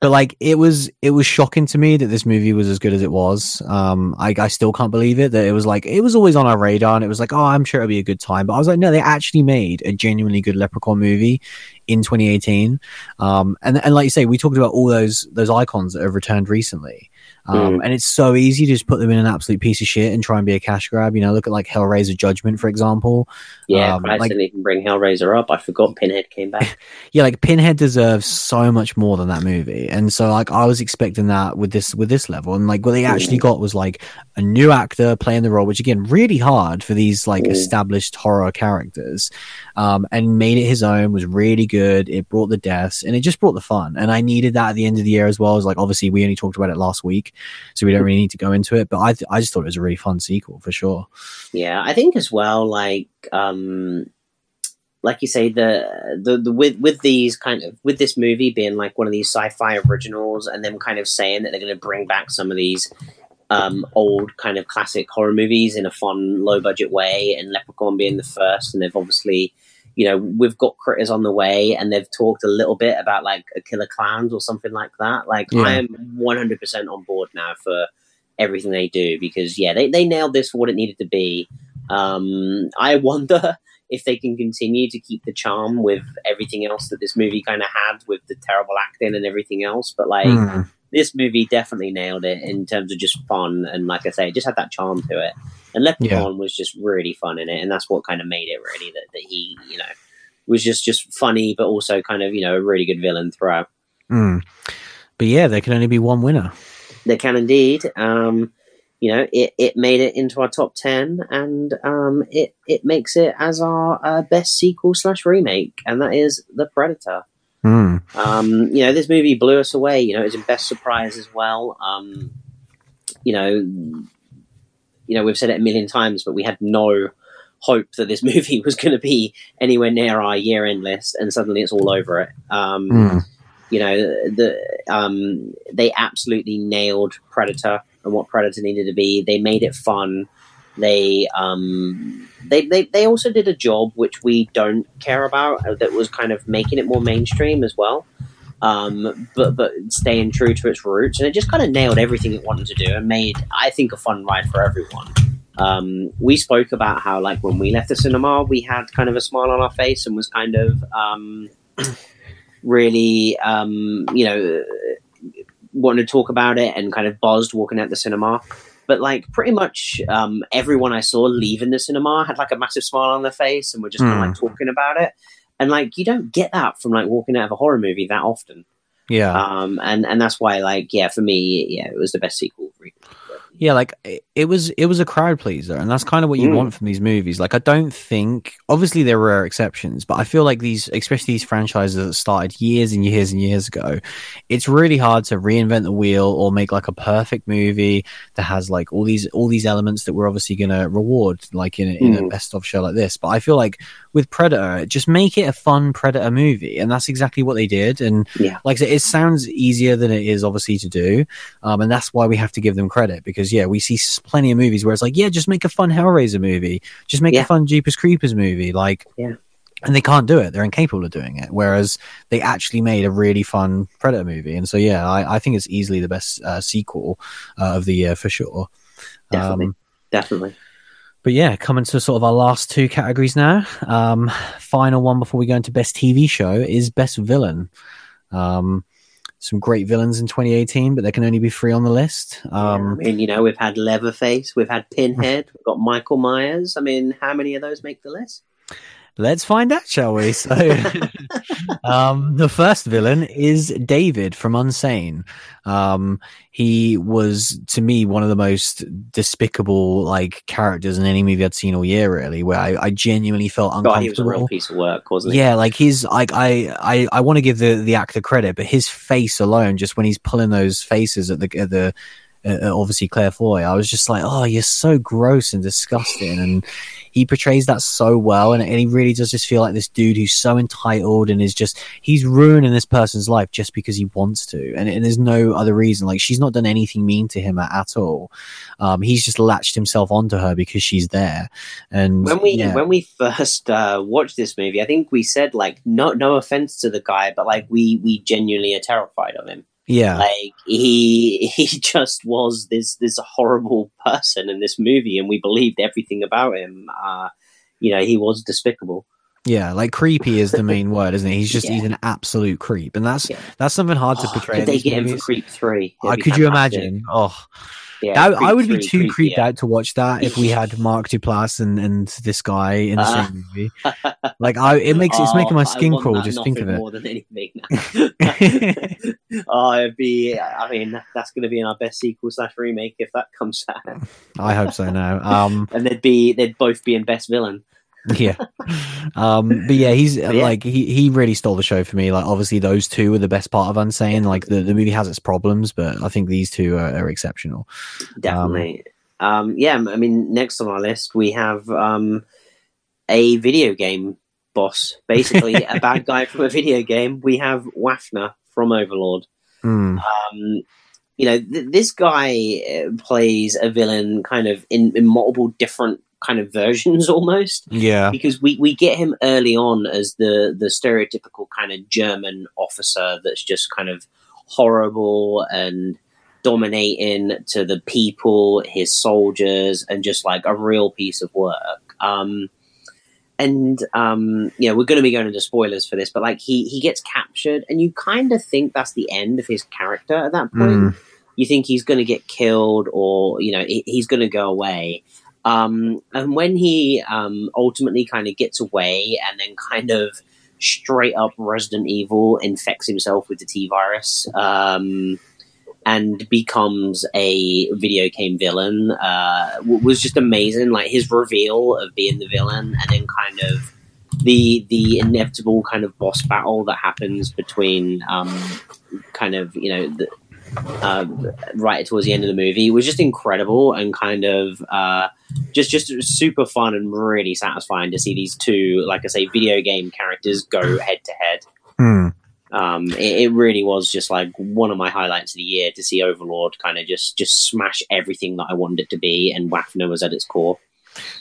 but like it was, it was shocking to me that this movie was as good as it was. Um, I, I still can't believe it that it was like it was always on our radar, and it was like, oh, I'm sure it'll be a good time. But I was like, no, they actually made a genuinely good Leprechaun movie in 2018. Um, and and like you say, we talked about all those those icons that have returned recently. Um, Mm. And it's so easy to just put them in an absolute piece of shit and try and be a cash grab. You know, look at like Hellraiser Judgment, for example. Yeah, Um, Christ like- didn't even bring Hellraiser up. I forgot Pinhead came back. (laughs) Yeah, like Pinhead deserves so much more than that movie. And so like I was expecting that with this with this level. And like what they actually Mm. got was like a new actor playing the role, which again, really hard for these like Mm. established horror characters. Um, and made it his own, was really good. It brought the deaths and it just brought the fun. And I needed that at the end of the year as well. As like obviously we only talked about it last week, so we don't really need to go into it. But I th- I just thought it was a really fun sequel for sure. Yeah, I think as well, like um like you say, the the, the with with these kind of with this movie being like one of these sci-fi originals, and them kind of saying that they're going to bring back some of these um, old kind of classic horror movies in a fun, low budget way, and Leprechaun being the first, and they've obviously. You know, we've got critters on the way, and they've talked a little bit about like a killer clowns or something like that. Like, Yeah. I am one hundred percent on board now for everything they do because yeah, they, they nailed this for what it needed to be. Um, I wonder (laughs) if they can continue to keep the charm with everything else that this movie kind of had with the terrible acting and everything else. But like Hmm. This movie definitely nailed it in terms of just fun and like I say, it just had that charm to it. And Leprechaun was just really fun in it, and that's what kind of made it really that, that he, you know, was just just funny, but also kind of you know a really good villain throughout. Mm. But yeah, there can only be one winner. They can indeed. Um, you know, it, it made it into our top ten, and um, it it makes it as our uh, best sequel slash remake, and that is The Predator. Mm. Um, you know, this movie blew us away. You know, it was a best surprise as well. Um, you know, you know, we've said it a million times, but we had no hope that this (laughs) movie was going to be anywhere near our year end list, and suddenly it's all over it. Um, Mm. you know the um they absolutely nailed predator and what predator needed to be they made it fun they um they, they they also did a job which we don't care about uh, that was kind of making it more mainstream as well. Um but but staying true to its roots. And it just kind of nailed everything it wanted to do and made i think a fun ride for everyone. Um, we spoke about how like when we left the cinema we had kind of a smile on our face and was kind of um, (clears throat) really um, you know wanted to talk about it and kind of buzzed walking out the cinema but like pretty much um, everyone i saw leaving the cinema had like a massive smile on their face and were just kind of like talking about it. And like you don't get that from like walking out of a horror movie that often. Yeah. um, and and that's why like yeah for me yeah it was the best sequel yeah like it, was it was a crowd pleaser and that's kind of what you Mm. want from these movies like i don't think obviously there were exceptions but i feel like these especially these franchises that started years and years and years ago it's really hard to reinvent the wheel or make like a perfect movie that has like all these all these elements that we're obviously going to reward like in, a- in a Mm. best of show like this but i feel like with predator just make it a fun predator movie and that's exactly what they did and Yeah. like I said, it sounds easier than it is obviously to do um, and that's why we have to give them credit because yeah, we see plenty of movies where it's like, yeah, just make a fun Hellraiser movie, just make Yeah. a fun Jeepers Creepers movie, like, Yeah. and they can't do it; they're incapable of doing it. Whereas they actually made a really fun Predator movie, and so yeah, I, I think it's easily the best uh, sequel uh, of the year for sure. Definitely. Um, definitely but yeah, coming to sort of our last two categories now. Um, final one before we go into best TV show is best villain. Um, some great villains in 2018, but there can only be three on the list. I Um, mean, you know, we've had Leatherface, we've had Pinhead, (laughs) we've got Michael Myers. I mean, how many of those make the list? Let's find out, shall we? So, (laughs) um, the first villain is David from Unsane. Um, he was, to me, one of the most despicable like characters in any movie I'd seen all year. Really, where I, I genuinely felt God, uncomfortable. he was a real piece of work, wasn't he? Yeah, like his like I I I want to give the the actor credit, but his face alone, just when he's pulling those faces at the at the uh, obviously Claire Foy, I was just like, oh, you're so gross and disgusting, and he portrays that so well, and, and he really does just feel like this dude who's so entitled and is just he's ruining this person's life just because he wants to, and, and there's no other reason. Like she's not done anything mean to him at, at all. Um, he's just latched himself onto her because she's there, and When we yeah. when we first uh, watched this movie, I think we said like no no offense to the guy, but like we we genuinely are terrified of him. Yeah. Like he (laughs) he just was this this horrible person in this movie, and we believed everything about him. Uh, you know, he was despicable. Yeah, like creepy is the main (laughs) word, isn't it? He's just Yeah. he's an absolute creep, and that's Yeah. that's something hard to Oh, portray. could they get him for. Creep Three? Uh, could you imagine? Oh, Yeah, that, I would be too Creep, creeped yeah. out to watch that if we had (laughs) Mark Duplass and, and this guy in the Ah. same movie. (laughs) Like, I it makes it's making my Oh, skin crawl just think of it. More than anything. (laughs) oh, it'd be. I mean, that's going to be in our best sequel slash remake if that comes out. I hope so now. Um, And they'd be. They'd both be in best villain. (laughs) yeah, um, but yeah, he's yeah. like he he really stole the show for me. Like, obviously, those two were the best part of Unsane. Like, the the movie has its problems, but I think these two are, are exceptional. Definitely. Um, yeah, I mean, next on our list we have um, a video game boss, basically (laughs) a bad guy from a video game. We have Wafner from Overlord. Mm, um, you know, th- this guy uh, plays a villain kind of in, in multiple different kind of versions (laughs) almost yeah, because we, we get him early on as the the stereotypical kind of German officer that's just kind of horrible and dominating to the people, his soldiers, and just like a real piece of work. Um, and um, you know, we're going to be going into spoilers for this, but like he he gets captured, and you kind of think that's the end of his character at that point Mm. you think he's going to get killed or you know he- he's going to go away um, and when he um, ultimately kind of gets away and then kind of straight up resident evil infects himself with the t-virus um, and becomes a video game villain uh, was just amazing. Like his reveal of being the villain and then kind of the the inevitable kind of boss battle that happens between um, kind of you know the, uh, right towards the end of the movie was just incredible and kind of uh, just just super fun and really satisfying to see these two, like I say, video game characters go head to head. Mm. Um, it, it really was just like one of my highlights of the year to see Overlord kind of just just smash everything that I wanted it to be, and Wafner was at its core.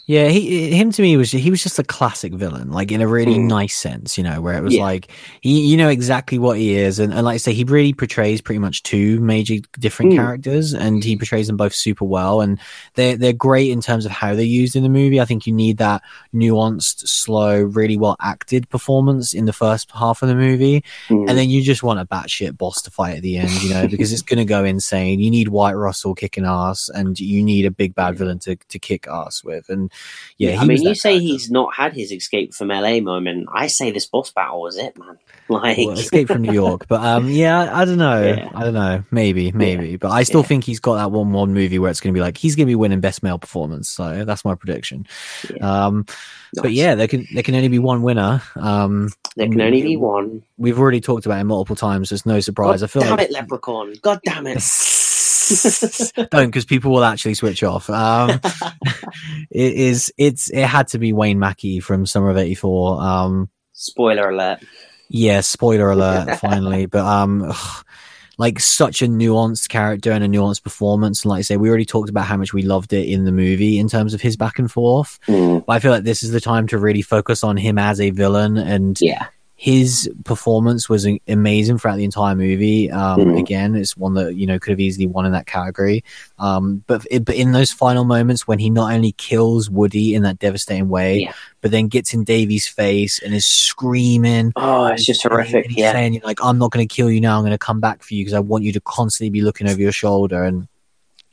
Yeah, he him to me was he was just a classic villain, like in a really Mm. nice sense, you know, where it was Yeah. like he you know exactly what he is, and, and like I say, he really portrays pretty much two major different Mm. characters, and he portrays them both super well, and they're they're great in terms of how they're used in the movie. I think you need that nuanced, slow, really well acted performance in the first half of the movie, Mm. and then you just want a batshit boss to fight at the end, you know, because it's going to go insane. You need Wyatt Russell kicking ass, and you need a big bad (laughs) villain to, to kick ass with. And yeah, I mean, you say character. he's not had his escape from LA moment. I say this boss battle was it, man. (laughs) Like, Well, Escape from New (laughs) York, but um, yeah, I, don't know, Yeah. I don't know, maybe, maybe, but I still Yeah. think he's got that one one movie where it's going to be like he's going to be winning best male performance. So that's my prediction. Yeah. Um, but yeah, there can there can only be one winner. Um, there can only be one. we've already talked about it multiple times. It's no surprise. God I feel damn like it, Leprechaun! God damn it! (laughs) don't because people will actually switch off. Um, (laughs) it is it's it had to be Wayne Mackey from Summer of '84. Um, Spoiler alert. yeah, spoiler alert, (laughs) finally. But um, ugh, like such a nuanced character and a nuanced performance. And like I say, we already talked about how much we loved it in the movie in terms of his back and forth. Mm, But I feel like this is the time to really focus on him as a villain and yeah, his performance was amazing throughout the entire movie. Um, Mhm. Again, it's one that you know could have easily won in that category. Um, but it, but in those final moments when he not only kills Woody in that devastating way, Yeah. but then gets in Davey's face and is screaming. Oh, it's just horrific. and he's Yeah, saying like, "I'm not going to kill you now. I'm going to come back for you because I want you to constantly be looking over your shoulder." And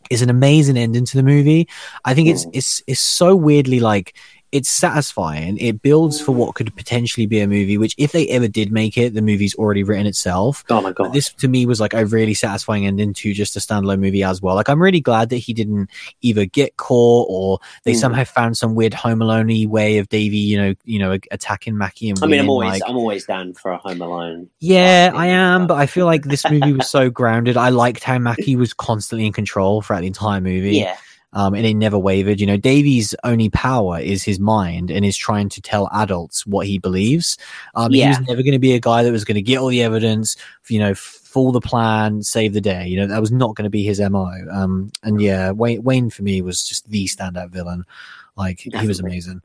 it's an amazing ending to the movie. I think it's Mm. it's it's so weirdly like it's satisfying. It builds for what could potentially be a movie, which if they ever did make it, the movie's already written itself. Oh my But god. this to me was like a really satisfying ending to just a standalone movie as well. Like I'm really glad that he didn't either get caught or they Mm. somehow found some weird Home Alone way of Davey, you know, you know, attacking Mackey and I mean, I'm always like, I'm always down for a Home Alone. yeah, I am, but- but I feel like this movie was so grounded. I liked how Mackey was constantly in control throughout the entire movie. Yeah, Um, and it never wavered. You know, Davey's only power is his mind and is trying to tell adults what he believes. Um, he was never going to be a guy that was going to get all the evidence, you know, fool the plan, save the day. You know, that was not going to be his MO. Um, and yeah, Wayne, Wayne for me was just the standout villain. Like, he was amazing.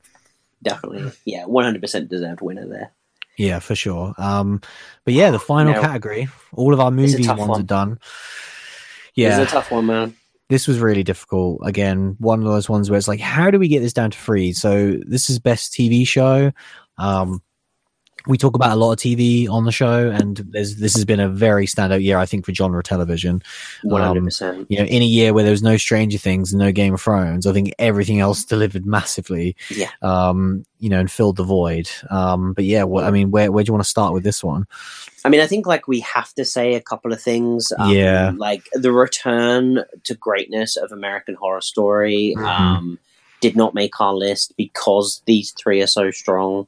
definitely. Yeah, 100 percent deserved winner there. Yeah, for sure. Um, but yeah, the final Now- category, all of our movie ones one. are done. Yeah, Yeah, it's a tough one, man. This was really difficult. Again, one of those ones where it's like, how do we get this down to three? So this is best TV show. Um, we talk about a lot of TV on the show, and there's, this has been a very standout year, I think, for genre television. One hundred Um, percent. You know, in a year where there was no Stranger Things and no Game of Thrones, I think everything else (laughs) delivered massively. Yeah. Um, you know, and filled the void. Um, but yeah, what I mean, where where do you want to start with this one? I mean, I think like we have to say a couple of things. Um, Yeah. like the return to greatness of American Horror Story Mhm. um, did not make our list because these three are so strong.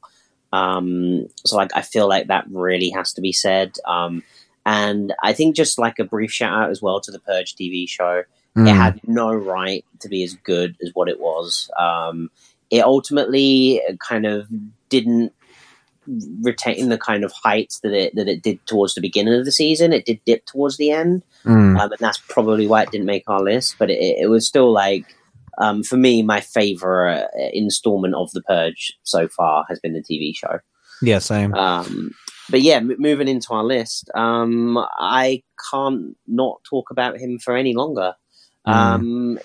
Um, so like, I feel like that really has to be said. Um, and I think just like a brief shout out as well to the Purge TV show. It Mm. had no right to be as good as what it was. Um, it ultimately kind of didn't retain the kind of heights that it that it did towards the beginning of the season. It did dip towards the end, Mm. um, and that's probably why it didn't make our list. But it, it was still like. Um, for me, my favorite uh, installment of The Purge so far has been the TV show. yeah, same. Um, but yeah, m- moving into our list, um, I can't not talk about him for any longer. Mm. Um,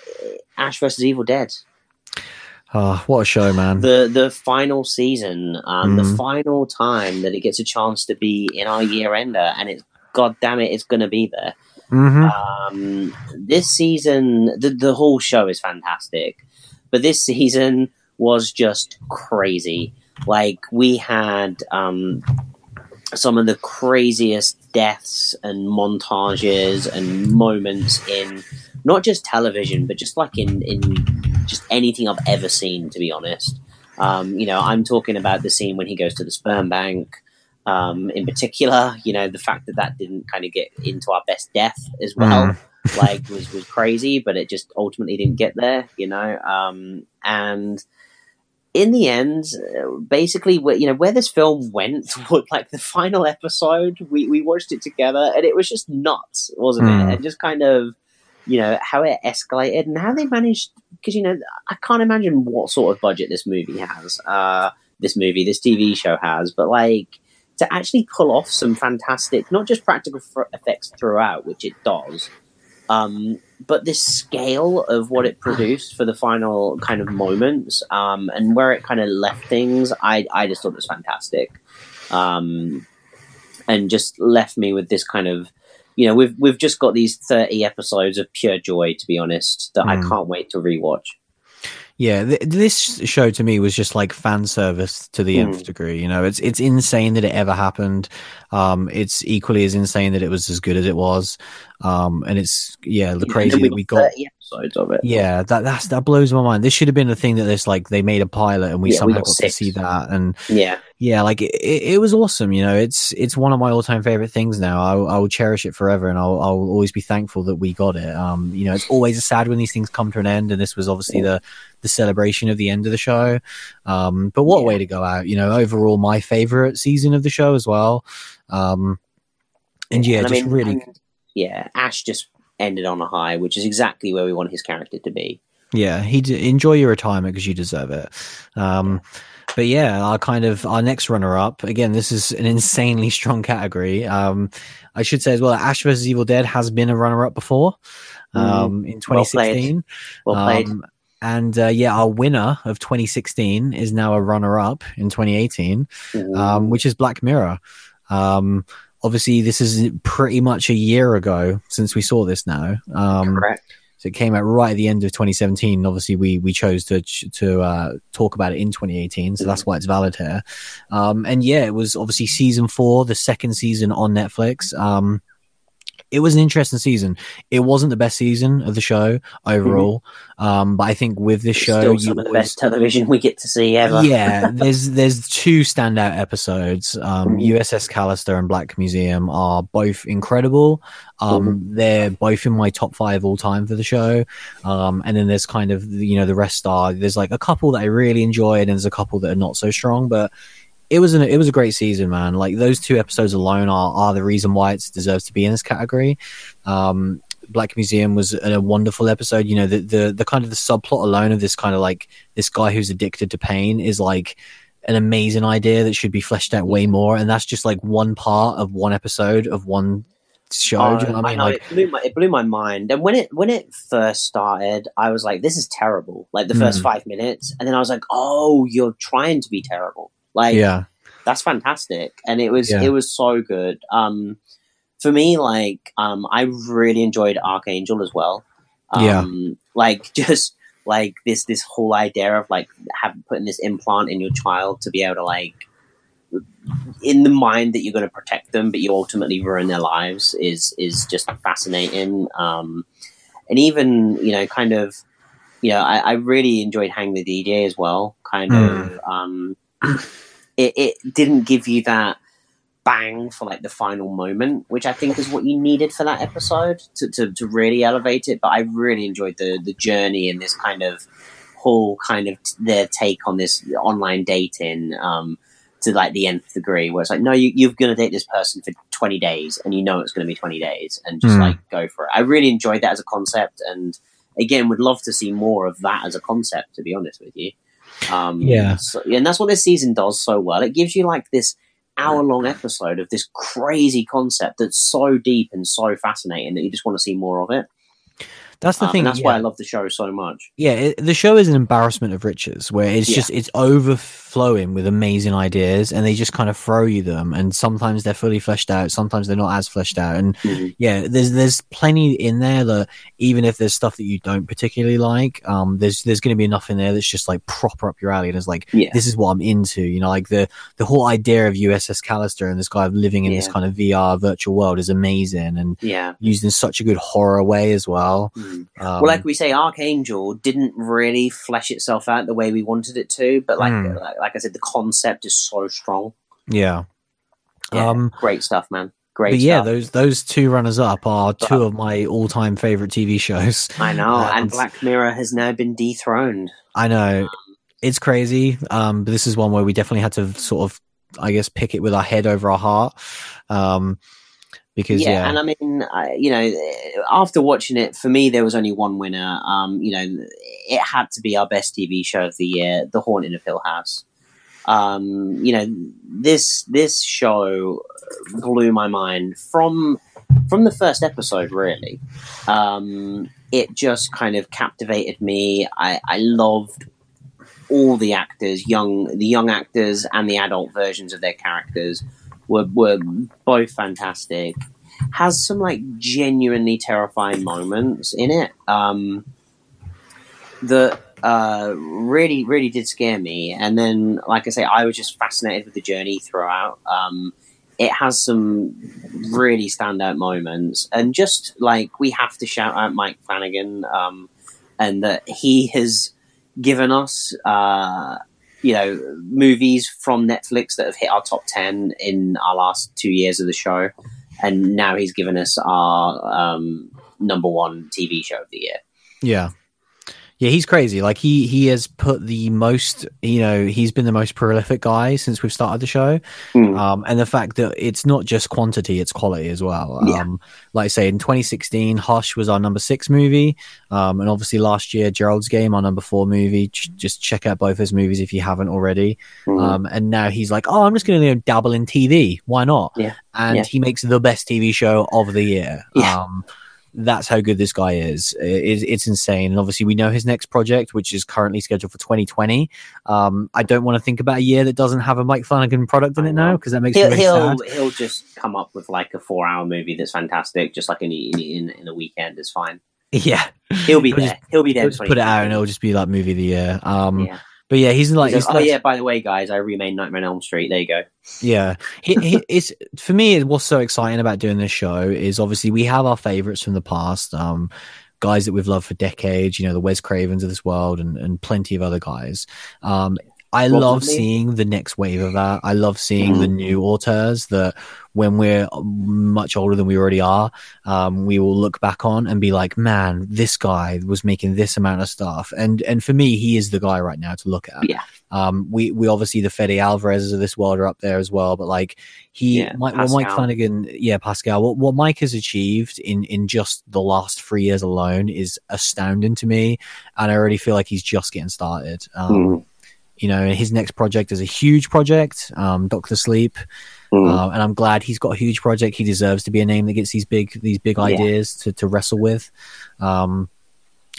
Ash versus Evil Dead, Oh, what a show, man! the the final season, um, the Mhm. final time that it gets a chance to be in our year ender, and it's god damn it, it's going to be there. Hmm Um, this season, the the whole show is fantastic, but this season was just crazy. Like we had um, some of the craziest deaths and montages and moments in not just television, but just like in in just anything I've ever seen. To be honest, um, you know, I'm talking about the scene when he goes to the sperm bank. Um, in particular, you know, the fact that that didn't kind of get into our best death as well Mm. (laughs) like was was crazy, but it just ultimately didn't get there, you know. Um, and in the end, basically, where, you know, where this film went, (laughs) like the final episode, we we watched it together, and it was just nuts, wasn't Hmm. it? And just kind of, you know, how it escalated and how they managed. Because you know, I can't imagine what sort of budget this movie has. Uh, this movie, this TV show has, but like to actually pull off some fantastic, not just practical effects throughout, which it does, um, but this scale of what it produced for the final kind of moments um, and where it kind of left things, I, I just thought it was fantastic. Um, and just left me with this kind of, you know, we've we've just got these thirty episodes of pure joy. To be honest, that I Mm. can't wait to rewatch. Yeah, th- this show to me was just like fan service to the Mm. nth degree. You know, it's it's insane that it ever happened. Um, it's equally as insane that it was as good as it was. Um, and it's yeah, the crazy that we got. 30 episodes of it. Yeah, that that's that blows my mind. This should have been the thing that this like they made a pilot and we Yeah, we somehow got got, to see that and yeah. yeah, like it, it, was awesome. You know, it's it's one of my all time favorite things now. I, I will cherish it forever, and I'll I'll always be thankful that we got it. Um, you know, it's always sad when these things come to an end, and this was obviously the the celebration of the end of the show. Um, but what Yeah. way to go out? You know, overall my favorite season of the show as well. Um, and yeah, And just mean, really and- yeah. Ash just ended on a high, which is exactly where we want his character to be. Yeah, he d- enjoy your retirement because you deserve it. Um, but yeah, our kind of our next runner up again. This is an insanely (laughs) strong category. Um, I should say as well, Ash vs Evil Dead has been a runner up before um, in Mm. Well played. 2016. Well played. Um, and uh, yeah, our winner of 2016 is now a runner up in 2018, um, which is Black Mirror. Um, obviously, this is pretty much a year ago since we saw this now. Um, Correct. so it came out right at the end of 2017. Obviously, we we chose to to uh, talk about it in 2018, so that's why it's valid here. Um, and yeah, it was obviously season four, the second season on Netflix. Um, it was an interesting season. It wasn't the best season of the show overall, um, but I think with this It's show, still you some of the always- best television we get to see ever. yeah, (laughs) there's there's two standout episodes. Um, Mhm. USS Callister and Black Museum are both incredible. Um, They're both in my top five all time for the show. Um, and then there's kind of you know the rest are there's like a couple that I really enjoyed, and there's a couple that are not so strong, but. It was an it was a great season, man. Like those two episodes alone are, are the reason why it deserves to be in this category. Um, Black Museum was a wonderful episode. You know, the, the the kind of the subplot alone of this kind of like this guy who's addicted to pain is like an amazing idea that should be fleshed out way more. And that's just like one part of one episode of one show. Oh, you know I mean? know, Like, it blew my it blew my mind. And when it when it first started, I was like, "This is terrible." Like the first Mm. five minutes, and then I was like, "Oh, you're trying to be terrible." Like, yeah, that's fantastic, and it was Yeah. it was so good. Um, for me, like, um, I really enjoyed Archangel as well. Um, Yeah. like (laughs) just like this this whole idea of like having putting this implant in your child to be able to like in the mind that you're going to protect them, but you ultimately ruin their lives is is just fascinating. Um, and even you know, kind of, you know, I, I really enjoyed Hang the DJ as well. Kind of, um, (laughs) it, it didn't give you that bang for like the final moment, which I think is what you needed for that episode to, to, to really elevate it. But I really enjoyed the the journey and this kind of whole kind of their take on this online dating um, to like the nth degree, where it's like, no, you, you're going to date this person for 20 days, and you know it's going to be 20 days, and just Hmm. like go for it. I really enjoyed that as a concept, and again, would love to see more of that as a concept. To be honest with you, um, Yeah. so, and that's what this season does so well. It gives you like this hour long episode of this crazy concept that's so deep and so fascinating that you just want to see more of it. That's the Um, thing. that's yeah. why I love the show so much. yeah, it, the show is an embarrassment of riches where it's Yeah. just it's overflowing with amazing ideas and they just kind of throw you them and sometimes they're fully fleshed out sometimes they're not as fleshed out and Mhm. yeah there's there's plenty in there that even if there's stuff that you don't particularly like um there's there's going to be enough in there that's just like proper up your alley and it's like Yeah. this is what I'm into you know like the the whole idea of USS Callister and this guy living in this kind of VR virtual world is amazing and Yeah. used in such a good horror way as well Mhm. Um, well, like we say, Archangel didn't really flesh itself out the way we wanted it to, but like Mm. like, like I said, the concept is so strong. yeah Yeah, um great stuff, man. Great but yeah, those those two runners up are two of my all time favorite TV shows. I know, and and- Black Mirror has now been dethroned. I know it's crazy, um, but this is one where we definitely had to sort of, I guess, pick it with our head over our heart, um, because yeah, yeah, and I mean, I, you know, after watching it, for me, there was only one winner. Um, you know, it had to be our best TV show of the year, The Haunting of Hill House. Um, you know, this this show blew my mind from from the first episode. Really, um, it just kind of captivated me. I, I loved all the actors, young the young actors and the adult versions of their characters were were both fantastic. Has some like genuinely terrifying moments in it. Um, that uh, really, really did scare me. And then, like I say, I was just fascinated with the journey throughout. Um, it has some really standout moments, and just like we have to shout out Mike Flanagan, um, and that he has given us, uh, you know, movies from Netflix that have hit our top ten in our last two years of the show, and now he's given us our um, number one TV show of the year. yeah, yeah, he's crazy. Like he he has put the most, you know, he's been the most prolific guy since we've started the show. Mm. Um, and the fact that it's not just quantity, it's quality as well. Yeah. Um, like I say, in 2016, Hush was our number six movie. Um, and obviously last year, Gerald's Game, our number four movie. Ch- just check out both his movies if you haven't already. Mm. Um, and now he's like, oh, I'm just going to you know, dabble in TV. Why not? Yeah. And Yeah. he makes the best TV show of the year. Yeah. Um, that's how good this guy is. It's, it's insane. And obviously, we know his next project, which is currently scheduled for 2020. Um, I don't want to think about a year that doesn't have a Mike Flanagan product in it now because that makes he'll me he'll, sad. he'll just come up with like a four hour movie that's fantastic, just like in in in, in a weekend is fine. (laughs) Yeah, He'll be He'll there. just- he'll be there. he'll just put it out and it'll just be like movie of the year. Um, yeah. But yeah, he's like, He's he's oh like- yeah. By the way, guys, I remade Nightmare on Elm Street. There you go. Yeah, he, he, (laughs) it's for me. What's so exciting about doing this show is obviously we have our favorites from the past, um, guys that we've loved for decades. You know, the Wes Cravens of this world, and and plenty of other guys. Um, I love seeing the next wave of that. I love seeing the Mhm. new auteurs that when we're much older than we already are, um, we will look back on and be like, man, this guy was making this amount of stuff. And, and for me, he is the guy right now to look at. Yeah. Um, we, we obviously the Fede Alvarez of this world are up there as well, but like he, Yeah, Mike, what Mike Flanagan, yeah, Pascal, what, what Mike has achieved in, in just the last three years alone is astounding to me. And I already feel like he's just getting started. Um, Mm. you know, his next project is a huge project, um, Doctor Sleep, Mm. uh, and I'm glad he's got a huge project. He deserves to be a name that gets these big these big Yeah. ideas to, to wrestle with. Um,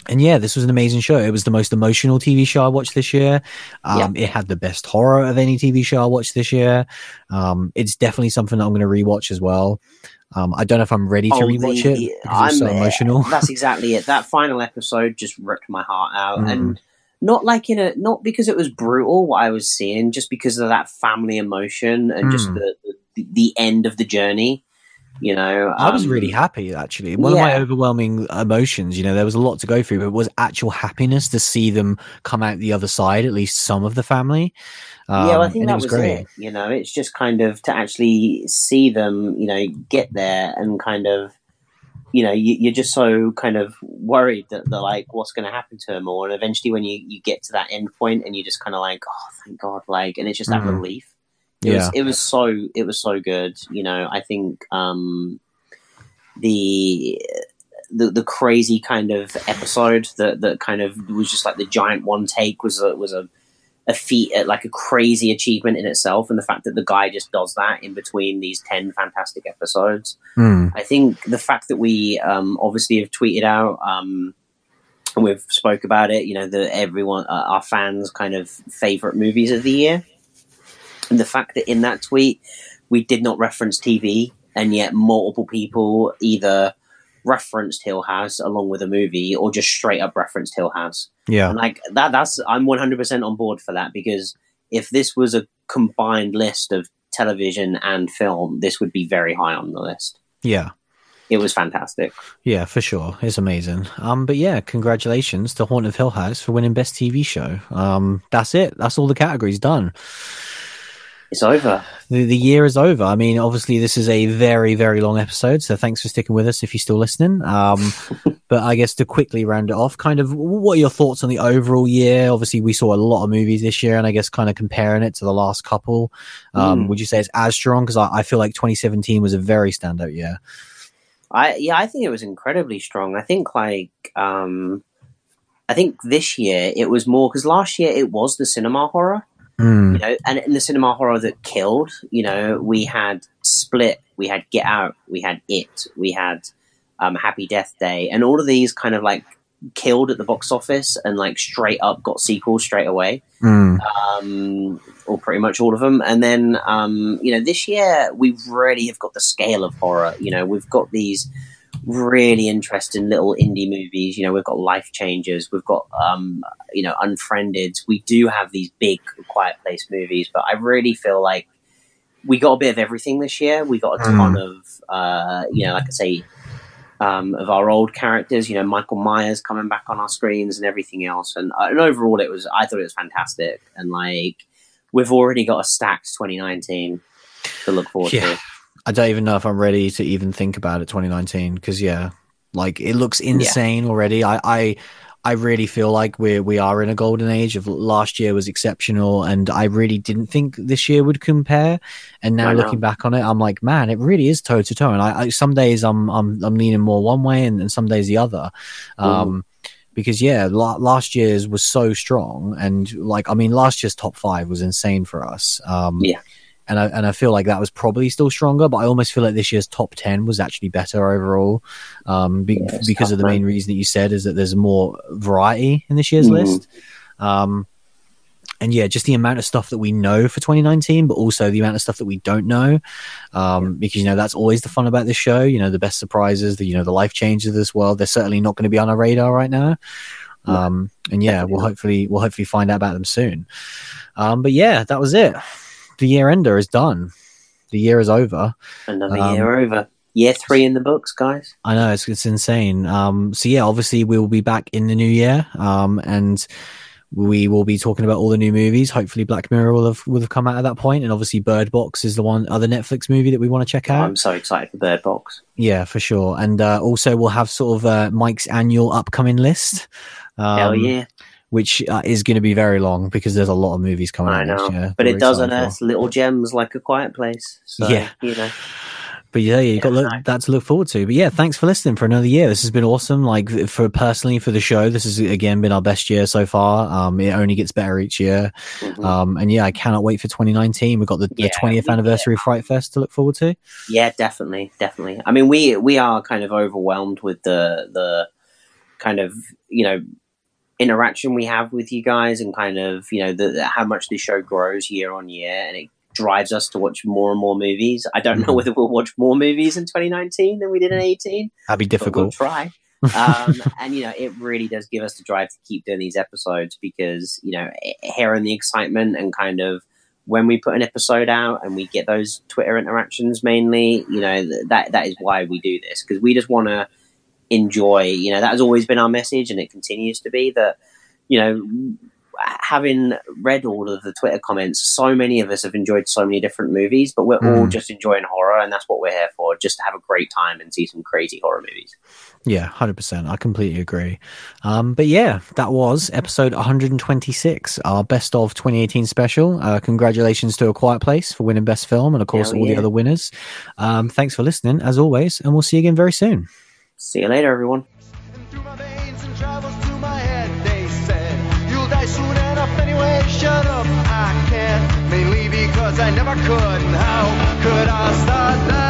and yeah, this was an amazing show. It was the most emotional TV show I watched this year. Um, It had the best horror of any TV show I watched this year. Um, it's definitely something that I'm going to rewatch as well. Um, I don't know if I'm ready to Oh, rewatch the- it because it's so emotional. That's exactly it. That final episode just ripped my heart out, (laughs) Mm. and not like in a not because it was brutal what I was seeing, just because of that family emotion and just Mm. the, the the end of the journey. You know, I was um, really happy actually. One of my overwhelming emotions, you know, there was a lot to go through, but it was actual happiness to see them come out the other side, at least some of the family. Um, yeah, well, I think that was, was, great. it. You know, it's just kind of to actually see them, you know, get there and kind of, you know, you, you're just so kind of worried that they're like, what's going to happen to them, or and eventually when you you get to that end point and you're just kind of like, oh, thank God, like, and it's just that Mhm. relief. It Yeah. was it was so it was so good. You know, I think um the the the crazy kind of episode that that kind of was just like the giant one take was a was a a feat uh, like a crazy achievement in itself and the fact that the guy just does that in between these 10 fantastic episodes. Mm, i think the fact that we um, obviously have tweeted out um, and we've spoke about it you know that everyone uh, our fans kind of favorite movies of the year. And the fact that in that tweet we did not reference tv and yet multiple people either referenced hill house along with a movie or just straight up referenced hill house yeah. and like that that's i'm 100% on board for that because if this was a combined list of television and film this would be very high on the list Yeah. it was fantastic Yeah, for sure. It's amazing. Um, but yeah, congratulations to Haunt of Hill House for winning Best TV Show. Um, that's it. That's all the categories done. it's over The, the year is over. I mean, obviously, this is a very, very long episode. So thanks for sticking with us if you're still listening. Um, (laughs) but I guess to quickly round it off, kind of what are your thoughts on the overall year? Obviously, we saw a lot of movies this year, and I guess kind of comparing it to the last couple. Um, Mm. Would you say it's as strong? Because I, I feel like 2017 was a very standout year. i yeah i think it was incredibly strong i think like um i think this year it was more because last year it was the cinema horror Mm, you know, and in the cinema horror that killed, you know, we had Split, we had Get Out, we had It, we had um, Happy Death Day, and all of these kind of like killed at the box office and like straight up got sequels straight away, mm, um, or pretty much all of them. And then, um, you know, this year we really have got the scale of horror. You know, we've got these really interesting little indie movies. You know, we've got Lifechangers, we've got um, you know Unfriended. We do have these big Quiet Place movies, but I really feel like we got a bit of everything this year. We got a ton of uh, you know, like I say. Um, of our old characters, you know, Michael Myers coming back on our screens and everything else, and, uh, and overall, it was I thought it was fantastic, and like we've already got a stacked 2019 to look forward Yeah. to. I don't even know if I'm ready to even think about it 2019 because yeah, like it looks insane already. I, I I really feel like we we are in a golden age. Of last year was exceptional, and I really didn't think this year would compare. And now looking back on it, I'm like, man, it really is toe to toe. And I, I some days I'm I'm I'm leaning more one way, and, and some days the other. Um, because yeah, la- last year's was so strong, and like I mean, last year's top five was insane for us. Um, Yeah. And I and I feel like that was probably still stronger, but I almost feel like this year's top ten was actually better overall, um, be- Yeah, because of the main reason that you said is that there's more variety in this year's Mhm. list. Um, and yeah, just the amount of stuff that we know for 2019, but also the amount of stuff that we don't know, um, because you know that's always the fun about this show. You know, the best surprises, the you know the life changes of this world. They're certainly not going to be on our radar right now. Um, and yeah, we'll hopefully we'll hopefully find out about them soon. Um, but yeah, that was it. The year ender is done. The year is over. Another Um, year over. Year three in the books, guys. I know it's it's insane. Um, so yeah, obviously we will be back in the new year. Um, and we will be talking about all the new movies. Hopefully, Black Mirror will have will have come out at that point, and obviously, Bird Box is the one other Netflix movie that we want to check out. I'm so excited for Bird Box. Yeah, for sure. And uh, also, we'll have sort of uh, Mike's annual upcoming list. Um, Hell yeah. Which uh, is going to be very long because there's a lot of movies coming I out know. year. But it does excited for. unearth little gems like a quiet place. So, Yeah. you know. But yeah, you got Yeah, look, that to look forward to. But yeah, thanks for listening for another year. This has been awesome. Like for personally for the show, this has again been our best year so far. Um, it only gets better each year. Mhm. Um, and yeah, I cannot wait for 2019. We've got the, Yeah, the 20th anniversary of Fright Fest to look forward to. Yeah, definitely, definitely. I mean, we we are kind of overwhelmed with the the kind of you know interaction we have with you guys and kind of you know the, the, how much the show grows year on year and it drives us to watch more and more movies. I don't know mm-hmm. whether we'll watch more movies in 2019 than we did in mm-hmm. 18. That'd be difficult. We'll try. (laughs) um, and you know, it really does give us the drive to keep doing these episodes because you know, eh, hearing the excitement and kind of when we put an episode out and we get those Twitter interactions mainly, you know, that that is why we do this because we just want to enjoy. You know, that has always been our message, and it continues to be that. You know, having read all of the Twitter comments, so many of us have enjoyed so many different movies, but we're mm. all just enjoying horror, and that's what we're here for, just to have a great time and see some crazy horror movies. Yeah, 100%. I completely agree. Um, but yeah, that was episode 126, our best of 2018 special. Uh, congratulations to A Quiet Place for winning Best Film, and of course, Hell all yeah. the other winners. Um, thanks for listening, as always, and we'll see you again very soon. See you later, everyone. I never could. And how could I start?